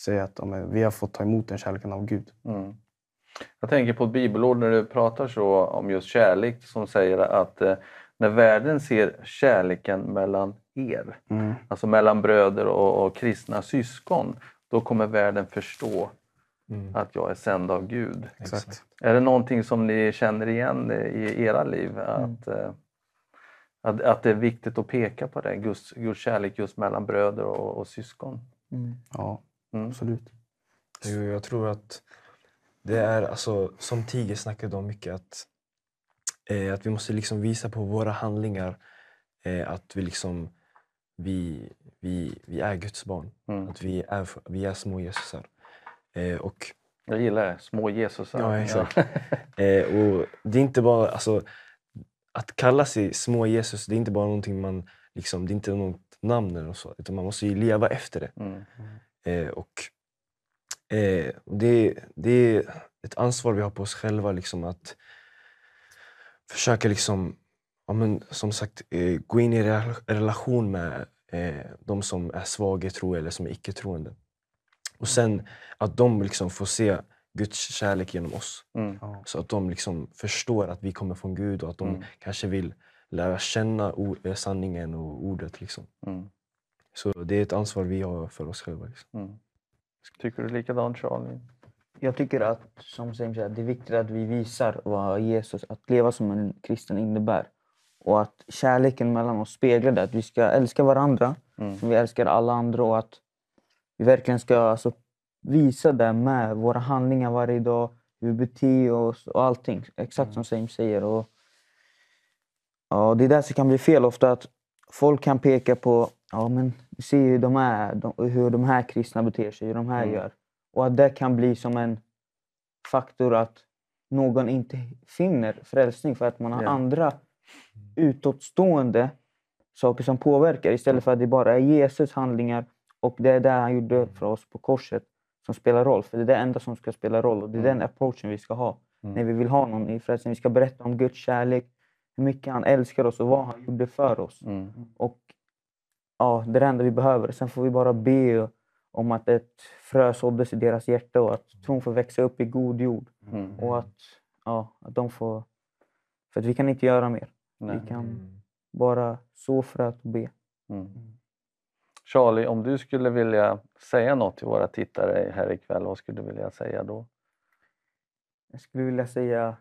säga att ja, men vi har fått ta emot den kärleken av Gud. Mm. Jag tänker på ett bibelord när du pratar så om just kärlek som säger att eh, när världen ser kärleken mellan er, Mm. alltså mellan bröder och, och kristna syskon, då kommer världen förstå Mm. att jag är sänd av Gud. Exakt. Är det någonting som ni känner igen i era liv? Att, eh, att, att det är viktigt att peka på det, Guds, Guds kärlek just mellan bröder och, och syskon? Mm. Ja, Mm. absolut. Jo, jag tror att det är, alltså, som Tiger snackade om mycket, att, eh, att vi måste liksom visa på våra handlingar eh, att vi, liksom, vi, vi, vi är Guds barn. Mm. Att vi är, vi är små Jesusar. Eh, och, Jag gillar det, små Jesus. ja, exakt. eh, och det är inte bara, alltså, att kalla sig små Jesus, det är inte bara någonting man, liksom, det är inte något namn eller så, utan man måste ju leva efter det. Mm. Eh, och eh, det, det är ett ansvar vi har på oss själva liksom att försöka liksom, ja, men, som sagt, eh, gå in i rela- relation med eh, de som är svaga tro eller som är icke-troende. Och sen att de liksom får se Guds kärlek genom oss. Mm. Så att de liksom förstår att vi kommer från Gud och att de Mm. kanske vill lära känna sanningen och ordet. Liksom. Mm. Så det är ett ansvar vi har för oss själva. Liksom. Mm. Tycker du likadant Charlie? Jag tycker att som Sam säger, det är viktigt att vi visar vad Jesus, att leva som en kristen innebär. Och att kärleken mellan oss speglar det. Att vi ska älska varandra Mm. som vi älskar alla andra och att vi verkligen ska alltså, visa det med våra handlingar varje dag, hur vi beter oss och allting. Exakt som Sam säger. Och, ja, det är där som kan bli fel ofta. att Folk kan peka på, ja men vi ser hur de är, de, hur de här kristna beter sig, hur de här Mm. gör. Och att det kan bli som en faktor att någon inte finner frälsning för att man har Ja. andra utåtstående saker som påverkar istället för att det bara är Jesus handlingar och det är det han gjorde för oss på korset som spelar roll. För det är det enda som ska spela roll och det är den approachen vi ska ha Mm. när vi vill ha någon i frälsning. Vi ska berätta om Guds kärlek, hur mycket han älskar oss och vad han gjorde för oss. Mm. Och ja, det är det enda vi behöver. Sen får vi bara be om att ett frö såddes i deras hjärta och att tron får växa upp i god jord. Mm. Och att, ja, att de får... För att vi kan inte göra mer. Nej. Vi kan bara så fröet och be. Mm. Charlie, om du skulle vilja säga något till våra tittare här ikväll, vad skulle du vilja säga då? Jag skulle vilja säga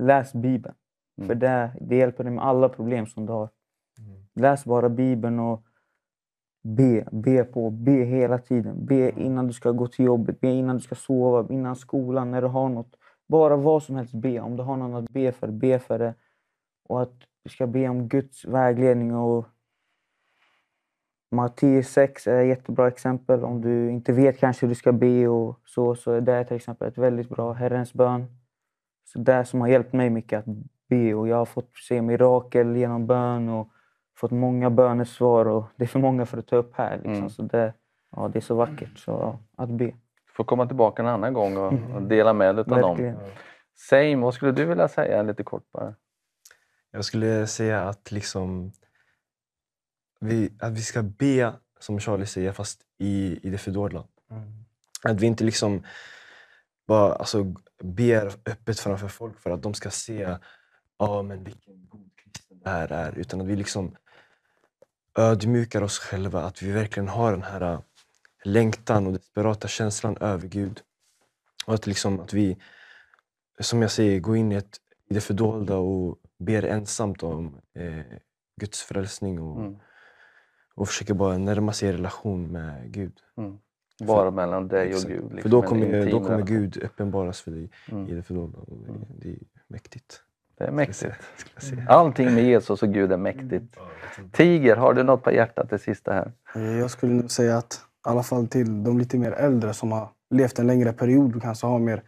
läs Bibeln. Mm. För det, det hjälper dig med alla problem som du har. Läs bara Bibeln och be. Be på. Be hela tiden. Be innan du ska gå till jobbet, be innan du ska sova, innan skolan, när du har något. Bara vad som helst be. Om du har någon att be för, be för det. Och att du ska be om Guds vägledning. och Matteus 6 är ett jättebra exempel. Om du inte vet kanske hur du ska be och så, så är det till exempel ett väldigt bra Herrens bön. Så det som har hjälpt mig mycket att be och jag har fått se mirakel genom bön och fått många bönesvar och det är för många för att ta upp här. Liksom. Mm. Så det, ja, det är så vackert. Så ja, att be. Du får komma tillbaka en annan gång och, Mm. och dela med dig av dem. Same, vad skulle du vilja säga lite kort bara? Jag skulle säga att, liksom, vi, att vi ska be, som Charlie säger, fast i, i det fördolda. Att vi inte liksom bara alltså, ber öppet framför folk för att de ska se ja, men vilken god kristen det här är. Utan att vi liksom ödmjukar oss själva. Att vi verkligen har den här äh, längtan och desperata känslan över Gud. Och att, liksom, att vi, som jag säger, går in i, ett, i det fördolda och ber ensamt om eh, Guds frälsning och, Mm. och försöker bara närma sig i relation med Gud. Mm. Bara mellan dig och Exakt. Gud. För liksom då en kommer, då kommer. Gud uppenbaras för dig Mm. i det fördolda. och Det, det är mäktigt. Det är mäktigt. Allting med Jesus och Gud är mäktigt. Tiger, har du något på hjärtat det sista här? Eh, Jag skulle nog säga att i alla fall till de lite mer äldre som har levt en längre period och kanske har mer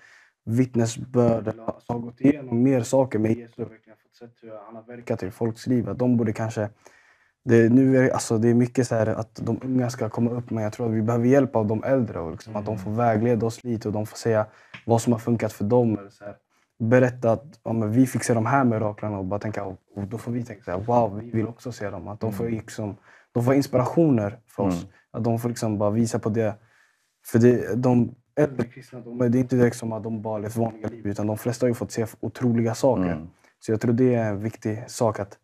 vittnesbörd eller har gått igenom mer saker med Jesus och verkligen fått sett hur han har verkat i folks liv. Att de borde kanske... Det, nu är, alltså det är mycket så här att de unga ska komma upp men jag tror att vi behöver hjälp av de äldre och liksom att de får vägleda oss lite och de får säga vad som har funkat för dem. Eller så här. Berätta att ja, vi se de här miraklerna och bara tänka och, och då får vi tänka så här, wow, vi vill också se dem. Att de får, liksom, de får inspirationer för oss. Mm. Att de får liksom bara visa på det. För det, de äldre kristna, de, det är inte direkt som att de bara levt vanliga liv utan de flesta har ju fått se otroliga saker. Mm. Så jag tror det är en viktig sak att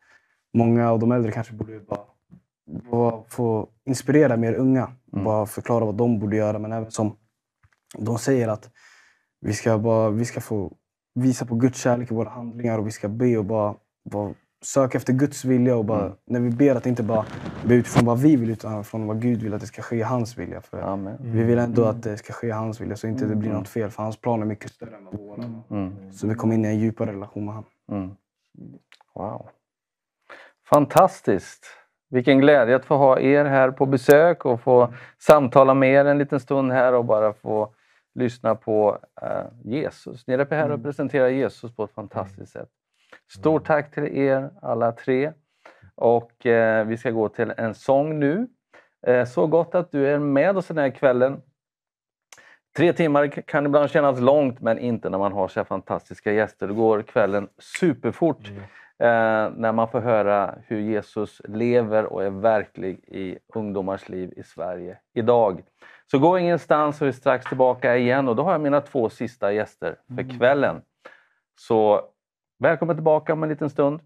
många av de äldre kanske borde bara, bara få inspirera mer unga. Mm. Bara förklara vad de borde göra. Men även som de säger att vi ska, bara, vi ska få visa på Guds kärlek i våra handlingar och vi ska be och bara, bara söka efter Guds vilja. Och bara, Mm. När vi ber att inte bara be utifrån vad vi vill utan från vad Gud vill att det ska ske i hans vilja. För Amen. Vi vill ändå att det ska ske i hans vilja så inte det blir Mm. något fel. För hans plan är mycket större än vad våra. Mm. Så vi kommer in i en djupare relation med honom. Mm. Wow. Fantastiskt! Vilken glädje att få ha er här på besök och få samtala med er en liten stund här och bara få lyssna på eh, Jesus. Ni är här och presenterar Jesus på ett fantastiskt sätt. Stort tack till er alla tre. Och eh, vi ska gå till en sång nu. Eh, Så gott att du är med oss den här kvällen. Tre timmar kan ibland kännas långt, men inte när man har så fantastiska gäster. Då går kvällen superfort eh, när man får höra hur Jesus lever och är verklig i ungdomars liv i Sverige idag. Så gå ingenstans, vi är strax tillbaka igen och då har jag mina två sista gäster för kvällen. Så välkommen tillbaka om en liten stund.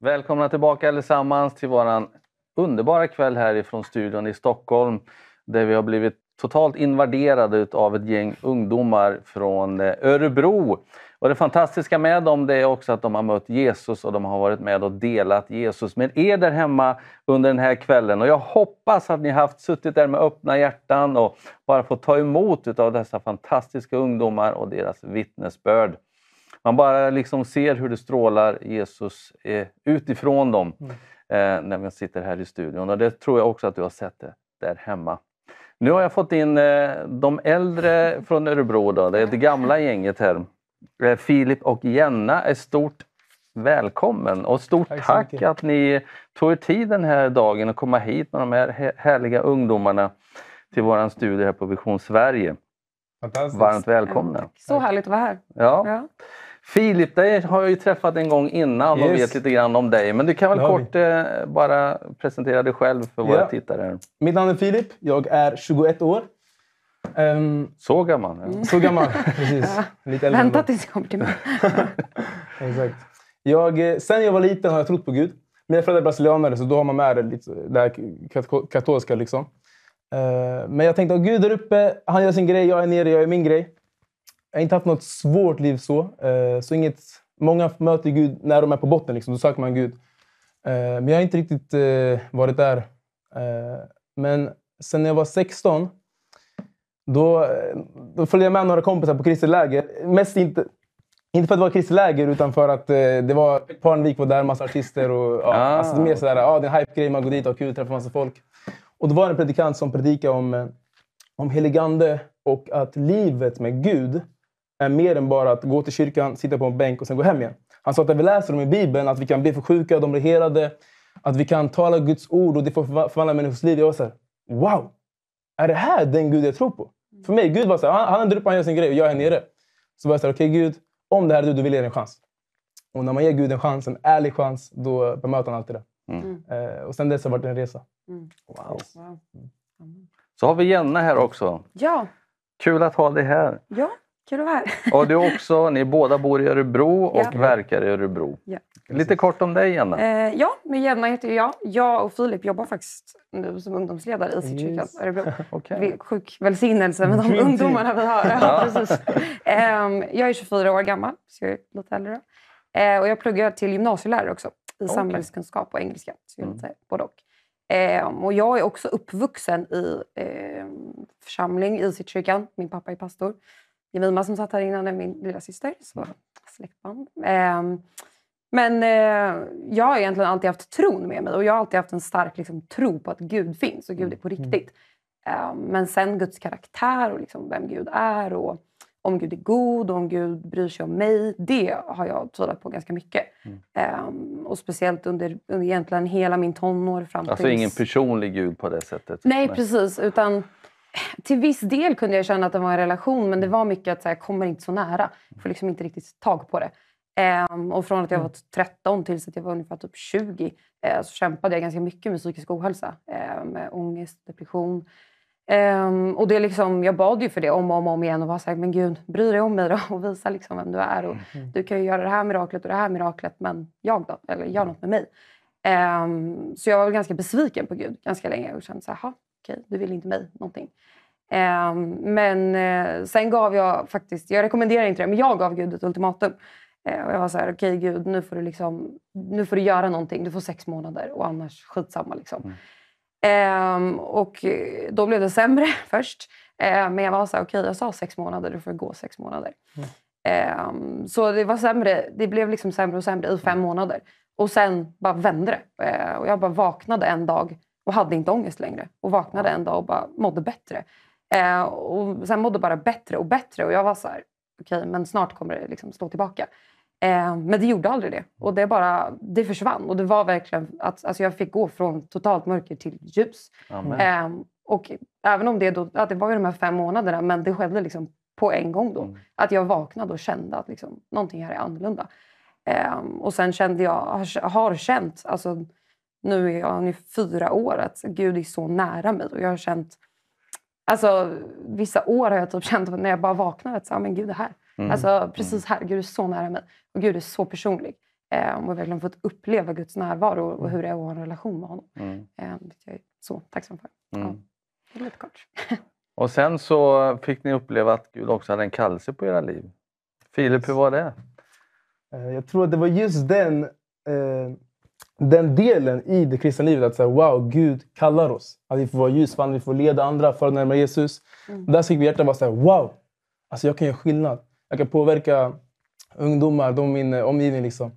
Välkomna tillbaka allesammans till våran underbara kväll här ifrån studion i Stockholm där vi har blivit totalt invaderade av ett gäng ungdomar från eh, Örebro. Och det fantastiska med dem det är också att de har mött Jesus och de har varit med och delat Jesus med er där hemma under den här kvällen. Och jag hoppas att ni har haft suttit där med öppna hjärtan och bara fått ta emot av dessa fantastiska ungdomar och deras vittnesbörd. Man bara liksom ser hur det strålar Jesus eh, utifrån dem eh, när vi sitter här i studion. Och det tror jag också att du har sett det där hemma. Nu har jag fått in eh, de äldre från Örebro. Då. Det är det gamla gänget här. Eh, Filip och Jenna är stort välkommen och stort Tack tack, att ni tog er tid den här dagen och komma hit med de här här- härliga ungdomarna till våran studio här på Vision Sverige. Fantastiskt. Varmt välkomna. Så härligt att vara här. Ja. Filip, dig har jag ju träffat en gång innan och Yes. vet lite grann om dig. Men du kan väl kort eh, bara presentera dig själv för våra Ja. tittare. Mitt namn är Filip. Jag är 21 år. Ehm, så gammal? Ja. Så gammal, precis. Lite Vänta tills jag kommer till mig. Exakt. Jag, eh, sen jag var liten har jag trott på Gud. Mina föräldrar är brasilianare, så då har man med det, lite, det här kat- katolska. Liksom. Eh, men jag tänkte att Gud där uppe, han gör sin grej, jag är nere, jag gör min grej. Jag har inte haft något svårt liv så. Eh, så inget, många möter Gud när de är på botten, liksom, då söker man Gud. Eh, men jag har inte riktigt varit där. Men sen när jag var 16 då, då följde jag med några kompisar på kristet läger. Mest inte, inte för att det var kristet läger utan för att eh, det var Parnevik var där, massa artister. Och, ja, Ah. alltså, det är mer sådär, ja, det är en hype-grej, man går dit och har kul, träffar massa folk. Och då var det en predikant som predikade om, eh, om heligande och att livet med Gud är mer än bara att gå till kyrkan, sitta på en bänk och sen gå hem igen. Han sa att när vi läser om i Bibeln, att vi kan be för sjuka, de blir helade, att vi kan tala Guds ord och det får förva- förvandla människors liv. Jag var såhär, wow! Är det här den Gud jag tror på? För mig, Gud var såhär, han, han är där uppe, han gör sin grej och jag är här nere. Så var jag såhär, okej Gud, om det här är du, då vill jag ge en chans. Och när man ger Gud en chans, en ärlig chans, då bemöter han alltid det. Mm. Eh, och sen dess har det varit en resa. Wow. Så har vi Jenna här också. Ja, Kul att ha dig här. ja, kul att vara här. Och du också, ni båda bor i Örebro och Ja. verkar i Örebro. Ja. Lite kort om dig Jenna. Eh, ja, men Jenna heter jag. Jag och Filip jobbar faktiskt nu som ungdomsledare i Citykyrkan Yes. Örebro. Vi- Sjuk välsignelse med de ungdomarna vi har. Ja, precis. Ehm, jag är 24 år gammal, så jag är lite äldre. Eh, och jag pluggar till gymnasielärare också i Okej. samhällskunskap och engelska. Så jag är Mm. lite både och. Ehm, och jag är också uppvuxen i ehm, församling i Citykyrkan. Min pappa är pastor. Jemima som satt här innan är min lilla syster. Så släktband. Ehm, men eh, jag har egentligen alltid haft tron med mig och jag har alltid haft en stark liksom, tro på att Gud finns och Gud är på riktigt. Eh, men sen Guds karaktär och liksom vem Gud är och om Gud är god och om Gud bryr sig om mig, det har jag tvivlat på ganska mycket. Eh, och speciellt under, under egentligen hela min tonår fram Alltså tills... ingen personlig gud på det sättet. Nej, precis. Utan till viss del kunde jag känna att det var en relation, men det var mycket att så här, jag kommer inte så nära. Jag får liksom inte riktigt tag på det. Ehm, och från att jag var 13 tills att jag var ungefär typ 20 eh, så kämpade jag ganska mycket med psykisk ohälsa. Eh, med ångest, depression. Ehm, och det liksom, jag bad ju för det om och om, om igen och var så här, men gud, bry dig om mig då och visa liksom vem du är. Och Du kan ju göra det här miraklet och det här miraklet, men jag då? Eller gör något med mig. Ehm, så jag var ganska besviken på Gud ganska länge och kände så här, "Ha, okej, du vill inte mig någonting. Men eh, sen gav jag faktiskt, jag rekommenderar inte det, men jag gav Gud ett ultimatum. Eh, och jag var så här, okej Gud, nu får, du liksom, nu får du göra någonting. Du får sex månader och annars skitsamma. Liksom. Ehm, och då blev det sämre först. Ehm, men jag var så här, okej jag sa sex månader, då får gå sex månader. Ehm, så det var sämre, det blev liksom sämre och sämre i fem månader. Och sen bara vände det. Eh, och jag bara vaknade en dag och hade inte ångest längre. Och vaknade en dag och bara mådde bättre. Eh, och sen mådde bara bättre och bättre. Och jag var så här, okej men snart kommer det liksom slå tillbaka. Eh, men det gjorde aldrig det. Och det, bara, det försvann. Och det var verkligen att alltså jag fick gå från totalt mörker till ljus. Eh, och även om det, då, att det var ju de här fem månaderna, men det skedde liksom på en gång då. Att jag vaknade och kände att liksom, någonting här är annorlunda. Eh, och sen kände jag, har, har känt, alltså, nu är jag nu fyra år, att Gud är så nära mig. Och jag har känt, alltså vissa år har jag typ känt när jag bara vaknar att ah, men Gud är här. Mm. Alltså precis här, Gud är så nära mig. Och Gud är så personlig. Eh, och verkligen fått uppleva Guds närvaro och hur det är att ha en relation med honom. Mm. Eh, jag är så tacksam för. Mm. Det är lite kort. Och sen så fick ni uppleva att Gud också hade en kallelse på era liv. Filip, hur var det? Eh, Jag tror att det var just den, eh, den delen i det kristna livet. Att säga, wow, Gud kallar oss. Att vi får vara ljusfan, vi får leda andra för att närmare Jesus. Mm. Där fick vi hjärtat bara säga, wow! Alltså jag kan göra skillnad. Jag kan påverka ungdomar, de min omgivning. Liksom.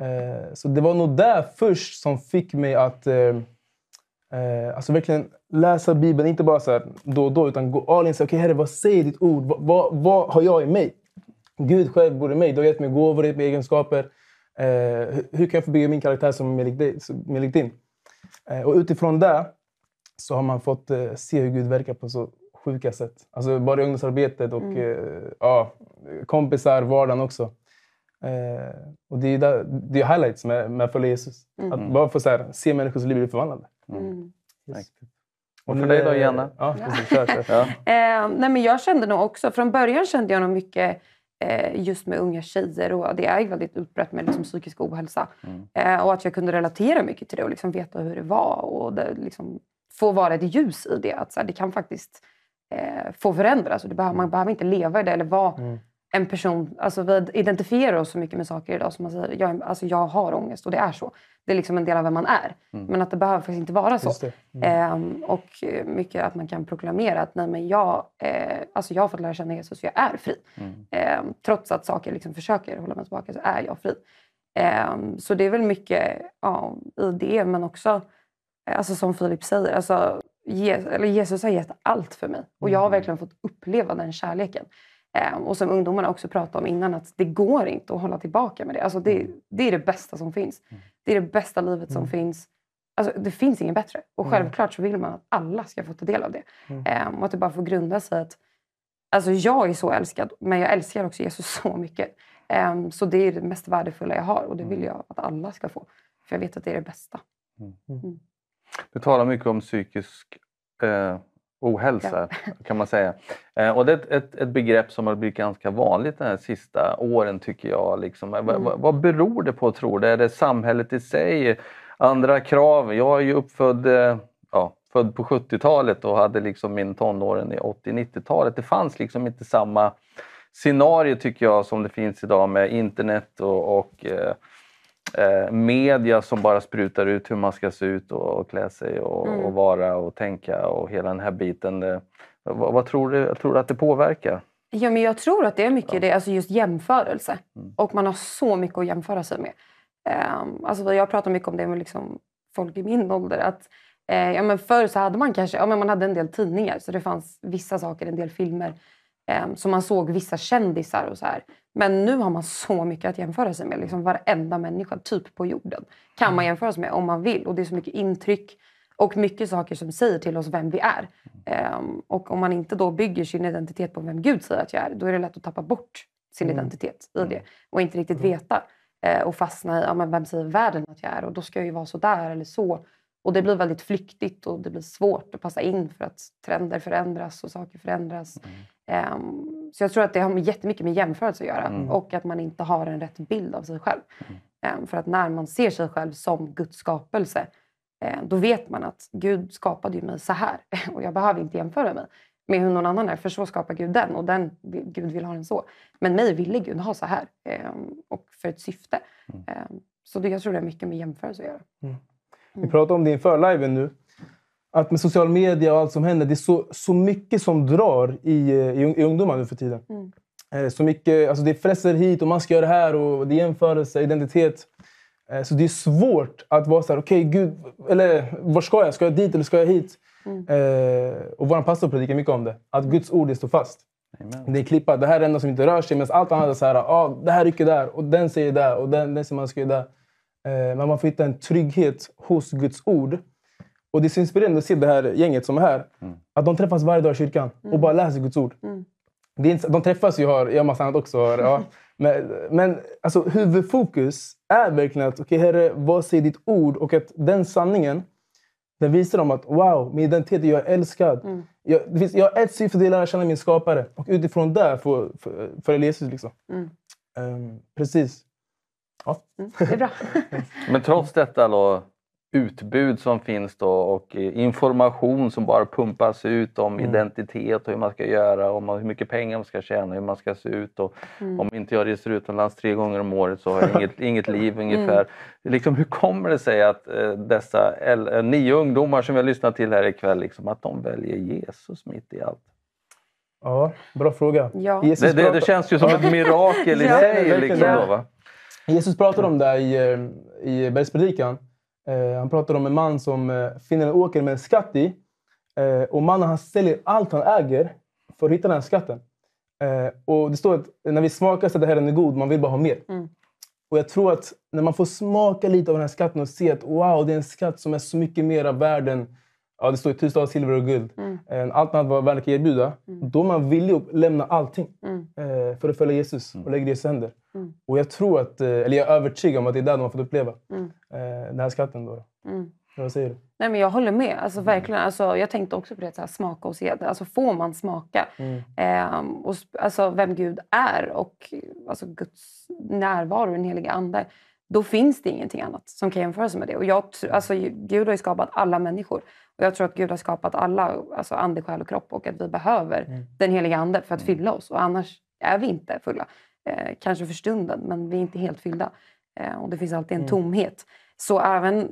Eh, så det var nog där först som fick mig att eh, eh, alltså verkligen läsa Bibeln. Inte bara så då och då, utan gå all in okej Herre, vad säger ditt ord? Vad, vad, vad har jag i mig? Gud själv bor i mig. Du har gett mig gåvor, gett mig egenskaper. Eh, hur, kan jag få bygga min karaktär som är mer lik dig- som- mer lik din? Eh, och utifrån det så har man fått eh, se hur Gud verkar på så sjuka sätt. Alltså bara i ungdomsarbetet och Mm. eh, ja, kompisar, vardagen också. Eh, och det är, där, det är highlights med, med att följa Jesus. Mm. Att bara få så här, se människors liv bli förvandlade. Mm. Och för dig då, Jenna? Ja, precis. Kör, kör. Ja. Eh, nej men jag kände nog också, från början kände jag nog mycket just med unga tjejer och det är ju väldigt utbrett med liksom, psykisk ohälsa. Eh, och att jag kunde relatera mycket till det och liksom veta hur det var och det, liksom, få vara ett ljus i det. Att så här, det kan faktiskt eh, få förändras och det behöver, man behöver inte leva i det eller vara en person, alltså vi identifierar oss så mycket med saker idag som man säger, jag, alltså jag har ångest och det är så. Det är liksom en del av vem man är. Mm. Men att det behöver faktiskt inte vara så. Det. Ehm, och eh, mycket att man kan proklamera att nej, men jag, eh, alltså jag har fått lära känna Jesus och jag är fri. Ehm, trots att saker liksom försöker hålla mig tillbaka så är jag fri. Ehm, så det är väl mycket ja, i det men också eh, alltså som Filip säger, alltså, Je- eller Jesus har gett allt för mig. Och jag har verkligen fått uppleva den kärleken. Ehm, och som ungdomarna också pratade om innan, att det går inte att hålla tillbaka med det. Alltså det, det är det bästa som finns. Det är det bästa livet som finns. Alltså, det finns inget bättre. Och Mm. självklart så vill man att alla ska få ta del av det. Mm. Ehm, och att det bara får grunda sig att alltså, jag är så älskad, men jag älskar också Jesus så mycket. Ehm, så det är det mest värdefulla jag har och det vill jag att alla ska få. För jag vet att det är det bästa. Du talar mycket om psykisk eh, ohälsa kan man säga. Eh, och det är ett, ett, ett begrepp som har blivit ganska vanligt de här sista åren tycker jag. Liksom. Mm. Vad, vad, vad beror det på tror du? Är det samhället i sig? Andra krav? Jag är ju uppfödd eh, ja, född på 70-talet och hade liksom min tonåren i 80-90-talet. Det fanns liksom inte samma scenario tycker jag som det finns idag med internet och, och eh, eh, media som bara sprutar ut hur man ska se ut och, och klä sig och, Mm. och vara och tänka och hela den här biten. Eh, vad, vad tror du? Tror du att det påverkar? Ja, men jag tror att det är mycket det, alltså just jämförelse. Mm. Och man har så mycket att jämföra sig med. Um, alltså jag pratar mycket om det med liksom folk i min ålder. Att, eh, ja, men förr så hade man kanske ja, men man hade en del tidningar så det fanns vissa saker, en del filmer. Um, så man såg vissa kändisar och så här. Men nu har man så mycket att jämföra sig med. Liksom varenda människa typ på jorden kan man jämföra sig med om man vill. Och det är så mycket intryck och mycket saker som säger till oss vem vi är. Ehm, och om man inte då bygger sin identitet på vem Gud säger att jag är, då är det lätt att tappa bort sin Mm. identitet i det och inte riktigt veta. Eh, och fastna i, ja, men vem säger världen att jag är? Och då ska jag ju vara så där eller så. Och det blir väldigt flyktigt och det blir svårt att passa in för att trender förändras och saker förändras. Ehm, så jag tror att det har jättemycket med jämförelse att göra Mm. och att man inte har en rätt bild av sig själv. Ehm, för att när man ser sig själv som Guds skapelse eh, då vet man att Gud skapade ju mig så här och jag behöver inte jämföra mig med hur någon annan är för så skapar Gud den och den, Gud vill ha den så. Men mig ville Gud ha så här ehm, och för ett syfte. Ehm, så det, jag tror det har mycket med jämförelse att göra. Vi pratar om det inför liven nu. Att med social media och allt som händer, det är så, så mycket som drar i, eh, i, i ungdomar nu för tiden. Mm. Eh, Så mycket, alltså det är fresser hit och man ska göra det här och det är jämförelse, identitet. Eh, Så det är svårt att vara så här, okej Gud, eller var ska jag? Ska jag dit eller ska jag hit? Mm. Eh, och vår pastor predikar mycket om det. Att Guds ord det står fast. Det är klippat. Det här är det enda som inte rör sig. Medan allt annat är så här, ah, det här rycker där och den säger där och den, den säger man ska göra där. Eh, men man får hitta en trygghet hos Guds ord. Och det är så inspirerande att se det här gänget som är här. Att de träffas varje dag i kyrkan och bara läser Guds ord. Det är inte, de träffas ju och har, gör massa annat också. Ja. Men, men alltså, huvudfokus är verkligen att, okej Herre, vad säger ditt ord? Och att den sanningen, den visar dem att wow, min identitet, jag är älskad. Jag, det finns, jag har ett syfte, det är att lära känna min skapare. Och utifrån det följa Jesus. Liksom. Mm. Ehm, precis. Ja. Det är bra. Men trots detta då, utbud som finns då och eh, information som bara pumpas ut om Mm. identitet och hur man ska göra, om hur mycket pengar man ska tjäna, hur man ska se ut. Och Mm. Om inte jag reser utomlands tre gånger om året så har jag inget, inget liv ungefär. Liksom, hur kommer det sig att eh, dessa el- eh, nio ungdomar som vi har lyssnat till här ikväll, liksom, att de väljer Jesus mitt i allt? Ja, bra fråga. Ja. Det, det, det känns ju som ett mirakel i Ja, sig. Liksom, då, va? Jesus pratar om det i, eh, i bergspredikan. Eh, han pratar om en man som eh, finner en åker med en skatt i. Och mannen han säljer allt han äger för att hitta den här skatten. Och det står att när vi smakar så att det här är god, man vill bara ha mer. Mm. Och jag tror att när man får smaka lite av den här skatten och se att wow, det är en skatt som är så mycket mer värd än ja, det står ju tusen av silver och guld. Mm. än Allt annat vad världen kan erbjuda. Då är man villig att lämna allting Mm. eh, för att följa Jesus och lägga det i Jesus händer. Mm. Och jag tror att, eh, eller jag är övertygad om att det är där de har fått uppleva Mm. eh, den här skatten. Då. Mm. Vad säger du? Nej, men jag håller med. Alltså, verkligen. Alltså, jag tänkte också på det, så här, smaka och se. Alltså, får man smaka Mm. ehm, och, alltså, vem Gud är och alltså, Guds närvaro, den heliga Ande, då finns det ingenting annat som kan jämföras med det. Och jag, alltså, Gud har ju skapat alla människor. Och jag tror att Gud har skapat alla, alltså ande, själ och kropp och att vi behöver Mm. den heliga Ande för att fylla oss. Och annars är vi inte fulla. Eh, kanske för stunden, men vi är inte helt fyllda. Eh, och det finns alltid en Mm. tomhet. Så även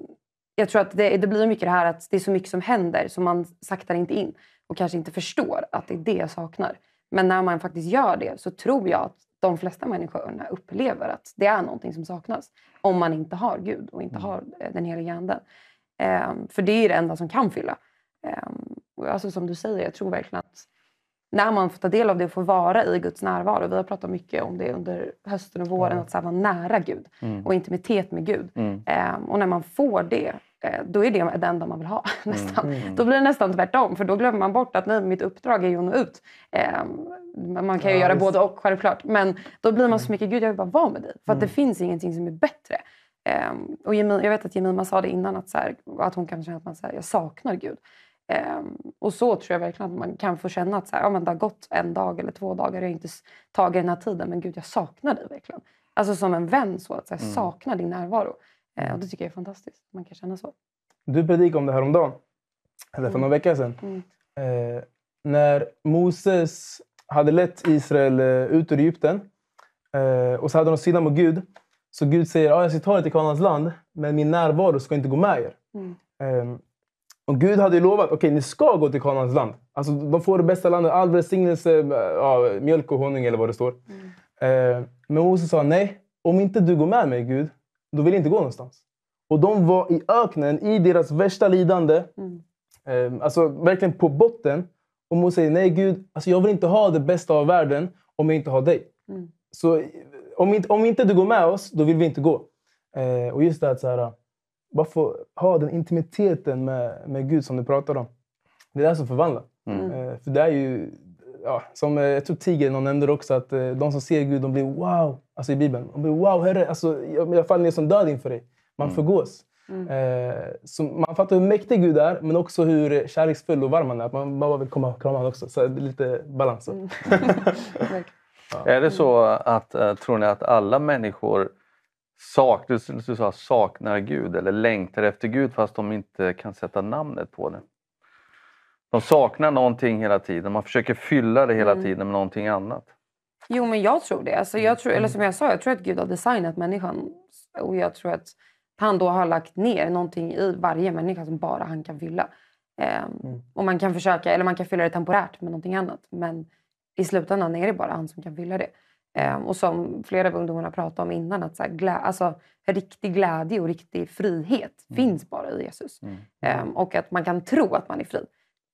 jag tror att det, det blir mycket det här att det är så mycket som händer så man saktar inte in och kanske inte förstår att det är det jag saknar. Men när man faktiskt gör det så tror jag att de flesta människorna upplever att det är någonting som saknas. Om man inte har Gud och inte har eh, den heliga anden. Ehm, för det är det enda som kan fylla. Ehm, och alltså som du säger, jag tror verkligen att när man får ta del av det och får vara i Guds närvaro. Vi har pratat mycket om det under hösten och våren, att så vara nära Gud Mm. och intimitet med Gud. Mm. Ehm, och när man får det, eh, då är det det enda man vill ha. nästan. Mm. Då blir det nästan tvärtom, för då glömmer man bort att nej, mitt uppdrag är ju att nå ut. Ehm, man kan ju Ja, göra visst. både och, självklart. Men då blir man så mycket, Gud jag vill bara vara med dig. För att det Mm. finns ingenting som är bättre. Ehm, och Jemi- jag vet att Jemima sa det innan, att, så här, att hon kan känna att man, så här, jag saknar Gud. Ehm, och så tror jag verkligen att man kan få känna att så här, ja, men det har gått en dag eller två dagar, jag har inte tagit den här tiden, men Gud jag saknar dig verkligen. Alltså som en vän, så att så här, Mm. saknar din närvaro. Eh, och det tycker jag är fantastiskt, man kan känna så. Du predikade om det här om dagen, eller för Mm. några veckor sedan. Mm. Eh, när Moses hade lett Israel eh, ut ur Egypten eh, och så hade de syndat mot Gud. Så Gud säger att jag ska ta er till Kanaans land, men min närvaro ska inte gå med er. Mm. Eh, och Gud hade lovat att ni ska gå till Kanaans land. Alltså, de får det bästa landet, all välsignelse, ja, mjölk och honung eller vad det står. Eh, men Moses sa nej, om inte du går med mig Gud, då vill jag inte gå någonstans. Och de var i öknen, i deras värsta lidande. Eh, alltså verkligen på botten. Och Moses säger nej Gud, alltså, jag vill inte ha det bästa av världen om jag inte har dig. Mm. Så om inte, om inte du går med oss, då vill vi inte gå. Eh, och just det att så här, bara få ha den intimiteten med, med Gud som du pratar om. Det är det som förvandlar. Mm. Eh, för det är ju, ja, som eh, jag tror Tiger någon nämnde också, att eh, de som ser Gud de blir wow. Alltså i Bibeln. De blir wow Herre, alltså, jag, jag faller ner som död inför dig. Man Mm. förgås. Mm. Eh, så man fattar hur mäktig Gud är, men också hur kärleksfull och varm han är. Att man bara vill komma och krama honom också. Så det är lite balans. Är det så att, eh, tror ni att alla människor sak, du, du sa, saknar Gud eller längtar efter Gud fast de inte kan sätta namnet på det? De saknar någonting hela tiden, man försöker fylla det hela Mm. tiden med någonting annat. Jo, men jag tror det. Alltså, jag tror, eller som jag sa, jag tror att Gud har designat människan. Och jag tror att han då har lagt ner någonting i varje människa som bara han kan fylla. Ehm, Och man kan försöka, eller man kan fylla det temporärt med någonting annat. Men i slutändan är det bara han som kan fylla det. Ehm, och som flera av ungdomarna pratade om innan, att så här, glä, alltså, riktig glädje och riktig frihet finns bara i Jesus. Ehm, och att man kan tro att man är fri.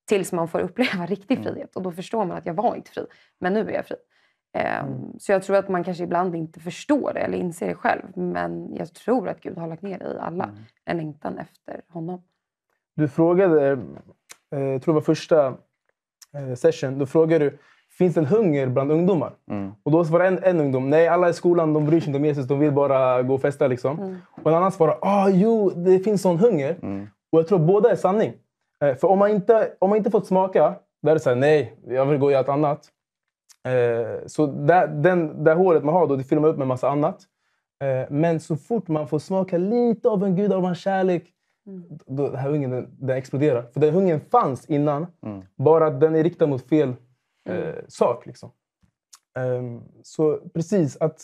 Tills man får uppleva riktig Mm. frihet. Och då förstår man att jag var inte fri, men nu är jag fri. Ehm, Mm. Så jag tror att man kanske ibland inte förstår det eller inser det själv. Men jag tror att Gud har lagt ner i alla Mm. en längtan efter honom. Du frågade, eh, jag tror det var första eh, session, då frågade du finns en hunger bland ungdomar? Mm. Och då svarade en, en ungdom, nej alla i skolan de bryr sig inte om Jesus, de vill bara gå och festa. Liksom. Mm. Och en annan svarade, ah, jo det finns sån hunger. Mm. Och jag tror båda är sanning. Eh, för om man inte, om man inte fått smaka, då är det så här, nej, jag vill gå och göra ett annat. Eh, så där, den, det hålet man har då, det fyller man upp med massa annat. Eh, men så fort man får smaka lite av en gud, av hans kärlek, då, den här hungern den, den exploderar. För den hungern fanns innan, Mm. bara att den är riktad mot fel eh, sak. Liksom. Ehm, så precis, att,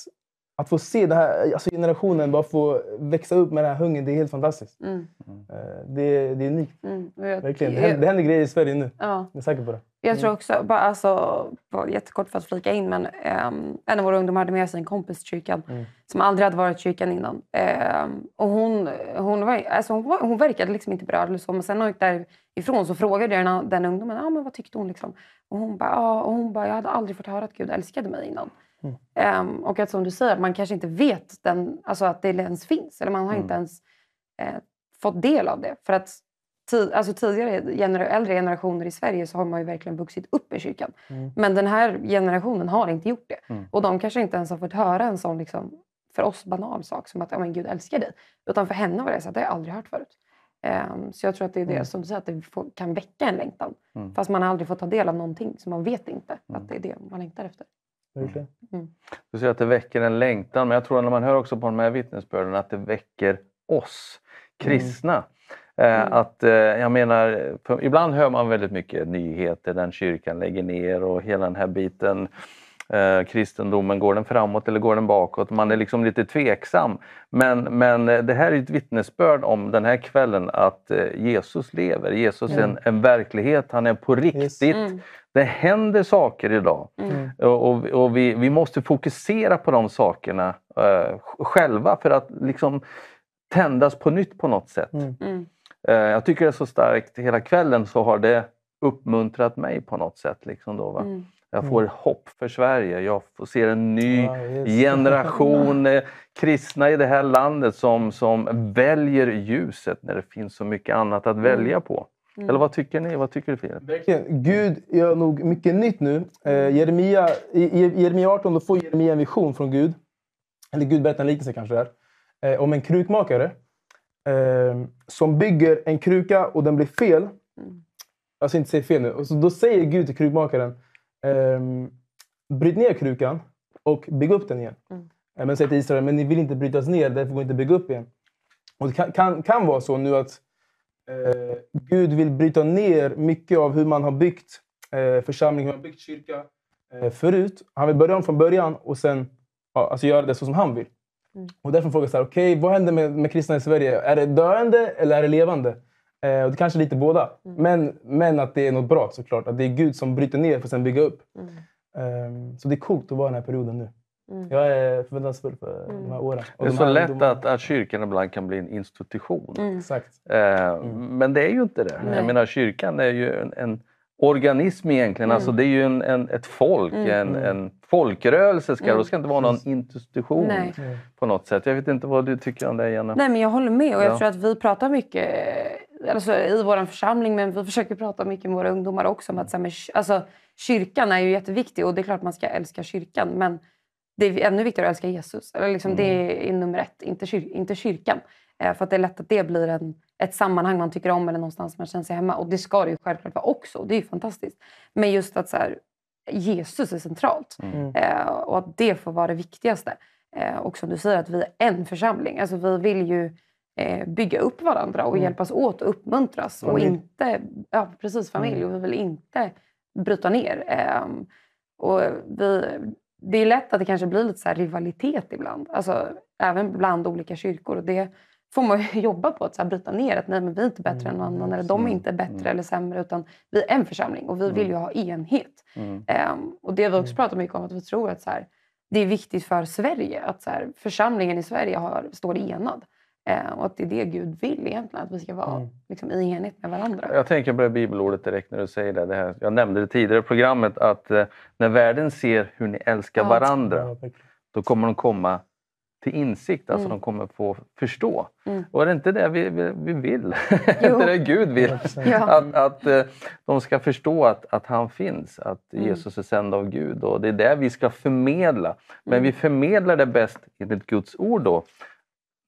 att få se den här alltså generationen bara få växa upp med den här hungern, det är helt fantastiskt. Mm. Eh, det, det är unikt. Mm. Jag- Verkligen. Det händer, det händer grejer i Sverige nu. Ja. Jag är säker på det. Jag tror också, bara, alltså, bara jättekort för att flika in, men ehm, en av våra ungdomar hade med sig en kompis till kyrkan Mm. som aldrig hade varit i kyrkan innan. Ehm, och hon, hon, var, alltså, hon, var, hon verkade liksom inte berörd eller så, men sen när hon gick därifrån så frågade jag den, den ungdomen ah, men vad tyckte hon. Liksom? Och hon bara, ah, och hon bara, jag hade aldrig fått höra att Gud älskade mig innan. Mm. Ehm, och att som du säger, man kanske inte vet den, alltså att det ens finns. Eller man har Mm. inte ens eh, fått del av det. För att ti- alltså tidigare, gener- äldre generationer i Sverige så har man ju verkligen vuxit upp i kyrkan. Mm. Men den här generationen har inte gjort det. Mm. Och de kanske inte ens har fått höra en sån liksom, för oss banal sak som att ja, men Gud älskar dig. Utan för henne var det så att det har jag aldrig hört förut. Ehm, så jag tror att det är det Mm. som du säger, att det får, kan väcka en längtan. Mm. Fast man har aldrig fått ta del av någonting. Så man vet inte att det är det man längtar efter. Verkligen. Du säger att det väcker en längtan, men jag tror när man hör också på de här vittnesbörden att det väcker oss kristna. Eh, Att, eh, jag menar, för ibland hör man väldigt mycket nyheter, den kyrkan lägger ner och hela den här biten. Eh, kristendomen, går den framåt eller går den bakåt? Man är liksom lite tveksam. Men, men eh, det här är ett vittnesbörd om den här kvällen att eh, Jesus lever. Jesus är en, en verklighet, han är på riktigt. Mm. Det händer saker idag. Mm. Och, och, och vi, vi måste fokusera på de sakerna eh, själva för att liksom tändas på nytt på något sätt. Mm. Mm. Eh, jag tycker det är så starkt. Hela kvällen så har det uppmuntrat mig på något sätt. Liksom då, va? Mm. Jag får hopp för Sverige. Jag får se en ny Ja, generation eh, kristna i det här landet som, som väljer ljuset när det finns så mycket annat att välja på. Mm. Eller vad tycker ni? Vad tycker du Filip? Verkligen. Gud gör nog mycket nytt nu. Eh, Jeremia, i, I Jeremia 18 då får Jeremia en vision från Gud. Eller Gud berättar en liknelse kanske där. Eh, om en krukmakare eh, som bygger en kruka och den blir fel. Mm. Jag ska inte säga fel nu. Och så då säger Gud till krukmakaren. Eh, bryt ner krukan och bygg upp den igen. Mm. Eh, men säger till Israel, men ni vill inte brytas ner, därför går det inte bygga upp igen. Och det kan, kan, kan vara så nu att eh, Gud vill bryta ner mycket av hur man har byggt eh, församling, hur man har byggt kyrka eh, förut. Han vill börja om från början och sen ja, alltså göra det så som han vill. Mm. Och därför frågar jag okej, vad händer med, med kristna i Sverige? Är det döende eller är det levande? Eh, och det kanske är lite båda. Mm. Men, men att det är något bra såklart. Att det är Gud som bryter ner för att sen bygga upp. Mm. Ehm, så det är coolt att vara i den här perioden nu. Mm. Jag är förväntansfull för Mm. de här åren. Och Det är de så lätt att, att kyrkan ibland kan bli en institution. Mm. Exakt. Eh, Men det är ju inte det. Nej. Jag menar kyrkan är ju en, en organism egentligen. Mm. Alltså det är ju en, en, ett folk, Mm. en, en folkrörelse. Ska, Mm. Det ska inte vara någon institution Nej. på något sätt. Jag vet inte vad du tycker om det Jenna? Nej, men jag håller med. Och jag Ja. tror att vi pratar mycket eh, alltså, i vår församling, men vi försöker prata mycket med våra ungdomar också om att så här, med, alltså, kyrkan är ju jätteviktig och det är klart man ska älska kyrkan. Men det är ännu viktigare att älska Jesus. Eller liksom, Det är nummer ett, inte, kyr, inte kyrkan. Eh, för att det är lätt att det blir en, ett sammanhang man tycker om eller någonstans man känner sig hemma. Och det ska det ju självklart vara också. Det är ju fantastiskt. Men just att så här, Jesus är centralt. Mm. Eh, och att det får vara det viktigaste. Eh, och som du säger, att vi är en församling. Alltså, vi vill ju bygga upp varandra och Mm. hjälpas åt och uppmuntras. Och inte, ja, precis, familj. Mm. Och vi vill inte bryta ner. Ehm, och vi, det är lätt att det kanske blir lite så rivalitet ibland. Alltså, även bland olika kyrkor. Och det får man jobba på, att så här bryta ner. Att nej, men vi är inte bättre än någon annan. Eller de är inte bättre Mm. eller sämre. Utan vi är en församling och vi vill ju ha enhet. Mm. Ehm, och det har vi också pratat mycket om. Att vi tror att så här, det är viktigt för Sverige. Att så här, församlingen i Sverige har, står enad. Eh, och att det är det Gud vill egentligen, att vi ska vara Mm. liksom, i enhet med varandra. Jag tänker på det bibelordet direkt när du säger det. det här. Jag nämnde det tidigare i programmet att eh, när världen ser hur ni älskar Ja. varandra då kommer de komma till insikt, alltså Mm. de kommer få förstå. Mm. Och är det inte det vi, vi, vi vill? är inte det Gud vill? Ja. Att, att eh, de ska förstå att, att han finns, att Mm. Jesus är sänd av Gud. Och det är det vi ska förmedla. Men Mm. vi förmedlar det bäst enligt Guds ord då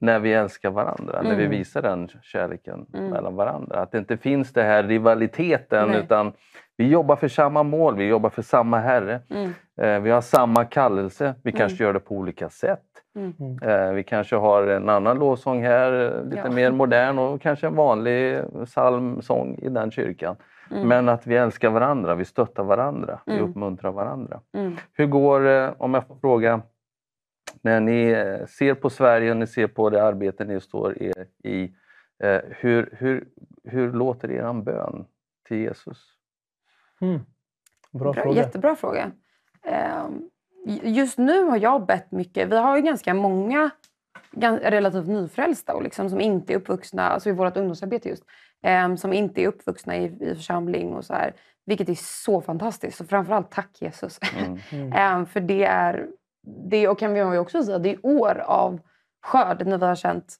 när vi älskar varandra, när vi Mm. visar den kärleken Mm. mellan varandra. Att det inte finns det här rivaliteten Nej. utan vi jobbar för samma mål, vi jobbar för samma Herre. Mm. Eh, vi har samma kallelse, vi Mm. kanske gör det på olika sätt. Mm. Eh, vi kanske har en annan lovsång här, eh, lite Ja. mer modern och kanske en vanlig psalmsång i den kyrkan. Mm. Men att vi älskar varandra, vi stöttar varandra, vi Mm. uppmuntrar varandra. Mm. Hur går, eh, om jag får fråga, när ni eh, ser på Sverige och ni ser på det arbete ni står i, eh, hur, hur, hur låter er bön till Jesus? Mm. Bra, Bra, fråga. Jättebra fråga. Ehm, Just nu har jag bett mycket. Vi har ju ganska många relativt nyfrälsta och liksom, som inte är uppvuxna, alltså i vårt ungdomsarbete just, ehm, som inte är uppvuxna i, i församling och så här. Vilket är så fantastiskt. Så framförallt tack Jesus. Mm. Ehm, för det är, det, och kan vi också säga, det är år av skörd när vi har känt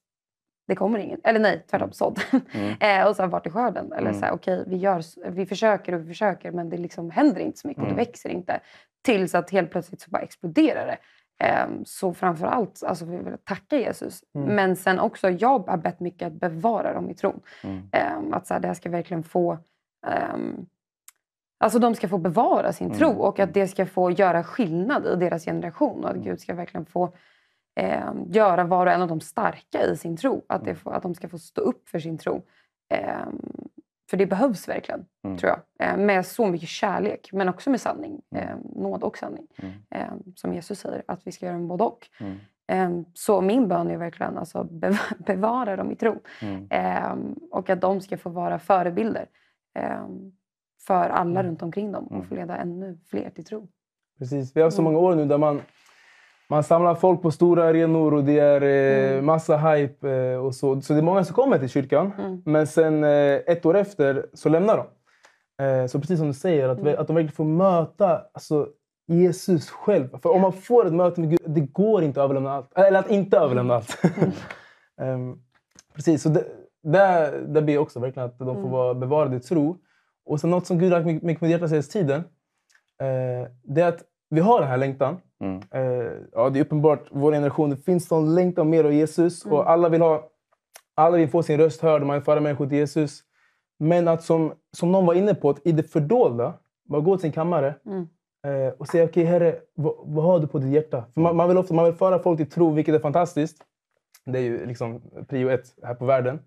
det kommer ingen. Eller nej, tvärtom sådd. Mm. eh, och sen vart är skörden? Eller Mm. så här, okej, vi, gör, vi försöker och vi försöker men det liksom händer inte så mycket. Mm. Det växer inte. Tills att helt plötsligt så bara exploderar det. Ehm, så framför allt, alltså vi vill tacka Jesus. Mm. Men sen också, jag har bett mycket att bevara dem i tron. Mm. Ehm, att så här, det här ska verkligen få... ehm, Alltså de ska få bevara sin Mm. tro och att det ska få göra skillnad i deras generation. Och att Gud ska verkligen få eh, göra var och en av dem starka i sin tro. Att, Mm. det får, att de ska få stå upp för sin tro. Eh, för det behövs verkligen, Mm. tror jag. Eh, med så mycket kärlek, men också med sanning. Eh, nåd och sanning. Mm. Eh, som Jesus säger, att vi ska göra en både och. Mm. Eh, så min bön är verkligen alltså bev- bevara dem i tro. Mm. Eh, och att de ska få vara förebilder för alla runt omkring dem och få leda ännu fler till tro. Precis. Vi har så Mm. många år nu där man, man samlar folk på stora arenor och det är eh, Mm. massa hype. Eh, och så. så det är många som kommer till kyrkan. Mm. Men sen eh, ett år efter så lämnar de. Eh, så precis som du säger, att, Mm. att de verkligen får möta alltså, Jesus själv. För om man får ett möte med Gud, det går inte att överlämna allt. Eller att inte överlämna allt. Ehm, precis, så det, där, där ber jag också verkligen att de får Mm. vara bevarade i tro. Och sen något som Gud har lagt mycket på hjärtat senaste tiden. Eh, det är att vi har den här längtan. Mm. Eh, ja, det är uppenbart, vår generation, det finns sån längtan mer av Jesus. Mm. Och alla vill, ha, alla vill få sin röst hörd, man vill föra människor till Jesus. Men att som, som någon var inne på, att i det fördolda, bara gå till sin kammare Mm. eh, och säga okej herre, vad, vad har du på ditt hjärta? För man, man, vill ofta, man vill föra folk till tro, vilket är fantastiskt. Det är ju liksom prio ett här på världen.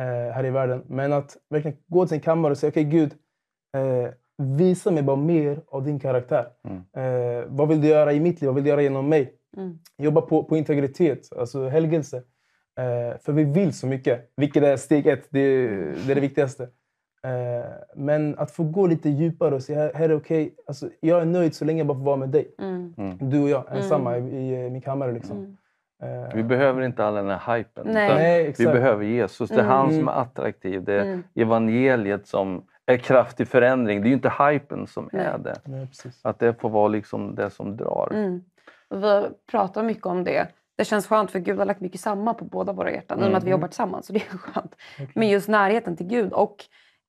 Eh, här i världen. Men att verkligen gå till sin kammare och säga okej Gud, eh, visa mig bara mer av din karaktär. Mm. Eh, vad vill du göra i mitt liv? Vad vill du göra genom mig? Mm. Jobba på, på integritet, alltså helgelse. Eh, för vi vill så mycket, vilket är steg ett. Det, är- det är det viktigaste. Eh, men att få gå lite djupare och säga, herre okej, alltså, jag är nöjd så länge jag bara får vara med dig. Mm. Mm. Du och jag, Mm. ensamma i, i min kammare. Liksom. Mm. Eh, Vi behöver inte all den här hypen. Nej. utan Nej, vi behöver Jesus. Det är Mm. han som Mm. är attraktiv. Det är Mm. evangeliet som är kraftig förändring. Det är ju inte hypen som Nej. är det. Nej. Att det får vara liksom det som drar. Mm. Vi pratar mycket om det. Det känns skönt för Gud har lagt mycket samma på båda våra hjärtan. I och med att vi Mm. jobbar tillsammans. Så det är skönt. Men just närheten till Gud och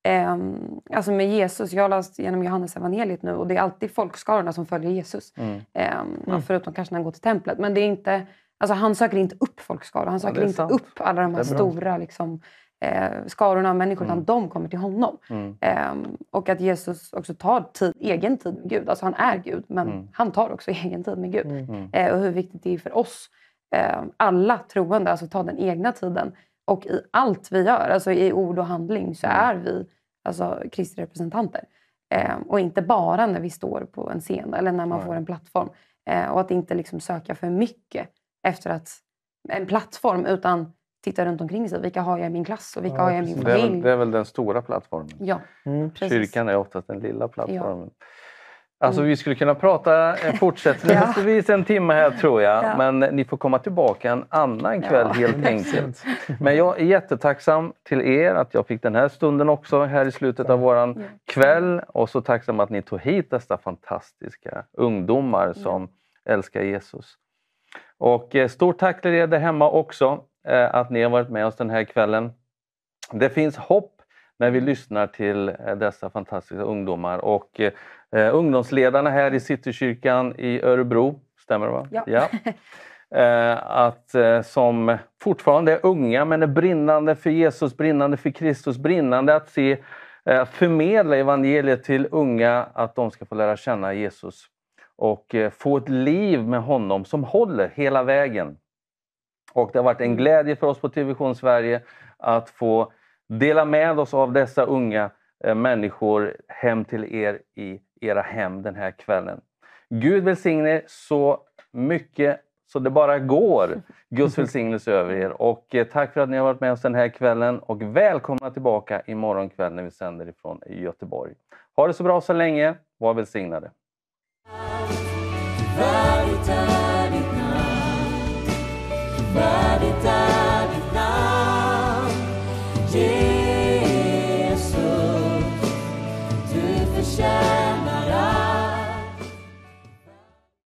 ehm, alltså med Jesus. Jag har läst genom Johannes evangeliet nu och det är alltid folkskarorna som följer Jesus. Mm. Ehm, ja, förutom kanske när han går till templet. Men det är inte, alltså han söker inte upp folkskaror. Han Ja, söker är inte sant. upp alla de här stora liksom, eh, skarorna av människor. Mm. Utan de kommer till honom. Mm. Ehm, och att Jesus också tar tid, egen tid med Gud. Alltså han är Gud, men Mm. han tar också egen tid med Gud. Mm. Eh, och hur viktigt det är för oss, eh, alla troende, alltså ta den egna tiden. Och i allt vi gör, alltså i ord och handling, så Mm. är vi alltså, Kristi representanter. Eh, och inte bara när vi står på en scen eller när man får en plattform. Eh, och att inte liksom söka för mycket efter att, en plattform, utan titta runt omkring sig. Vilka har jag i min klass och vilka Ja, har jag i min precis. Det, är familj? väl, det är väl den stora plattformen. Ja, Mm. Kyrkan är oftast den lilla plattformen. Alltså vi skulle kunna prata fortsättningsvis en timme här tror jag. Ja. Men ni får komma tillbaka en annan kväll Ja. helt enkelt. Men jag är jättetacksam till er att jag fick den här stunden också här i slutet av våran kväll. Och så tacksam att ni tog hit dessa fantastiska ungdomar som älskar Jesus. Och eh, stort tack till er där hemma också eh, att ni har varit med oss den här kvällen. Det finns hopp när vi lyssnar till eh, dessa fantastiska ungdomar och ungdomsledarna här i Citykyrkan i Örebro, stämmer det va? Ja. Eh, att, som fortfarande är unga men är brinnande för Jesus, brinnande för Kristus, brinnande att se förmedla evangeliet till unga att de ska få lära känna Jesus och eh, få ett liv med honom som håller hela vägen. Och det har varit en glädje för oss på TV Sverige att få dela med oss av dessa unga eh, människor hem till er i era hem den här kvällen. Gud välsigne er så mycket så det bara går. Guds välsignelse över er. Och eh, tack för att ni har varit med oss den här kvällen och välkomna tillbaka imorgon kväll när vi sänder ifrån Göteborg. Ha det så bra så länge. Var välsignade. Värdigt är